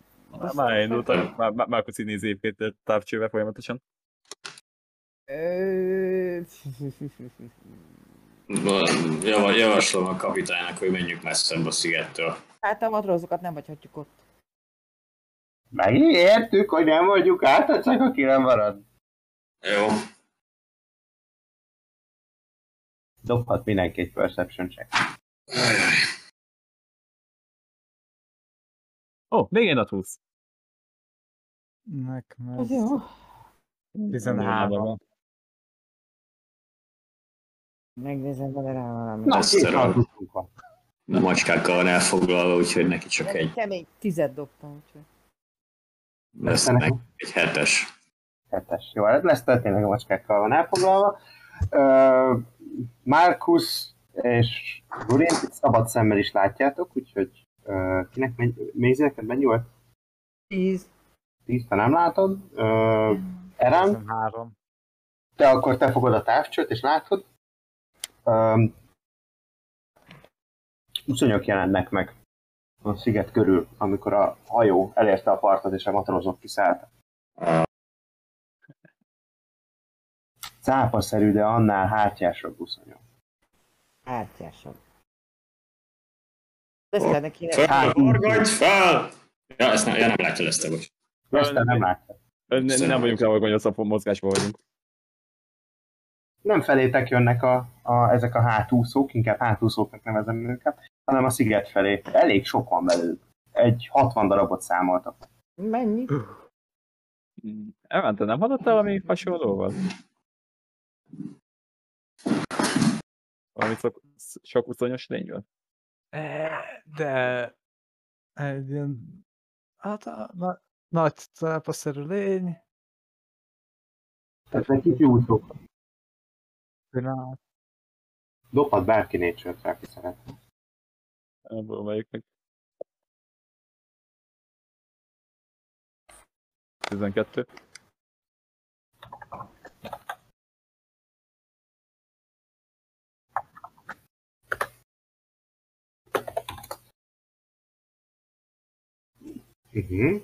Már indultak, már, már, már nézi épített távcsővel folyamatosan. Javaslom a kapitánynak, hogy menjünk messzebb a szigettől. Hát a matrózokat nem hagyhatjuk ott. Megértük, hogy nem vagyunk át, csak aki nem marad. Jó. Dobhat mindenki egy perception check. Ó, oh, még egy nat 20. Nekem ez jó. 13 van. Megnézem vele rá valami. Na, van. A macskákkal van elfoglalva, úgyhogy neki csak egy, Kemény tizet dobtam. Úgyhogy. lesz neki egy hetes. Hetes. Jó, ez lesz tényleg a macskákkal van elfoglalva. Uh, Markus és Rurint itt szabad szemmel is látjátok, úgyhogy uh, kinek menj, Mézi, neked mennyi volt? Tíz. Tíz, te nem látod. Uh, Eren, 3. te akkor te fogod a távcsőt, és látod. Um, Uszonyok jelennek meg a sziget körül, amikor a hajó elérte a partot, és a matrózok kiszálltak. Cápaszerű, de annál hátyásabb uszonyok. Ártyásabb. Leszternek kéne. Fel, forgagy fel! Ja, ezt nem, ja, nem látja lesz te, bocs. Te nem. Ne, nem vagyunk rá, hogy a mozgásban vagyunk. Nem felétek jönnek a, a, ezek a hátúszók, inkább hátúszóknak nevezem őket, hanem a sziget felé. Elég sok van belőlük. Egy 60 darabot számoltak. Mennyi? Evan, te nem hallottál valami hasonlóval? Valami szok, sok uszonyos lényről? E, De egy ilyen, hát a, na, nagy cápaszerű lény, Tehát egy kicsi pillanat, Dobhat bárki nature aki szeret. Ebből melyiknek? 12. Uh-huh.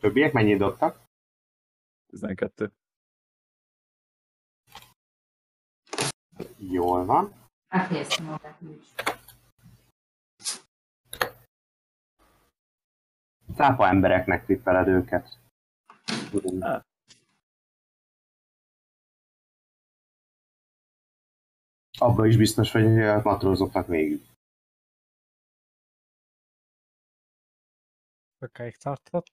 Többiek mennyit dobtak? 12. Jól van. Elkezdtem magát is. Cápa embereknek tippeled őket. Tudom. Ah. Abba is biztos, hogy a matrózoknak végük. sokáig tartott.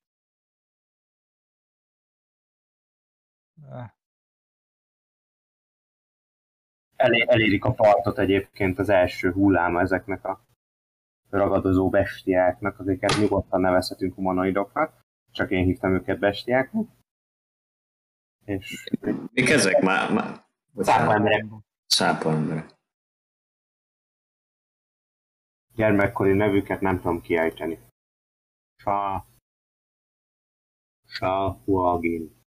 Elé, elérik a partot egyébként az első hulláma ezeknek a ragadozó bestiáknak, akiket nyugodtan nevezhetünk humanoidoknak, csak én hívtam őket bestiáknak. És Mik ezek már? már cápa emberek, Szápa emberek. gyermekkori nevüket nem tudom kiejteni. Sa... Sa Huagin.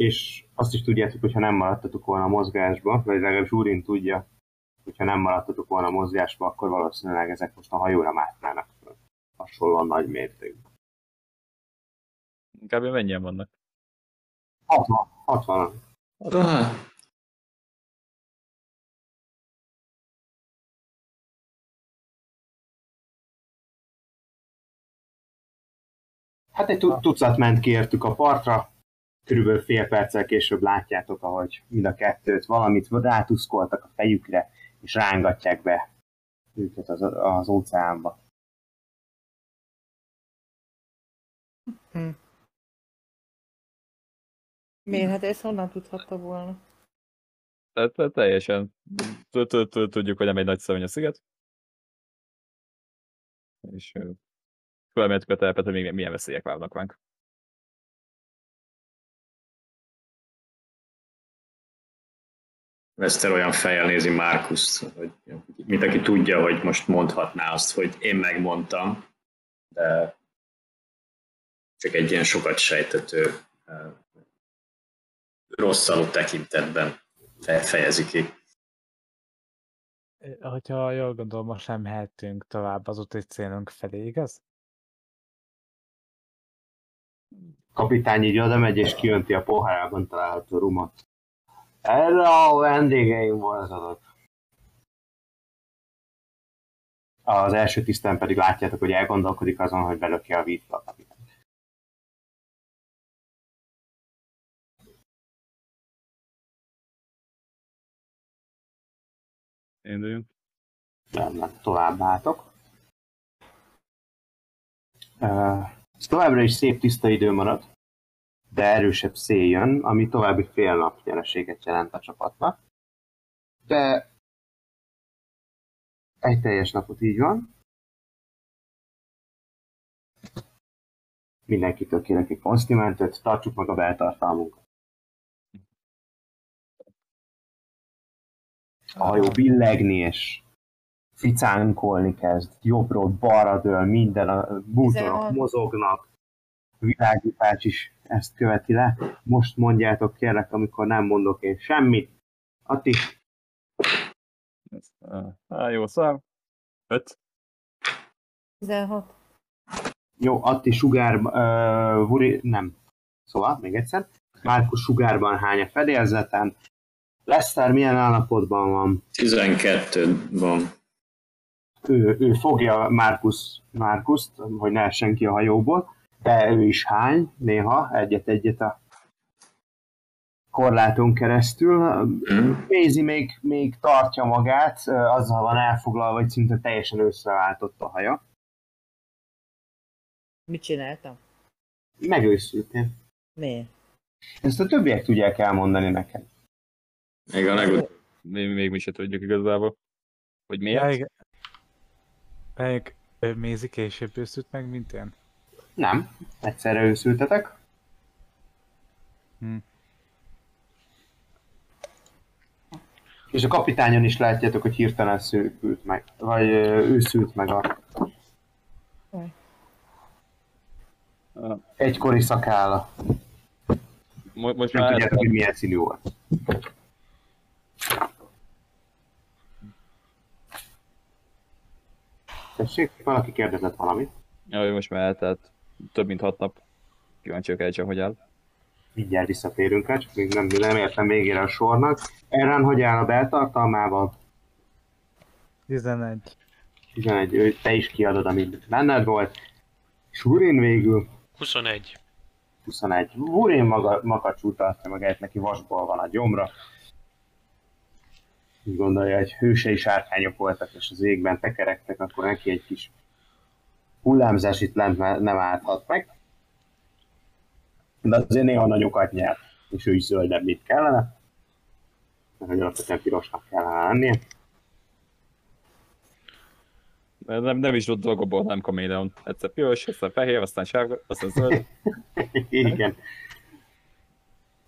És azt is tudjátok, hogyha nem maradtatok volna a mozgásba, vagy legalábbis Úrin tudja, hogyha nem maradtatok volna a mozgásba, akkor valószínűleg ezek most a hajóra mátnának. Hasonlóan nagy mértékben. Kb. mennyien vannak? 60, 60 Ah, Hát egy tu- tucat ment ki értük a partra, körülbelül fél perccel később látjátok, ahogy mind a kettőt valamit rátuszkoltak a fejükre, és rángatják be őket az, az óceánba. Miért? Hát ezt honnan tudhatta volna? Tehát teljesen tudjuk, hogy nem egy nagy szörny a sziget. És felmértük a telepet, hogy még milyen veszélyek várnak ránk. Veszter olyan fejjel nézi Márkuszt, hogy mint aki tudja, hogy most mondhatná azt, hogy én megmondtam, de csak egy ilyen sokat sejtető eh, rosszaló tekintetben fe- fejezi ki. Hogyha jól gondolom, most nem mehetünk tovább az úti célunk felé, igaz? Kapitány így oda megy, és kijönti a pohárában található rumot. Erre a vendégeim voltatok. Az első tisztán pedig látjátok, hogy elgondolkodik azon, hogy belöki a vítva a kapitány. Induljunk. Rendben, tovább látok. Uh, továbbra is szép tiszta idő marad, de erősebb szél jön, ami további fél nap nyereséget jelent a csapatnak. De egy teljes napot így van. Mindenkitől kérek egy konsztimentet, tartsuk meg a beltartalmunkat. A hajó billegni és ficánkolni kezd, jobbról balra dől, minden a bútorok 16. mozognak, világítás is ezt követi le. Most mondjátok kérlek, amikor nem mondok én semmit. Ati, á, jó szám. Öt. 16. jó, Atti sugár, uh, Vuri, nem. Szóval, még egyszer. Márkus sugárban hány a fedélzeten. Leszter milyen állapotban van? 12 van. ő, ő fogja Márkusz, Márkuszt, hogy ne essen ki a hajóból, de ő is hány, néha egyet-egyet a korláton keresztül. Mm. Mézi még, még tartja magát, azzal van elfoglalva, hogy szinte teljesen összeváltott a haja. Mit csináltam? Megőszültél. Miért? Ezt a többiek tudják elmondani neked. Még a legut- Még, még mi se tudjuk igazából. Hogy miért? Igen. Melyik ö, Mézi később őszült meg, mint én? Nem, egyszerre őszültetek. Hm. És a kapitányon is látjátok, hogy hirtelen szőkült meg, vagy őszült meg a egykori szakálla. mo- most Nem már tudjátok, hogy milyen színű volt. Tessék, valaki kérdezett valamit. Ja, hogy most már eltelt több mint hat nap. Kíváncsiak el csak, hogy áll. Mindjárt visszatérünk rá, csak még nem, nem értem végére a sornak. Erán, hogy áll a beltartalmával? 11. 11, ő, te is kiadod, amit benned volt. És Urin végül 21. 21. Urin maga, makacsú tartja magát, neki vasból van a gyomra. Úgy gondolja, hogy hősei sárkányok voltak, és az égben tekerektek, akkor neki egy kis hullámzás itt lent ne- nem állhat meg. De azért néha nagyokat nyer, és ő is zöldebb, mint kellene. Mert hogy alapvetően pirosnak kellene lennie. Nem, nem is ott dolgokból, nem kaméleon. Egyszer piros, aztán fehér, aztán sárga, aztán zöld. Igen.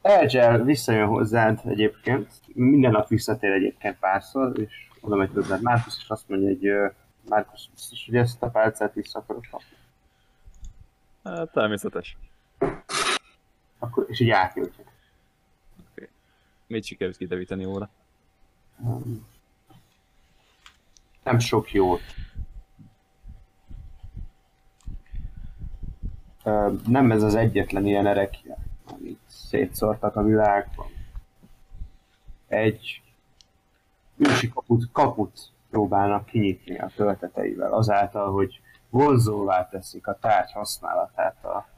Elgel visszajön hozzád egyébként, minden nap visszatér egyébként párszor, és oda megy hozzád Márkusz, és azt mondja, hogy ö, Márkusz, biztos, hogy ezt a pálcát vissza akarod kapni. Hát, természetes. Akkor, és így átnyújtja. Mit sikerült kidevíteni óra? Nem sok jót. Nem ez az egyetlen ilyen erekje, amit szétszórtak a világban. Egy ősi kaput, kaput próbálnak kinyitni a tölteteivel, azáltal, hogy vonzóvá teszik a tárgy használatát a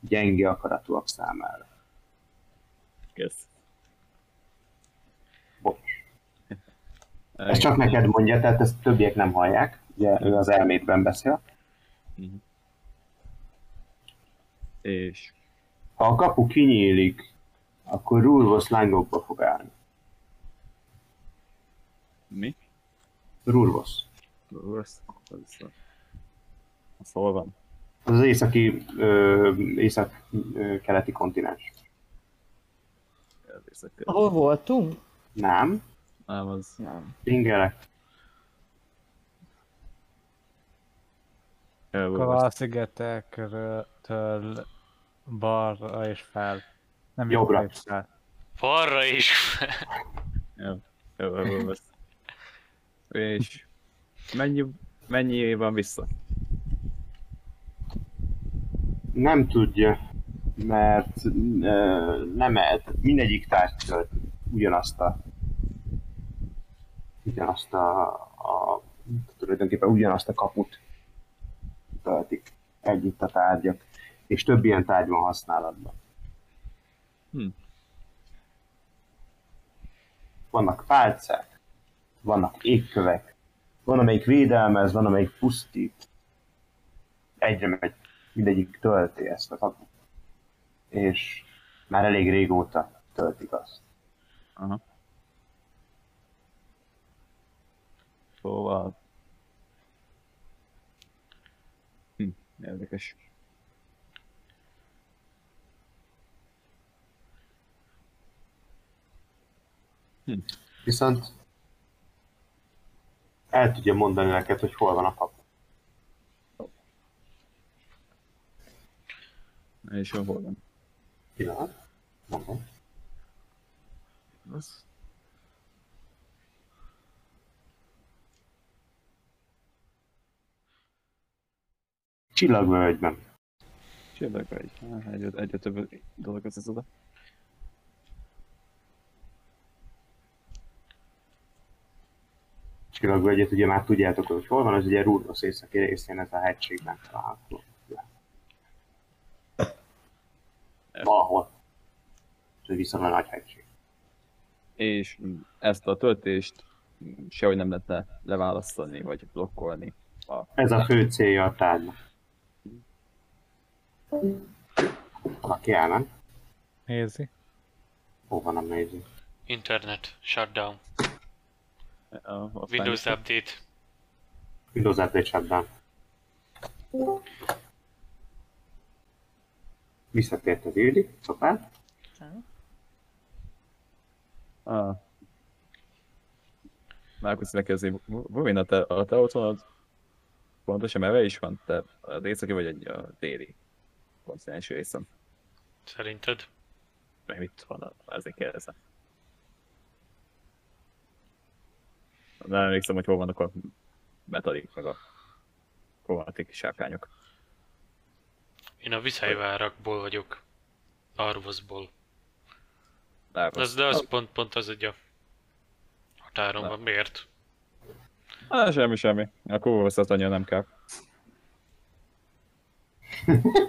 gyenge akaratúak számára. Kész. Bocs. Ezt csak neked mondja, tehát ezt többiek nem hallják. Ugye ő az elmétben beszél. És Ha a kapu kinyílik, akkor Rulvos lángokba fog állni. mi? Rulvos. Rossz. Az, hol van? Az az északi, ö, észak-keleti kontinens. Ahol voltunk? Nem, Nem, az... Nem. Ingerek. El Akkor volt. a szigetekről balra és fel. Nem Jobbra. és fel. Balra is. Jó, jó, jó, jó. És mennyi, mennyi van vissza? Nem tudja, mert ö, nem el, tehát mindegyik tárgy tölt ugyanazt a ugyanazt a, a tulajdonképpen ugyanazt a kaput töltik együtt a tárgyak, és több ilyen tárgy van használatban. Hm. Vannak pálcák, vannak égkövek, van amelyik védelmez, van amelyik pusztít. Egyre megy, mindegyik tölti ezt a kaput. És már elég régóta töltik azt. Aha. Szóval... Hm, érdekes. Viszont el tudja mondani neked, hogy hol van a kapu. És hol van? Pillanat. Mondom. Az? Csillagvölgyben. Csillag egy. Ah, Egyre, több dolog az ez oda. Csillagvölgyet ugye már tudjátok, hogy hol van, az ugye Rúdrosz északi részén ez a hegységben található. Valahol. Ez egy viszonylag nagy hegység. És ezt a töltést sehogy nem lehetne leválasztani, vagy blokkolni. A, Ez a fő célja a tárgynak. Valaki elment? Nézi. Hol van a néző? Internet. Shutdown. A, a Windows Update. Windows Update Shutdown. Visszatért az Ildi, szopán. Ah. Márkusz megkezdeni, Bovin, a te, a te otthonod pontosan meve is van? Te az északi vagy egy a déli kontinens részen? Szerinted? Meg mit van, ezért kérdezem. Nem emlékszem, hogy hol vannak a metalik, meg a kovatik sárkányok. Én a Viszályvárakból vagyok. De az, de az pont, pont az egy a határon van. Miért? Ah, semmi, semmi. A kóvasszat annyira nem kell.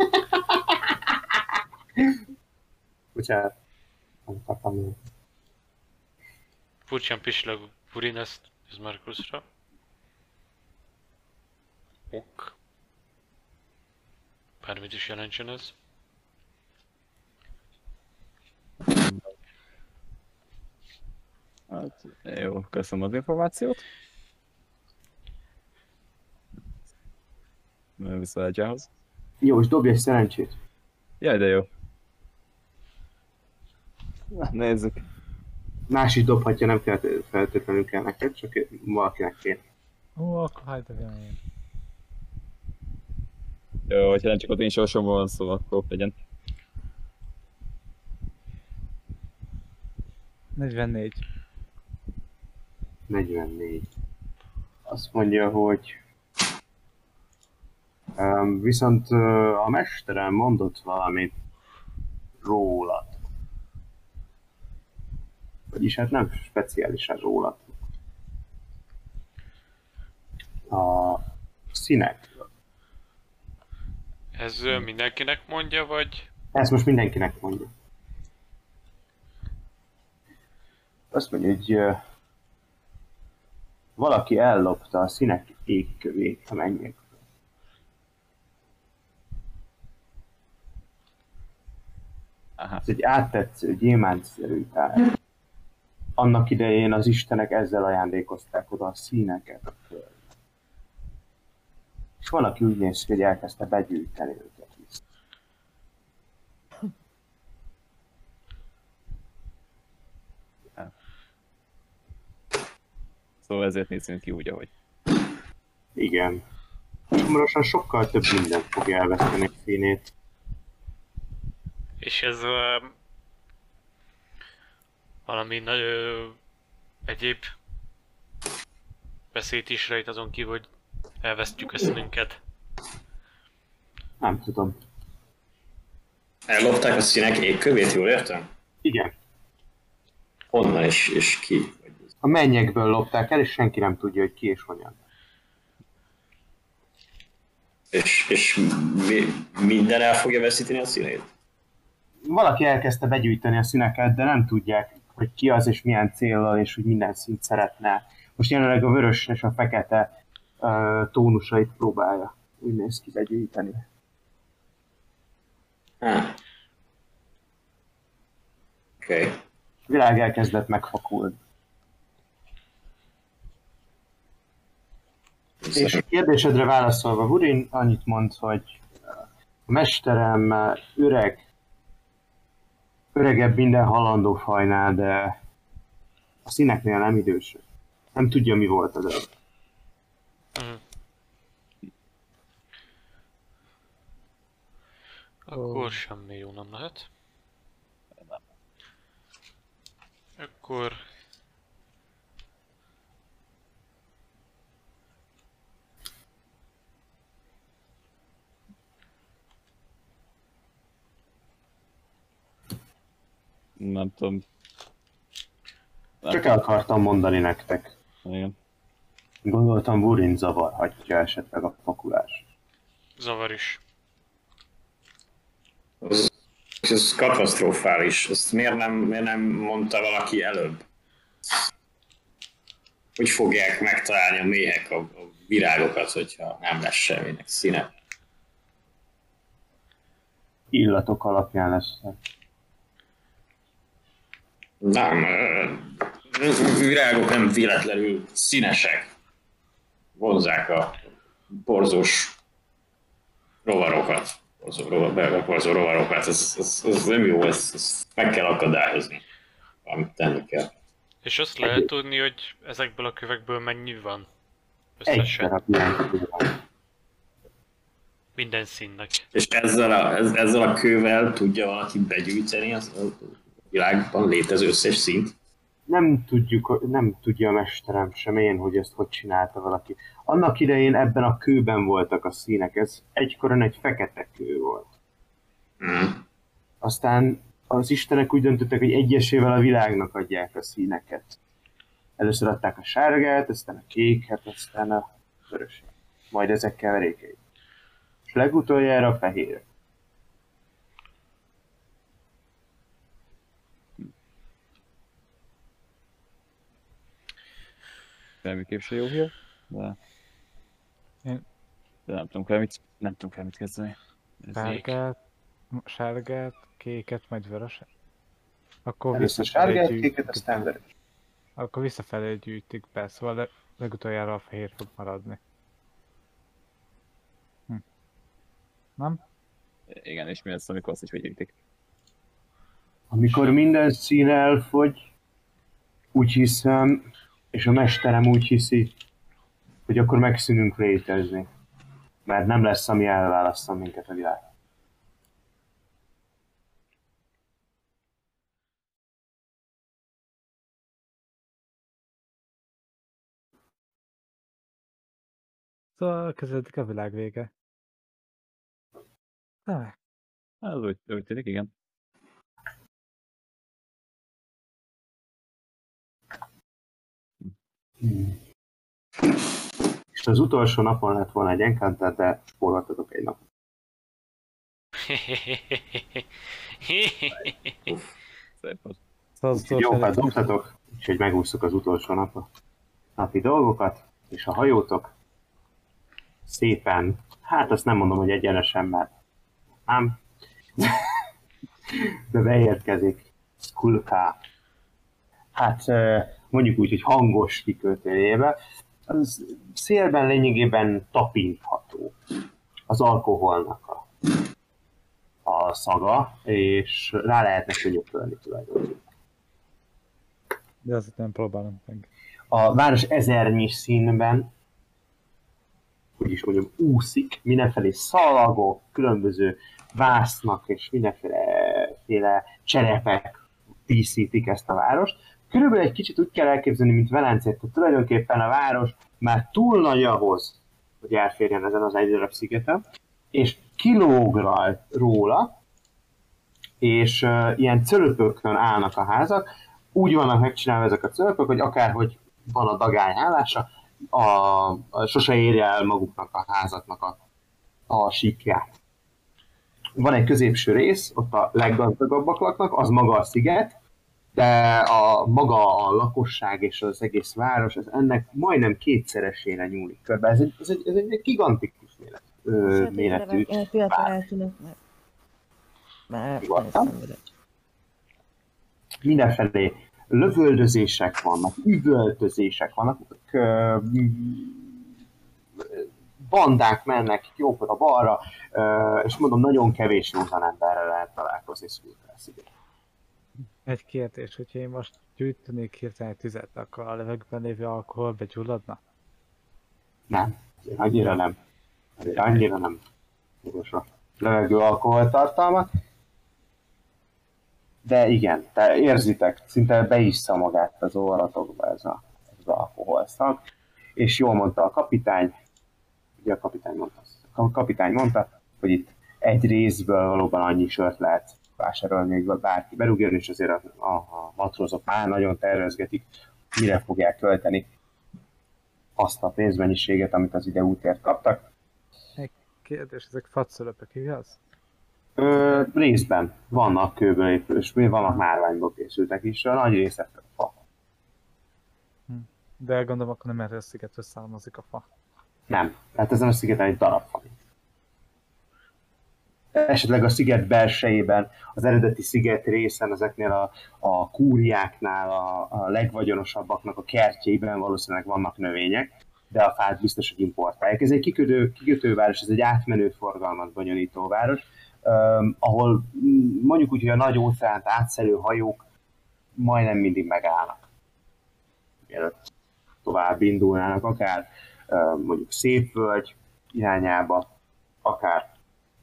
Bocsánat. Nem kaptam. Furcsán pislag Purin ezt, ez Markusra. Ok. Bármit is jelentsen ez. Hát, jó, köszönöm az információt. Mert vissza Egyához. Jó, és dobj egy szerencsét. Jaj, de jó. Na, nézzük. Más is dobhatja, nem kell, feltétlenül kell neked, csak valakinek kéne. Ó, akkor hagyd legyen én. Jó, hogyha nem csak ott én sorsomban van szó, akkor legyen. 44. 44. Azt mondja, hogy um, viszont uh, a mesterem mondott valamit rólad. Vagyis hát nem speciálisan rólad. A színekről. Ez mindenkinek mondja, vagy... Ezt most mindenkinek mondja. Azt mondja, hogy valaki ellopta a színek égkövét a mennyekből. Aha. Ez egy áttetsző, gyémántszerű tárgy. Annak idején az istenek ezzel ajándékozták oda a színeket. És van, aki úgy néz ki, hogy elkezdte begyűjteni őket vissza. Szóval ezért nézzünk ki úgy, ahogy. Igen. Hamarosan sokkal több minden fogja elveszteni a színét. És ez ö, valami nagy ö, egyéb veszélyt is rejt azon kívül, hogy elvesztjük a színünket. Nem tudom. Ellopták a színek égkövét, jól értem? Igen. Honnan és, és ki? A mennyekből lopták el, és senki nem tudja, hogy ki és hogyan. És, és mi, minden el fogja veszíteni a színét? Valaki elkezdte begyűjteni a színeket, de nem tudják, hogy ki az és milyen célral, és hogy minden szint szeretne. Most jelenleg a vörös és a fekete uh, tónusait próbálja. Úgy néz ki begyűjteni. Oké. Okay. A világ elkezdett megfakulni. És a kérdésedre válaszolva, Burin annyit mond, hogy a mesterem öreg, öregebb minden halandó fajnál, de a színeknél nem idősebb. Nem tudja, mi volt az előbb. Mhm. Akkor semmi jó nem lehet. Akkor... Nem tudom. Nem Csak el akartam mondani nektek. Igen. Gondoltam, Burin zavarhatja esetleg a fakulás. Zavar is. Ez, ez katasztrofális. Ezt miért nem, miért nem mondta valaki előbb? Hogy fogják megtalálni a méhek a, a virágokat, hogyha nem lesz semminek színe? Illatok alapján lesz. Nem, virágok nem véletlenül színesek. Vonzák a borzós rovarokat. Borzó, rovar, borzó rovarokat. Ez, ez, ez nem jó, ezt, ezt meg kell akadályozni. Amit tenni kell. És azt lehet tudni, hogy ezekből a kövekből mennyi van? Összesen. Minden színnek. És ezzel a, ez, ezzel a kővel tudja valaki begyűjteni az, a világban létező összes szint? nem tudjuk, nem tudja a mesterem sem én, hogy ezt hogy csinálta valaki. Annak idején ebben a kőben voltak a színek, ez egykoron egy fekete kő volt. Mm. Aztán az istenek úgy döntöttek, hogy egyesével a világnak adják a színeket. Először adták a sárgát, aztán a kéket, aztán a vöröset. Majd ezek keverékeit. És legutoljára a fehér. Semmiképp se jó hír, de... Én- De nem tudom kell mit, nem tudom kell mit kezdeni. Ez Sárgát, sárgát, kéket, majd vöröset. Akkor Először sárgát, gyűjtik kéket, aztán vörös. Akkor visszafelé gyűjtik be, szóval le, legutoljára a fehér fog maradni. Hm. Nem? Igen, és mi lesz, amikor azt is vegyítik? Amikor minden szín elfogy, úgy hiszem, és a mesterem úgy hiszi, hogy akkor megszűnünk létezni. Mert nem lesz, ami elválasztom minket a világ. Szóval kezdődik a világ vége. Na, Ez úgy, úgy tűnik, igen. És az utolsó napon lett volna egy encounter, de spóroltatok egy nap. Szép volt. Szóval jó, hát dobtatok, úgyhogy megúsztuk az utolsó nap, napi dolgokat, és a hajótok szépen, hát azt nem mondom, hogy egyenesen, mert nem, de beérkezik Skulka. Hát mondjuk úgy, hogy hangos kikötőjébe, az szélben lényegében tapintható az alkoholnak a, a szaga, és rá lehetne könyökölni tulajdonképpen. De azt nem próbálom meg. a város ezernyi színben, hogy is mondjam, úszik, mindenfelé szalagok, különböző vásznak és mindenféle cserepek díszítik ezt a várost. Körülbelül egy kicsit úgy kell elképzelni, mint Velencét, tehát tulajdonképpen a város már túl nagy ahhoz, hogy elférjen ezen az egy darab szigeten, és kilóg raj- róla, és uh, ilyen cölöpökön állnak a házak, úgy vannak megcsinálva ezek a cölöpök, hogy akárhogy van a dagály állása, a, a, sose érje el maguknak a házaknak a, a síkját. Van egy középső rész, ott a leggazdagabbak laknak, az maga a sziget, de a maga a lakosság és az egész város, ez ennek majdnem kétszeresére nyúlik körbe. Ez egy, ez egy, ez egy gigantikus méret, ö, méretű Én egy pillanatra eltűnök, mert... Mindenfelé lövöldözések vannak, üvöltözések vannak, ö, bandák mennek jobbra-balra, ö, és mondom, nagyon kevés józan emberrel lehet találkozni Skulker sziget. Egy kérdés, hogyha én most gyűjtenék hirtelen tüzet, akkor a levegőben lévő alkohol begyulladna? Nem, annyira nem. Annyira nem. Jogos a levegő alkoholtartalmat. De igen, te érzitek, szinte beissza magát az orratokba ez, a, ez az alkoholszag. És jól mondta a kapitány, ugye a kapitány mondta, a kapitány mondta, hogy itt egy részből valóban annyi sört lehet vásárolni, hogy bárki berúgjon, és azért a, a, a matrózok már nagyon tervezgetik, mire fogják költeni azt a pénzmennyiséget, amit az ide útért kaptak. Kérdés, ezek fatszölöpök, igaz? Ö, részben vannak kőből épül, és még vannak márványból készültek is, a nagy része fa. De gondolom, akkor nem erre a szigetről származik a fa. Nem, tehát ezen a szigeten egy darab fa. Esetleg a sziget belsejében, az eredeti sziget részen, ezeknél a, a kúriáknál, a, a legvagyonosabbaknak a kertjeiben valószínűleg vannak növények, de a fát biztos, hogy importálják. Ez egy kikötő, kikötőváros, ez egy átmenő forgalmat bonyolító város, um, ahol mm, mondjuk úgy, hogy a nagy óceánt átszelő hajók majdnem mindig megállnak. Mielőtt tovább indulnának, akár um, mondjuk Szépvölgy irányába, akár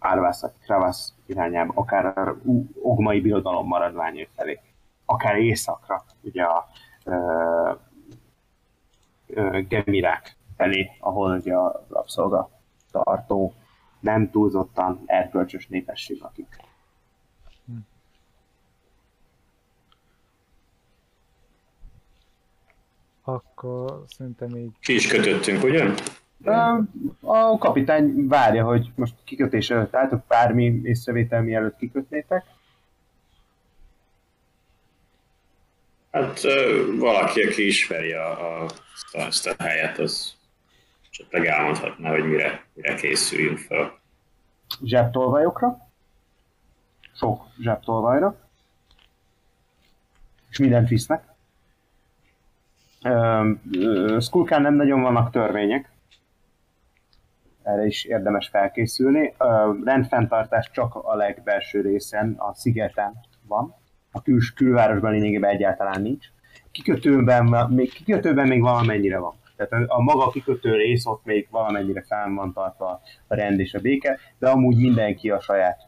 Árvászat, Kravasz irányába, akár a Ogmai Birodalom maradványai felé, akár északra, ugye a ö, ö, Gemirák felé, ahol ugye a rabszolga tartó nem túlzottan erkölcsös népesség, akik Akkor szerintem így Ki is kötöttünk, ugye? A kapitány várja, hogy most kikötés előtt álltok, bármi észrevétel mielőtt kikötnétek. Hát valaki, aki ismeri a, a, ezt, a, helyet, az esetleg elmondhatná, hogy mire, mire készüljünk fel. zsebtolvajokra. Sok zsebtolvajra. És mindent visznek. Skulkán nem nagyon vannak törvények. Erre is érdemes felkészülni. Ö, Rendfenntartás csak a legbelső részen, a szigeten van. A küls, külvárosban lényegében egyáltalán nincs. Kikötőben, még, kikötőben még valamennyire van. Tehát a, a maga kikötő rész ott még valamennyire fenn van tartva a rend és a béke, de amúgy mindenki a saját,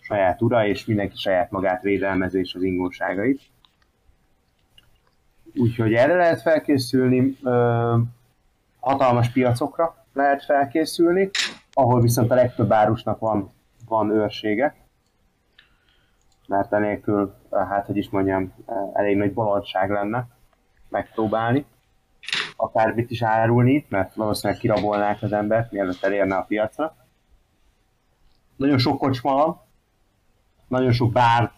saját ura, és mindenki saját magát védelmező és az ingóságait. Úgyhogy erre lehet felkészülni, ö, hatalmas piacokra lehet felkészülni, ahol viszont a legtöbb árusnak van, van őrsége, mert enélkül, hát hogy is mondjam, elég nagy bolondság lenne megpróbálni akármit is árulni, mert valószínűleg kirabolnák az embert, mielőtt elérne a piacra. nagyon sok kocsma van, nagyon sok bár,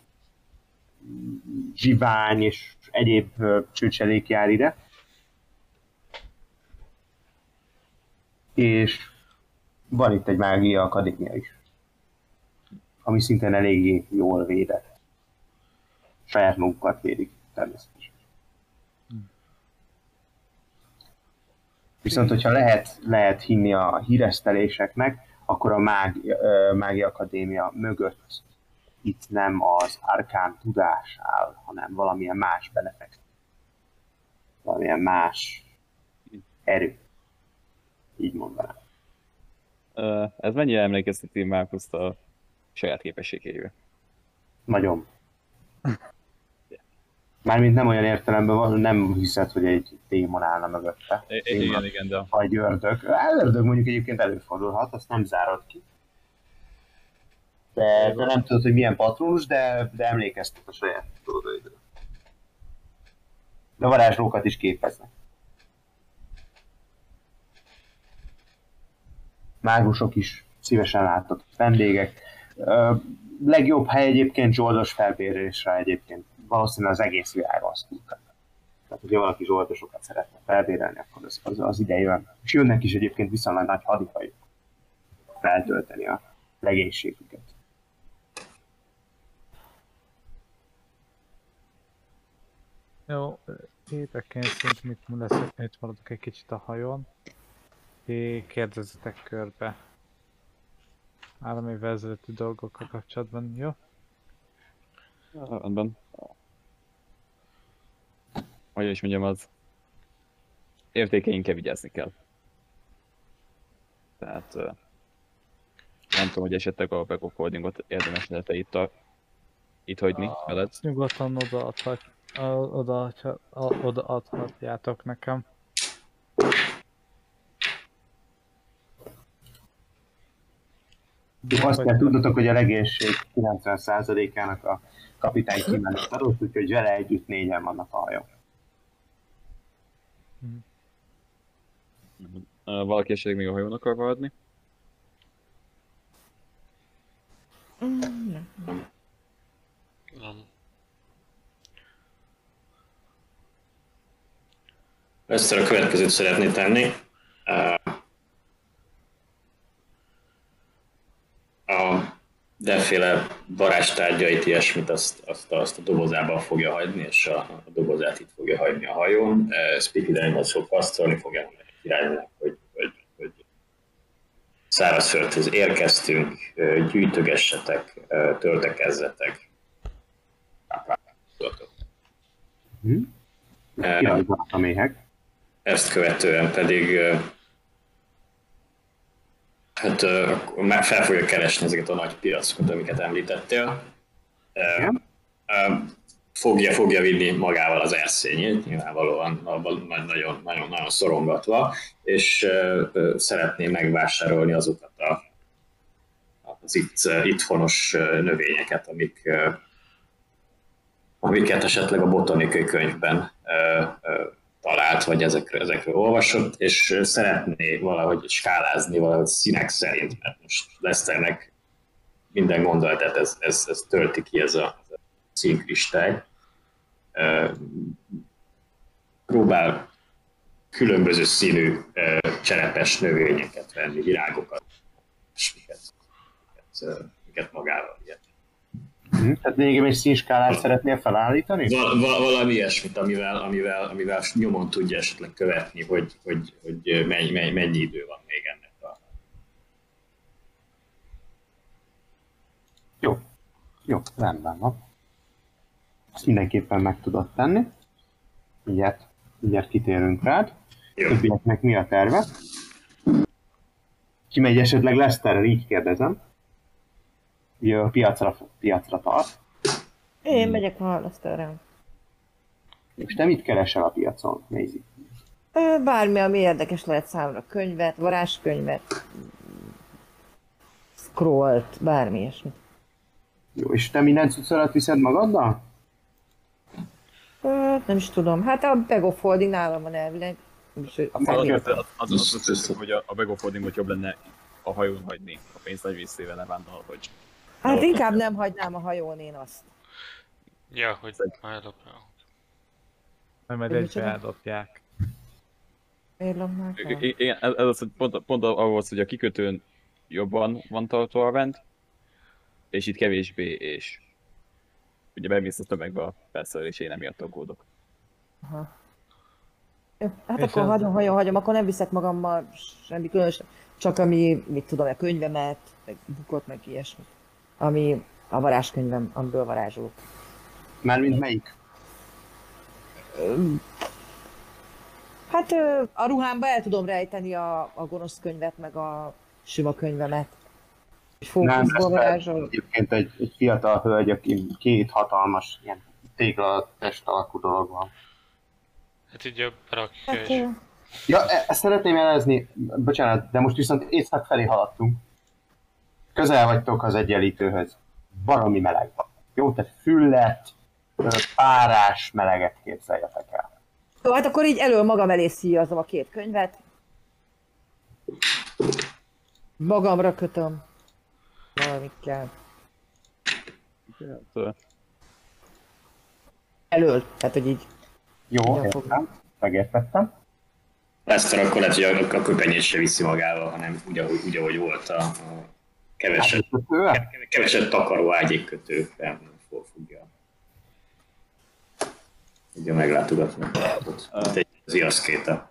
zsivány és egyéb ö, csőcselék jár ide. És van itt egy mágia akadémia is, ami szintén eléggé jól védett. Saját magukat védik természetesen. Viszont, hogyha lehet, lehet hinni a híreszteléseknek, akkor a mágia, ö, mágia akadémia mögött itt nem az arkán tudás áll, hanem valamilyen más benefektet. Valamilyen más erő. Így mondanám. Ez mennyire emlékezteti Márkuszt a saját képességeivel? Nagyon. Mármint nem olyan értelemben van, nem hiszed, hogy egy démon állna mögötte. I- igen, igen, de Vagy ördög. Hát, Ördög mondjuk egyébként előfordulhat, azt nem zárod ki. De, de nem tudod, hogy milyen patronus, de, de emlékeztet a saját tudódaidra. De varázslókat is képeznek. Mágusok is szívesen láttak vendégek. Legjobb hely egyébként zsoldos felbérésre egyébként. Valószínűleg az egész világon azt tudták. Tehát, hogyha valaki zsoldosokat szeretne felbérelni, akkor az, az, az ide jön. És jönnek is egyébként viszonylag nagy hadihajuk feltölteni a legénységüket. Jó, héteként szint mit lesz, itt maradok egy kicsit a hajón. Ti kérdezzetek körbe. Állami vezető dolgokkal kapcsolatban, jó? rendben. Hogy is mondjam, az értékeinkkel vigyázni kell. Tehát nem tudom, hogy esetleg a back of holdingot érdemes lehet itt, a, itt hagyni veled. Nyugodtan odaadhat, odaadhatjátok nekem. Csak azt kell tudnotok, hogy a legénység 90%-ának a kapitány kimenett adott, úgyhogy vele együtt négyen vannak a hajón. Ö, Valaki esetleg még a hajón akar maradni? Nem. Először a következőt szeretné tenni. A deféle varázstárgyait, ilyesmit azt, azt, azt a dobozában fogja hagyni, és a, a dobozát itt fogja hagyni a hajón. Speaky Daniels fog passzolni, fogja mondani a királynak, hogy, hogy, hogy szárazföldhöz érkeztünk, ö, gyűjtögessetek, ö, töltekezzetek. Hm? Kirajzolnak a méhek. ezt követően pedig hát akkor már fel fogja keresni ezeket a nagy piacokat, amiket említettél. Igen. Fogja, fogja vinni magával az erszényét, nyilvánvalóan nagyon, nagyon, nagyon szorongatva, és szeretné megvásárolni azokat a, az itt, itthonos növényeket, amik, amiket esetleg a botanikai könyvben talált, vagy ezekről, ezekről olvasott, és szeretné valahogy skálázni valahogy színek szerint, mert most Leszternek minden gondolatát ez, ez, ez tölti ki ez a, ez a színkristály. Próbál különböző színű cserepes növényeket venni, virágokat, és miket, miket, miket magával ilyet. Hm? Tehát lényegében egy színskálát szeretnél felállítani? Val- val- valami ilyesmit, amivel, amivel, amivel nyomon tudja esetleg követni, hogy, hogy, hogy mennyi, mennyi, mennyi idő van még ennek a... Jó. Jó, rendben van. Ezt mindenképpen meg tudod tenni. Mindjárt, mindjárt kitérünk rád. Jó. Többieknek mi a terve? Kimegy esetleg Leszterrel, így kérdezem. A piacra, piacra tart. Én megyek a Leszterrel. És te mit keresel a piacon? Ö, Bármi, ami érdekes lehet számomra. Könyvet, varázskönyvet, scrollt, bármi ilyesmi. Jó, és te minden cuccolat viszed magaddal? Ö, nem is tudom. Hát a Bag of Holding nálam van elvileg. Az, az, az, az, az, az, hogy a, a bag of holdingot jobb lenne a hajón hagyni a pénzt nagy részével levándorol, hogy Hát inkább nem hagynám a hajón én azt. Ja, hogy. Majd majd Hogy egybe eldobják. Miért lopnák el? Igen, ez, ez az, hogy pont, pont arról volt, hogy a kikötőn jobban van tartó a rend, és itt kevésbé, és ugye bemész a tömegbe a felszerelés, én emiatt aggódok. Aha. Hát És akkor az- hagyom, hagyom, hagyom, akkor nem viszek magammal semmi különös, csak ami, mit tudom, a könyvemet, meg bukott, meg ilyesmi. Ami a varázskönyvem, amiből varázsolok. Mármint melyik? Hát a ruhámba el tudom rejteni a, a gonosz könyvet, meg a sima könyvemet. Fókuszból ez varázsol. egyébként egy, egy fiatal hölgy, aki két hatalmas ilyen tégla test alakú dolog van. Hát így a rakja Hát, is. Ja, e- ezt szeretném jelezni, bocsánat, de most viszont észak felé haladtunk. Közel vagytok az egyenlítőhöz. Baromi meleg van. Jó, tehát füllet, párás meleget képzeljetek el. Jó, hát akkor így elől magam elé szíjazom a két könyvet. Magamra kötöm. Valamit kell. Hát, Elől. Tehát, hogy így. Jó, értem, megértettem. Leszter akkor lehet, hogy a, a köpenyét se viszi magával, hanem úgy, ahogy, úgy, ahogy volt a, a keveset, Átkötővel? keveset takaró ágyékkötő, nem fogja. Ugye meglátogatni. Ott egy ziaszkéta.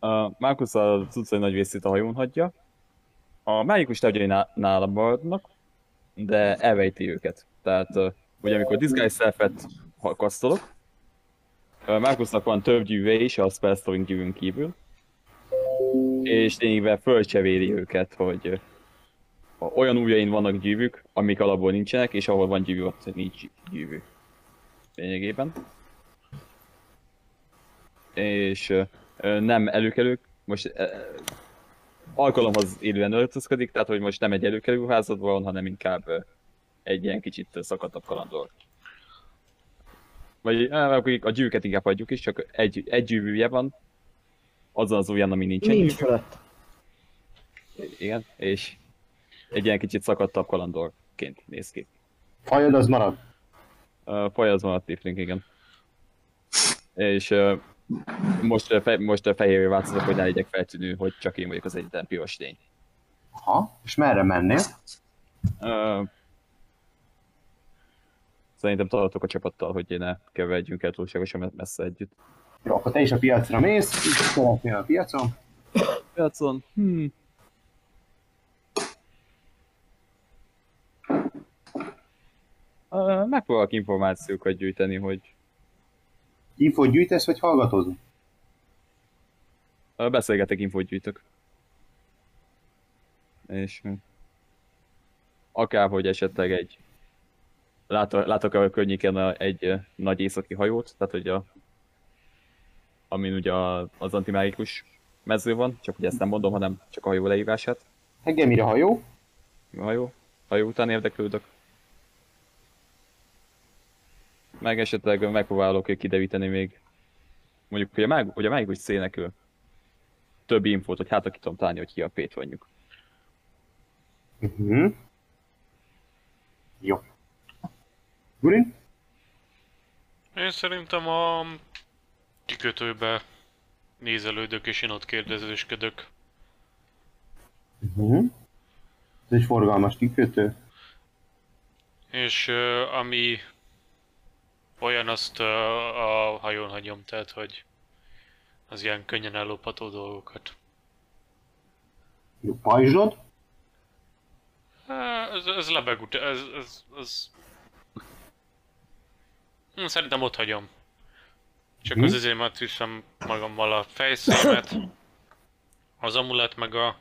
A Markus a cuccai nagy részét a hajón hagyja. A mágikus tárgyai ná- nála maradnak, de elvejti őket. Tehát, ö, ugye amikor Disguise Self-et kasztolok, ö, Markusnak van több gyűve is a Spellstoring gyűvön kívül, és lényegében fölcsevéli őket, hogy olyan ujjain vannak gyűvük, amik alapból nincsenek, és ahol van gyűvű, ott nincs gyűvű. Lényegében. És nem előkelők, most alkalomhoz élően öltözködik, tehát hogy most nem egy előkelő házad van, hanem inkább egy ilyen kicsit szakadtabb kalandor. Vagy akkor a gyűrűket inkább hagyjuk is, csak egy, egy gyűrűje van, azon az ujján, ami nincsen Nincs fölött. Igen, és egy ilyen kicsit szakadtabb kalandorként néz ki. Fajod az marad. A faj az van a Tifling, igen. És ö, most, ö, fe, most ö, fehérre változok, hogy ne legyek feltűnő, hogy csak én vagyok az egyetlen piros lény. Ha, és merre mennél? Ö, Szerintem tartok a csapattal, hogy ne keverjünk el túlságosan messze együtt. Jó, akkor te is a piacra mész, szeretnél a piacon. Piacon? Hmm. Megpróbálok információkat gyűjteni, hogy Infót gyűjtesz, vagy hallgatózol? Beszélgetek, infót gyűjtök. És hm, akárhogy esetleg egy látok, látok a környéken a, egy nagy északi hajót, tehát hogy a amin ugye a, az antimágikus mező van, csak hogy ezt nem mondom, hanem csak a hajó leírását. Engem mire hajó? A hajó, hajó után érdeklődök. Meg esetleg megpróbálok kideríteni még, mondjuk, hogy a, mág, hogy a mágikus szének ő több infót, hogy hát aki tudom találni, hogy ki a Pét mondjuk. Uh-huh. Jó. Gurin? Én szerintem a kikötőbe nézelődök, és én ott kérdezősködök. Uh-huh. Ez egy forgalmas kikötő. És ö, ami olyan, azt ö, a hajón hagyom, tehát hogy az ilyen könnyen ellopható dolgokat. Jó, pajzsod? Ez, ez lebeg ut- ez, ez, ez... Szerintem ott hagyom. Csak Mhm. az azért mert viszem magammal a fejszémet, az amulet meg a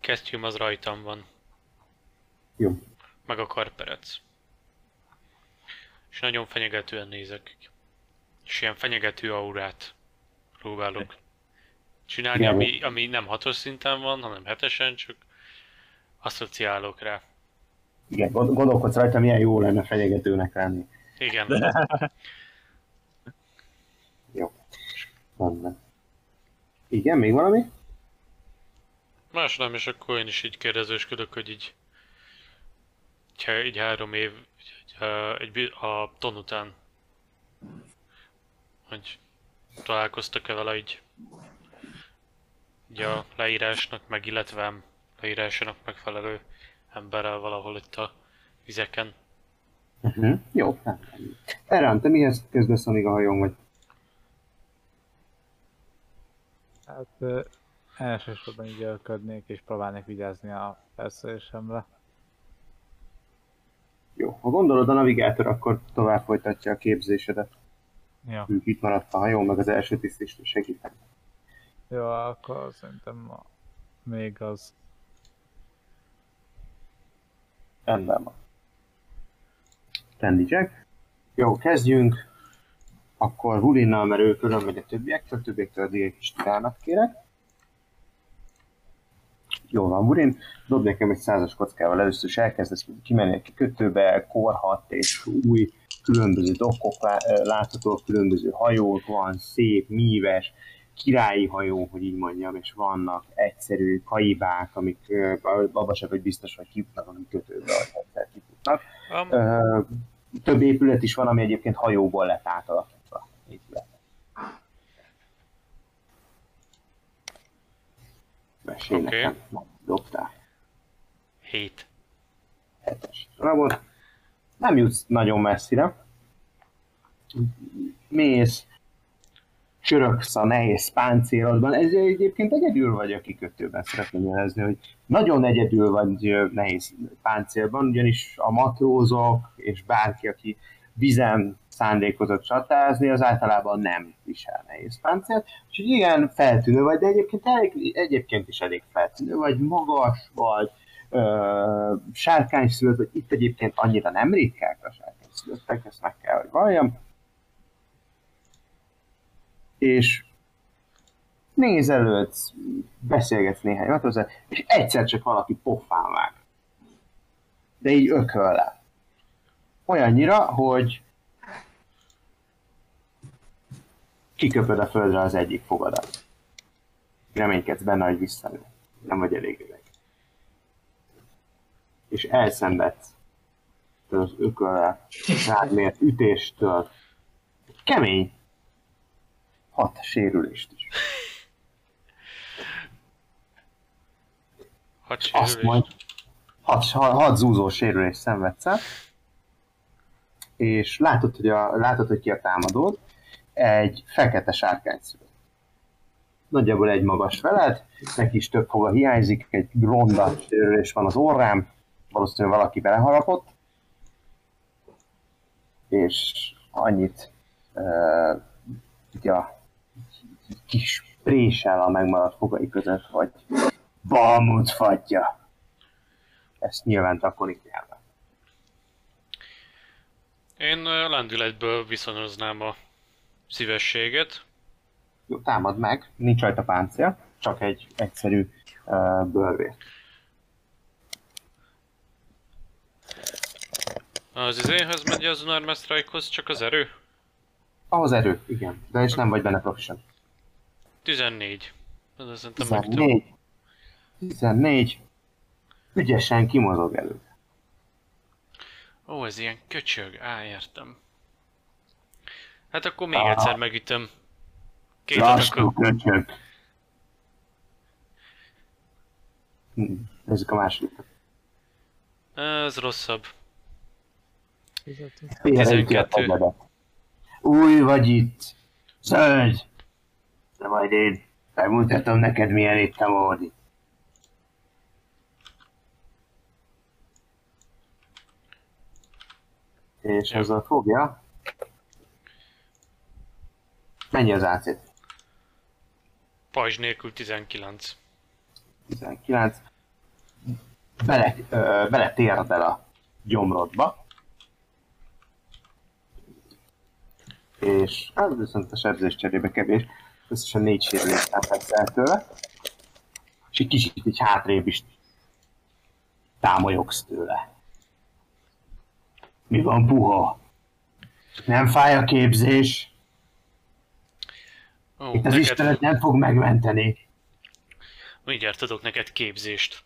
kesztyűm az rajtam van, Jó. meg a karperec. És nagyon fenyegetően nézek. És ilyen fenyegető aurát próbálok csinálni, Igen. ami, ami nem hatos szinten van, hanem hetesen, csak asszociálok rá. Igen, gond- gondolkodsz rajta, milyen jó lenne fenyegetőnek lenni. Igen. Rendben. Igen, még valami? Más nem, és akkor én is így kérdezősködök, hogy így... Ha így három év, így, egy, a ton után, hogy találkoztak-e vele így, így a leírásnak, meg illetve leírásának megfelelő emberrel valahol itt a vizeken. Uh-huh. Jó, nem. Erre, te mihez kezdesz, amíg a hajón vagy? Hát ö, elsősorban így ölködnék és próbálnék vigyázni a felszerelésemre. Jó, ha gondolod a navigátor, akkor tovább folytatja a képzésedet. Ja. Ők itt maradt a hajón, meg az első tisztést segítek. Jó, akkor szerintem a... még az. Rendben van. Rendi Jack. Jó, kezdjünk. Akkor Vulinnal, mert ő külön megy a többiektől, többiektől addig egy kis türelmet kérek. Jó van, Burin, dob nekem egy százas kockával, először is elkezdesz kimenni a kikötőbe, korhat és új különböző dokkok lá- láthatók, különböző hajók van, szép, míves, királyi hajó, hogy így mondjam, és vannak egyszerű kaibák, amik ö, abban sem vagy biztos, hogy kijutnak a kikötőbe, vagy egyszer kifutnak. Um, több épület is van, ami egyébként hajóból lett átalakítva. Mesélj Oké. nekem, dobtál. 7. Hetes darabot. Nem jutsz nagyon messzire. Mész, csöröksz a nehéz páncélodban. Ez egyébként egyedül vagy a kikötőben, szeretném jelezni, hogy nagyon egyedül vagy nehéz páncélban, ugyanis a matrózok és bárki, aki vizen szándékozott csatázni, az általában nem visel nehéz páncélt. Úgyhogy igen, feltűnő vagy, de egyébként, elég, egyébként is elég feltűnő vagy, magas vagy, ö, sárkányszülött, vagy itt egyébként annyira nem ritkák a sárkányszülöttek, ezt meg kell, hogy valljam. És nézelődsz, beszélgetsz néhány matrozzal, és egyszer csak valaki pofán vág. De így ököl le. Olyannyira, hogy kiköpöd a földre az egyik fogadat. Reménykedsz benne, hogy visszanő. Nem vagy elég öreg. És elszenvedsz az ököllel rád mért ütéstől. Kemény. Hat sérülést is. Hat Azt sérülés. mondj, hat, hat zúzó sérülést szenvedsz el, és látod, hogy, a, látod, hogy ki a támadód, egy fekete sárkány szülött. Nagyjából egy magas veled, neki is több foga hiányzik, egy ronda sérülés van az orrám, valószínűleg valaki beleharapott, és annyit uh, ugye a kis préssel a megmaradt fogai között, hogy Balmut fagyja. Ezt nyilván takonik nyelven. Én lendületből viszonyoznám a szívességet. Jó, támad meg, nincs rajta páncél, csak egy egyszerű uh, bőrvér. Az izéhez megy az Unarmed Strike-hoz csak az erő? Ahhoz erő, igen, de és nem vagy benne proficient. 14. Ez több. 14. 14. Ügyesen kimozog elő. Ó, ez ilyen köcsög. Á, értem. Hát akkor még Ah. egyszer megütöm. Két Lassú köcsög. Hm, Nézzük a másodikat. Ez rosszabb. Fizetünk. Félreüti a 12. tegyedet. Új vagy itt. Zöld. De majd én megmutatom neked milyen itt a módi. És ezzel fogja. Mennyi az ac Pajzs nélkül 19. 19. Bele, ö, bele térdel a gyomrodba. És hát viszont a sebzés cserébe kevés. Összesen négy sérülést szenvedsz el tőle. És egy kicsit így hátrébb is támolyogsz tőle. Mi van, puha? Nem fáj a képzés? Ó, Itt az neked, Istenet nem fog megmenteni. Mindjárt adok neked képzést.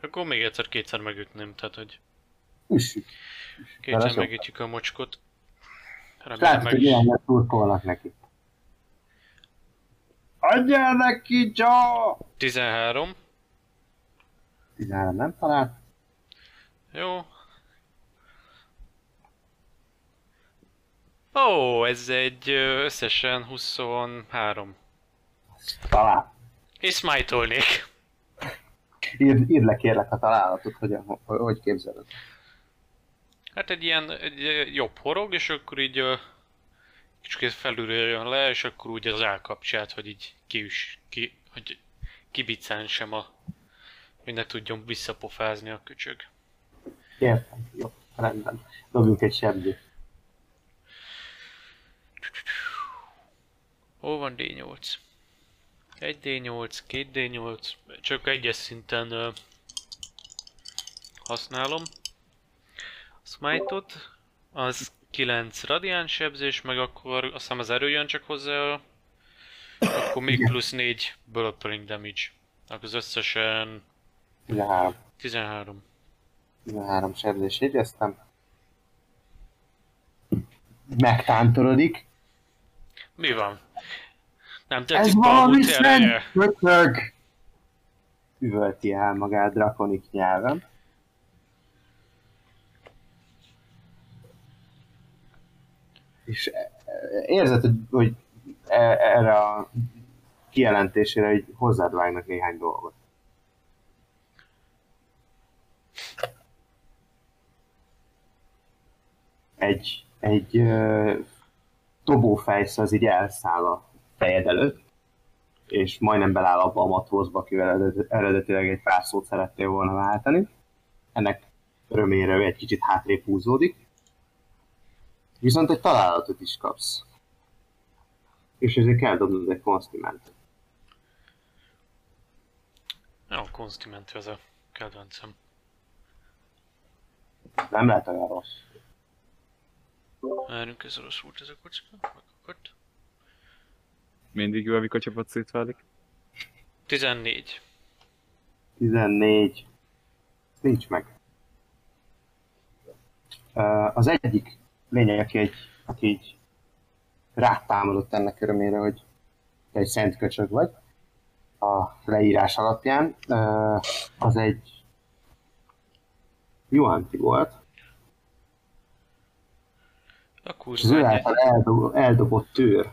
Akkor még egyszer kétszer megütném, tehát hogy Üssük. kétszer megütjük a mocskot. Remélem Látod, meg hogy is. ilyenre turkolnak neki. Adjál neki, Joe! 13. 13 nem talált. Jó. Ó, ez egy összesen 23. Talál. És smite-olnék. Írd, írd le kérlek a találatot, hogy, hogy, hogy képzeled. Hát egy ilyen egy jobb horog, és akkor így kicsit felülről jön le, és akkor úgy az állkapcsát, hogy így kiüs, ki, hogy kibiccentsem a... Mindent tudjon visszapofázni a köcsög. Értem. Jó, rendben. Dobjunk egy sebzést. Hol van D8? 1 D8, 2 D8, csak egyes szinten ö, használom. A smite-ot, az 9 radián sebzés, meg akkor azt hiszem az erő jön csak hozzá, akkor még plusz 4 bullet damage. Akkor az összesen 13. 13. 13 sebzés jegyeztem. Megtántorodik. Mi van? Nem Ez tetszik valami Balmut ereje? szent kötök! Üvölti el magát drakonik nyelven. És e- e- érzed, hogy, hogy e- erre a kijelentésére hogy hozzád vágnak néhány dolgot. Egy, egy dobófejsz az így elszáll a fejed előtt, és majdnem beláll abba a matrózba, akivel eredet- eredetileg egy pár szót szerettél volna váltani. Ennek örömére ő egy kicsit hátrébb húzódik. Viszont egy találatot is kapsz. És ezért kell dobnod egy konstimentet. Jó, konstimentő az a kedvencem. Nem lehet olyan rossz. Várjunk, ez rossz volt ez a kocka. Megakadt. Mindig jó, amikor csapat szétválik. 14. 14. Ez nincs meg. Az egyik lényeg, aki, egy, aki így rátámadott ennek örömére, hogy te egy szent köcsög vagy, a leírás alapján, az egy Juanti volt, Akkor és az ő által eldob, eldobott tőr,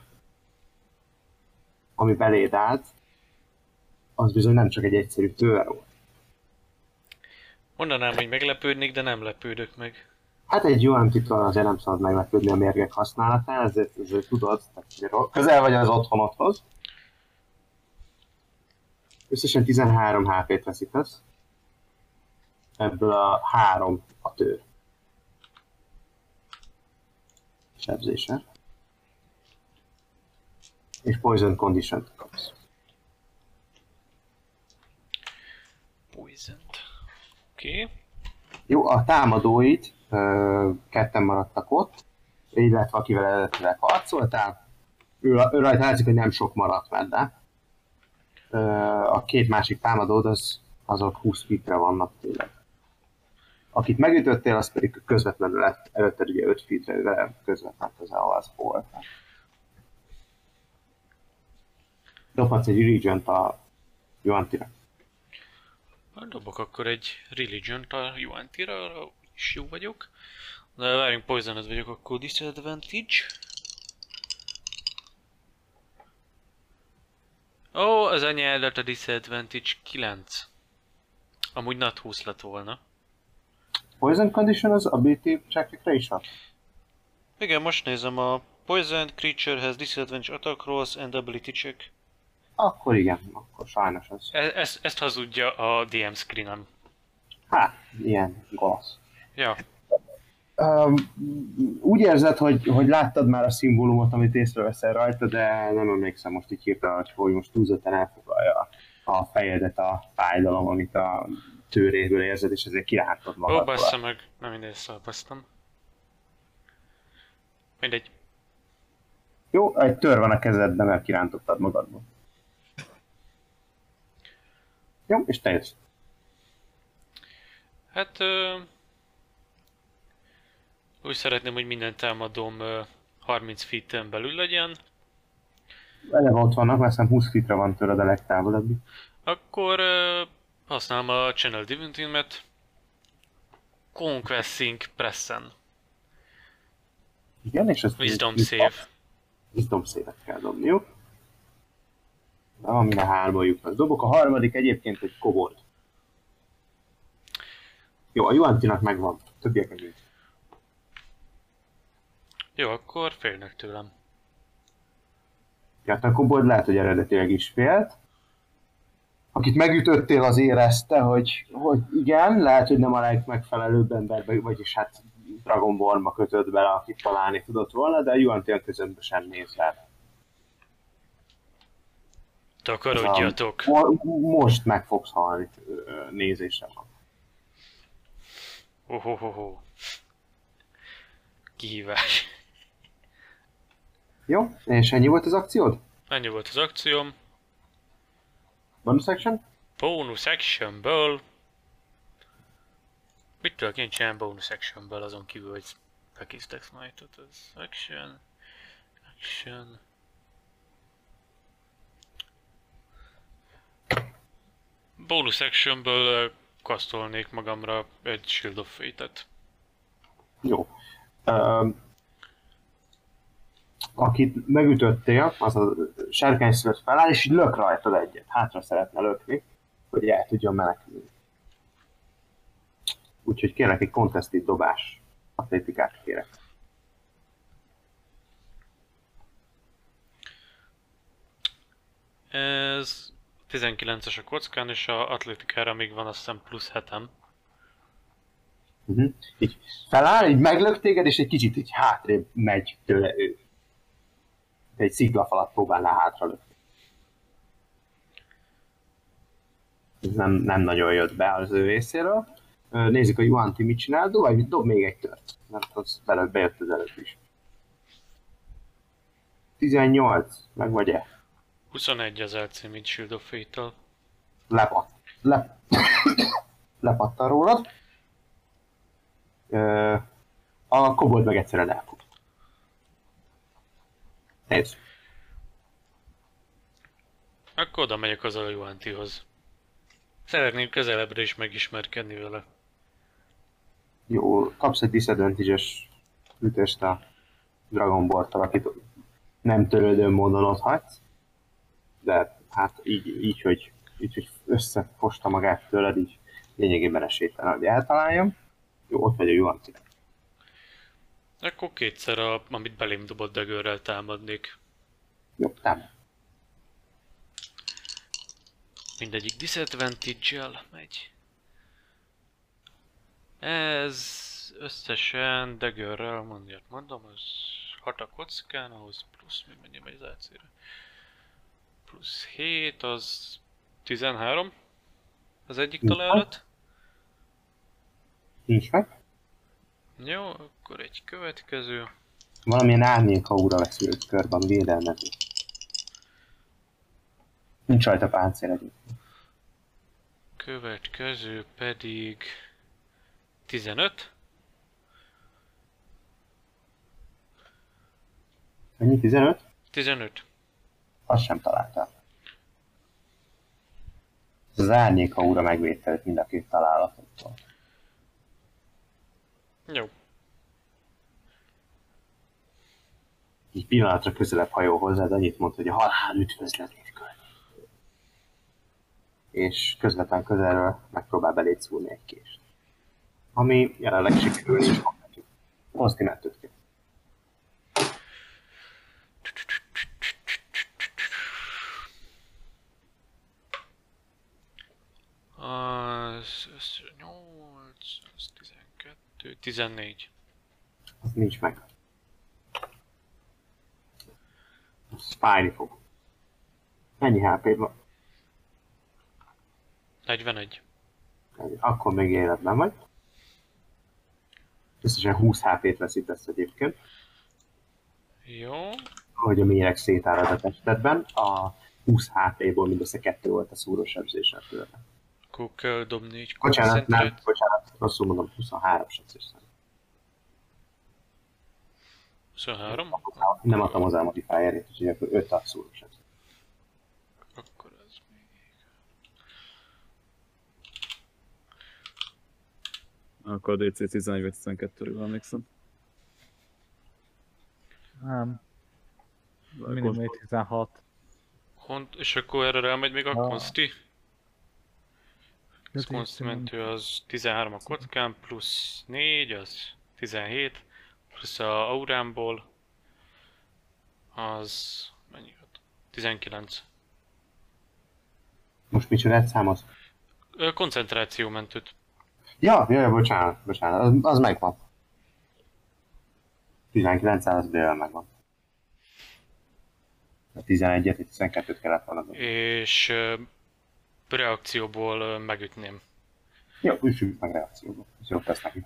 ami beléd állt, az bizony nem csak egy egyszerű tőr volt. Mondanám, hogy meglepődnék, de nem lepődök meg. Hát egy UMT titől azért nem szabad meglepődni a mérgek használatán, ezért, ezért tudod, tehát közel vagy az otthonodhoz. Összesen 13 HP-t veszítesz. Ebből a 3 a tő. Sebzése. És Poison condition kapsz. Poisoned. Oké. Okay. Jó, a támadóit ö, ketten maradtak ott, illetve akivel eredetileg harcoltál. Ő, ő rajta látszik, hogy nem sok maradt benne. Ö, a két másik támadód, az, azok 20 fitre vannak tőled. Akit megütöttél, az pedig közvetlenül lett, előtted ugye 5 fitre, vele közvetlenül közel az volt. Dobhatsz egy religion a Joantira. Hát Dobok akkor egy religion a Yuan-tira, arra is jó vagyok. De várjunk, poisoned vagyok, akkor disadvantage. Ó, az anyádat a disadvantage 9. Amúgy nat 20 lett volna. Poison condition az ability checkekre is hat? Igen, most nézem a Poisoned creature has disadvantage attack rolls and ability check. Akkor igen, akkor sajnos az. E- ezt, ezt hazudja a DM screenem. Hát, ilyen galasz. Ja, Um, úgy érzed, hogy, hogy láttad már a szimbólumot, amit észreveszel rajta, de nem emlékszem most így hirtelen, hogy, hogy most túlzottan elfoglalja a fejedet a fájdalom, amit a tőréből érzed, és ezért kirántod ó, magadból. bassza meg, nem mindegy, szalpaztam. Mindegy. Jó, egy tör van a kezedben, mert kirántottad magadból. Jó, és te jössz. Hát... Ö, úgy szeretném, hogy minden támadóm ö, 30 feet belül legyen. Eleve ott vannak, mert hiszem 20 fitre van tőled a legtávolabbi. Akkor ö, használom a Channel Divinity-met. Conquesting Pressen. Igen, és ezt... Wisdom save. Wisdom save kell dobni, jó? Na, amire hárba jutnak. Dobok a harmadik egyébként egy kobold. Jó, a Juantinak megvan. Többiek nincs. Jó, akkor félnek tőlem. Tehát a kobold lehet, hogy eredetileg is félt. Akit megütöttél, az érezte, hogy, hogy igen, lehet, hogy nem a legmegfelelőbb emberbe, vagyis hát Dragon Ball-ba kötött bele, akit találni tudott volna, de a Juantian közömbösen sem néz rá. Takarodjatok. Mo- most meg fogsz halni van. Ohohoho. Kihívás. Jó, és ennyi volt az akciód? Ennyi volt az akcióm. Bonus action? Bonus actionből. Mit tudok én csinálni bonus actionből azon kívül, hogy Pakistax Smite-ot, az action, action. Bonus actionből ö, kasztolnék magamra egy Shield of Fate-et. Jó. Um, akit megütöttél, az a sárkány szület feláll, és így lök rajtad egyet. Hátra szeretne lökni, hogy el tudjon menekülni. Úgyhogy kérlek egy contested dobás. Atlétikát kérek. Ez 19-es a kockán, és a atlétikára még van azt hiszem plusz 7-em. Uh-huh. Így feláll, így meglök téged, és egy kicsit így hátrébb megy tőle ő. Egy sziklafalat próbál le hátra lökni. Ez nem, nem nagyon jött be az ő részéről. Nézzük, a Juanti mit csinál, vagy dob még egy tört. Mert az belőle bejött az előtt is. 18, meg vagy-e? 21 az LC, mint Shield of Fate-től. lepat, le, lepattan rólad. Ö, a kobold meg egyszerűen elfut. Nézd. Akkor oda megyek az a Juantihoz. Szeretnék közelebbre is megismerkedni vele. Jó, kapsz egy disadvantage-es ütést a Dragon Ball-tól, akit nem törődő módon ott hagysz. De hát így, így, hogy, így, hogy összefosta magát tőled, így lényegében esélytelen, hogy eltaláljam. Jó, ott vagy a Juanti. Akkor kétszer, a, amit belém dobott daggerrel támadnék. Jó, nem. Mindegyik disadvantage-el megy. Ez összesen daggerrel, mondját mondom, az 6 a kockán, ahhoz plusz, mi mennyi megy az AC-re? Plusz 7, az 13. Az egyik találat. Nincs meg. Jó, akkor egy következő. Valamilyen árnyék aura veszi őt körben védelmezni. Nincs rajta páncél egyébként. Következő pedig 15. Ennyi? 15? 15. Azt sem találtál. Az árnyék aura megvédte mind a két találatot. Jó. Így pillanatra közelebb hajol hozzád, annyit mond, hogy a halál üdvözletét küld. És közvetlen közelről megpróbál beléd szúrni egy kést. Ami jelenleg sikerülni is fog neki. Az 8, az 12, 14. Az nincs meg. Az fájni fog. Ennyi hp van? 41. Akkor még életben vagy. Összesen 20 HP-t veszítesz egyébként, Jó. hogy a méreg szétárad a testedben. A 20 HP-ból mindössze kettő volt a szúrósebzésen tőle. Akkor kell dobni egy Bocsánat, nem, bocsánat, rosszul mondom, 23 secces szám. 23? Nem adtam hozzá a modifierét, úgyhogy akkor 5 abszolút secces. Akkor ez még... Akkor a DC 11 vagy 12 ről emlékszem. Nem, minimum 16. Hont, és akkor erre rámegy még a Ah. Consti? Az Constimentő az 13 a kockán, plusz 4, az 17, plusz a aurámból az mennyi volt? 19. Most micsodát számolsz? Ö, Koncentráció mentőt. Ja, ja, ja, bocsánat, bocsánat, az, az megvan. 19 az bőven megvan. A 11-et, 12-t kellett volna. És reakcióból megütném. Jó, üssük meg reakcióba. Ez jó tesz neki.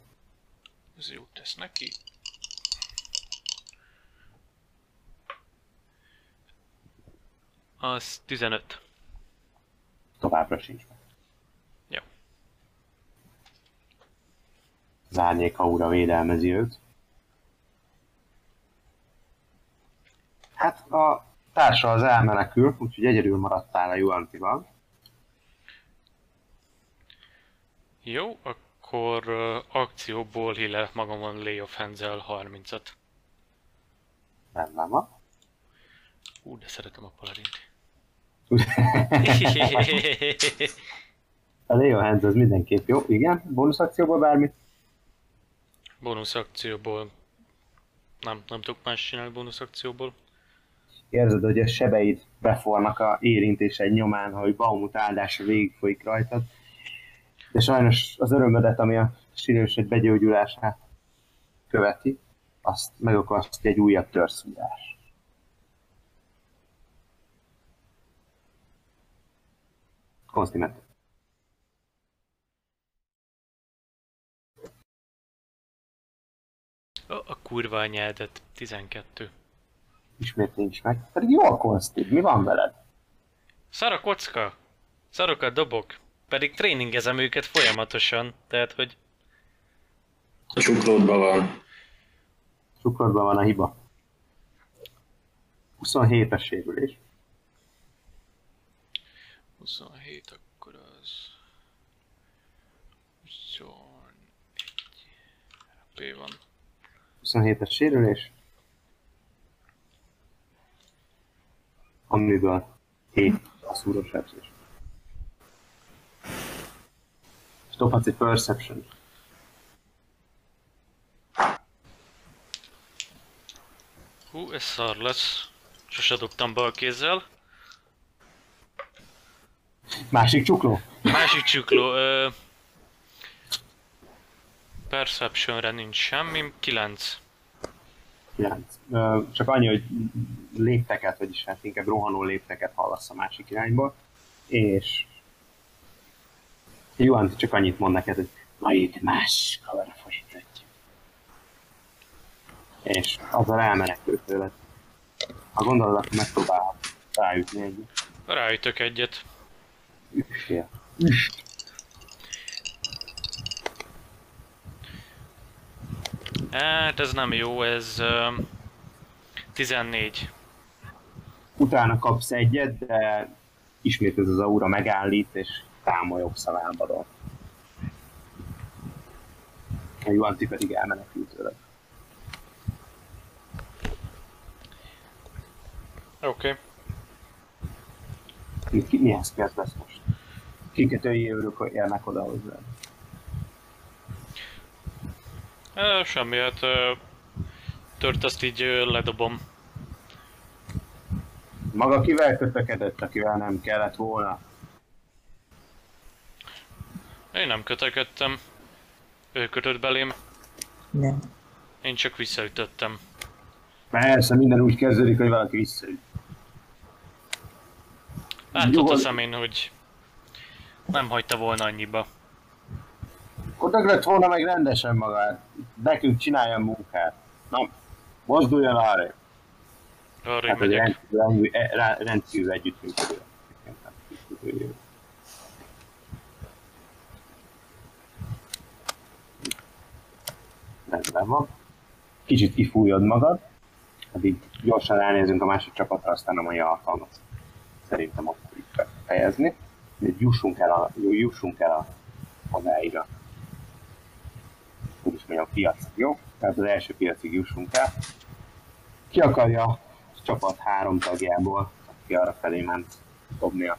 Ez jót tesz neki. Az 15. Továbbra sincs meg. Jó. Az árnyék aura védelmezi őt. Hát a társa az elmenekül, úgyhogy egyedül maradtál a Juantival. Jó, akkor ö, akcióból hillek magamon Lay of Hands-el 30-at. Rendben van. Ú, de szeretem a paladint. A Leo Hands az mindenképp jó. Igen, bónusz akcióból bármit. Bónusz akcióból. Nem, nem tudok más csinálni bónusz akcióból. Érzed, hogy a sebeid befornak a érintésed nyomán, hogy Baumut áldása végigfolyik rajtad. De sajnos az örömödet, ami a sírősöd begyógyulását követi, azt megakasztja egy újabb törszúrás. Konstiment. A, a kurva anyádat 12. Ismét nincs meg. Pedig jó a konstid, mi van veled? Szar a kocka! Szarokat dobok. Pedig tréningezem őket folyamatosan. Tehát, hogy A suklódban van. Cukrodban van a hiba. 27-es sérülés. 27, akkor az... 21 HP van. 27-es sérülés. Amiből 7 a szúrós sebzés. Dobhatsz egy perception. Hú, ez szar lesz. Sose dobtam bal kézzel. Másik csukló? Másik csukló, ö... Perceptionre nincs semmi, 9. 9. Ö, Csak annyi, hogy lépteket, vagyis hát inkább rohanó lépteket hallasz a másik irányból. És Juan csak annyit mond neked, hogy majd máskor folytatjuk. És azzal elmenekül tőled. Ha gondolod, akkor megpróbál ráütni egy Ráütök egyet. üssél. Hát ez nem jó, ez... Ö... 14. Utána kapsz egyet, de ismét ez az aura megállít, és támolyogsz a lábadon. A Juanti pedig elmenekült tőled. Oké. Okay. Mi, mihez kezdesz most? Kikötői őrök érnek oda hozzá. Semmi, hát... Tört azt így ledobom. Maga kivel kötökedett, akivel nem kellett volna? Én nem kötekedtem. Ő kötött belém. Nem. Én csak visszaütöttem. Persze, minden úgy kezdődik, hogy valaki visszaüt. Látott a hogy- szemén, hogy nem hagyta volna annyiba. Akkor lett volna meg rendesen magát. Nekünk csinálja a munkát. Na, mozduljon arra. Arra Hát, megyek. rendkívül, rendkívül együttműködő. Rendben van. Kicsit kifújod magad, addig gyorsan ránézünk a másik csapatra, aztán a mai alkalmat szerintem ott tudjuk fejezni. De jussunk el a, jussunk el a odáig a úgy is mondjam, piacig, jó? Tehát az első piacig jussunk el. Ki akarja a csapat három tagjából, aki arra felé ment dobni a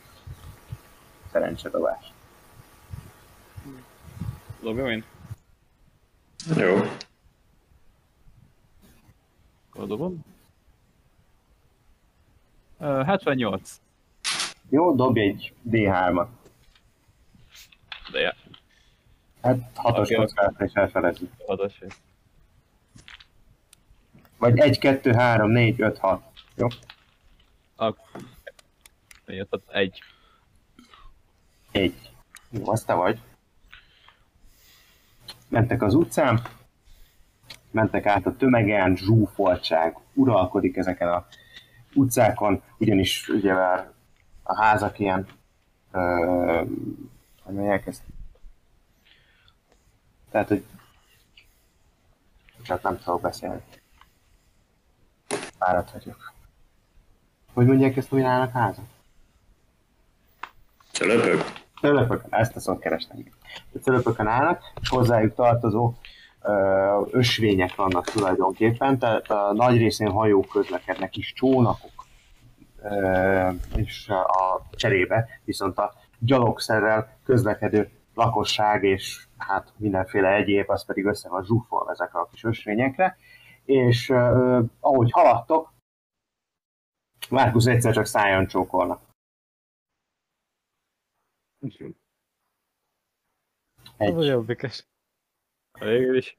szerencsedobást? Dobjam én? Jó. Akkor dobom. Ö, 78. Jó, dobj egy D3-at. De ja, Hát hatos kockázat és elfelezzük. hadas. Vagy 1, 2, 3, 4, 5, 6. Jó? Akkor... Egy. Egy. Jó, az te vagy. Mentek az utcán, mentek át a tömegen, zsúfoltság uralkodik ezeken a utcákon, ugyanis ugye már a házak ilyen, ö, hogy mondják ezt? Tehát, hogy csak nem tudok beszélni. Fáradt vagyok. Hogy mondják ezt, hogy állnak házak? Cölöpök? Cölöpökön, ezt a szót kerestem. A cölöpökön állnak, és hozzájuk tartozó ösvények vannak tulajdonképpen, tehát a nagy részén hajók közlekednek is, csónakok, és a cserébe viszont a gyalogszerrel közlekedő lakosság és hát mindenféle egyéb, az pedig össze van zsúfolva ezekre a kis ösvényekre, és ahogy haladtok, Márkusz egyszer csak szájon csókolnak. Ez Egy. a jobbikes. Végül is.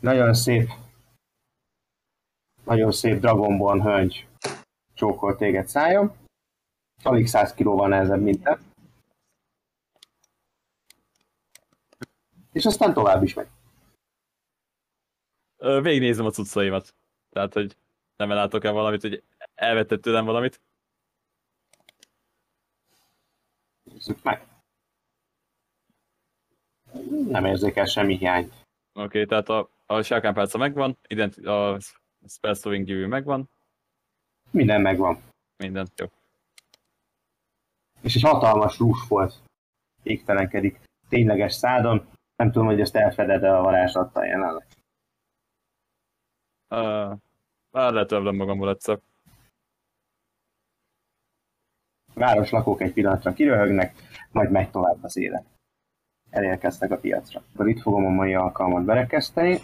Nagyon szép, nagyon szép Dragonborn hölgy csókol téged szájon. Alig 100 kilóval nehezebb, mint te. És aztán tovább is megy. Ö, Végignézem a cuccaimat. Tehát, hogy nem látok el valamit, hogy elvetett tőlem valamit. Nézzük meg. Nem érzékel semmi hiányt. Oké, okay, tehát a, a sárkánypálca megvan, ident, a spellsowing gyűrű megvan, Minden megvan. mindent jó. És egy hatalmas rúsfolt égtelenkedik tényleges szádon. Nem tudom, hogy ezt elfeded el a varázslattal jelenleg. Uh, öblem magamból egyszer. városlakók egy pillanatra kiröhögnek, majd megy tovább az élet. Elérkeztek a piacra. Akkor itt fogom a mai alkalmat berekezteni.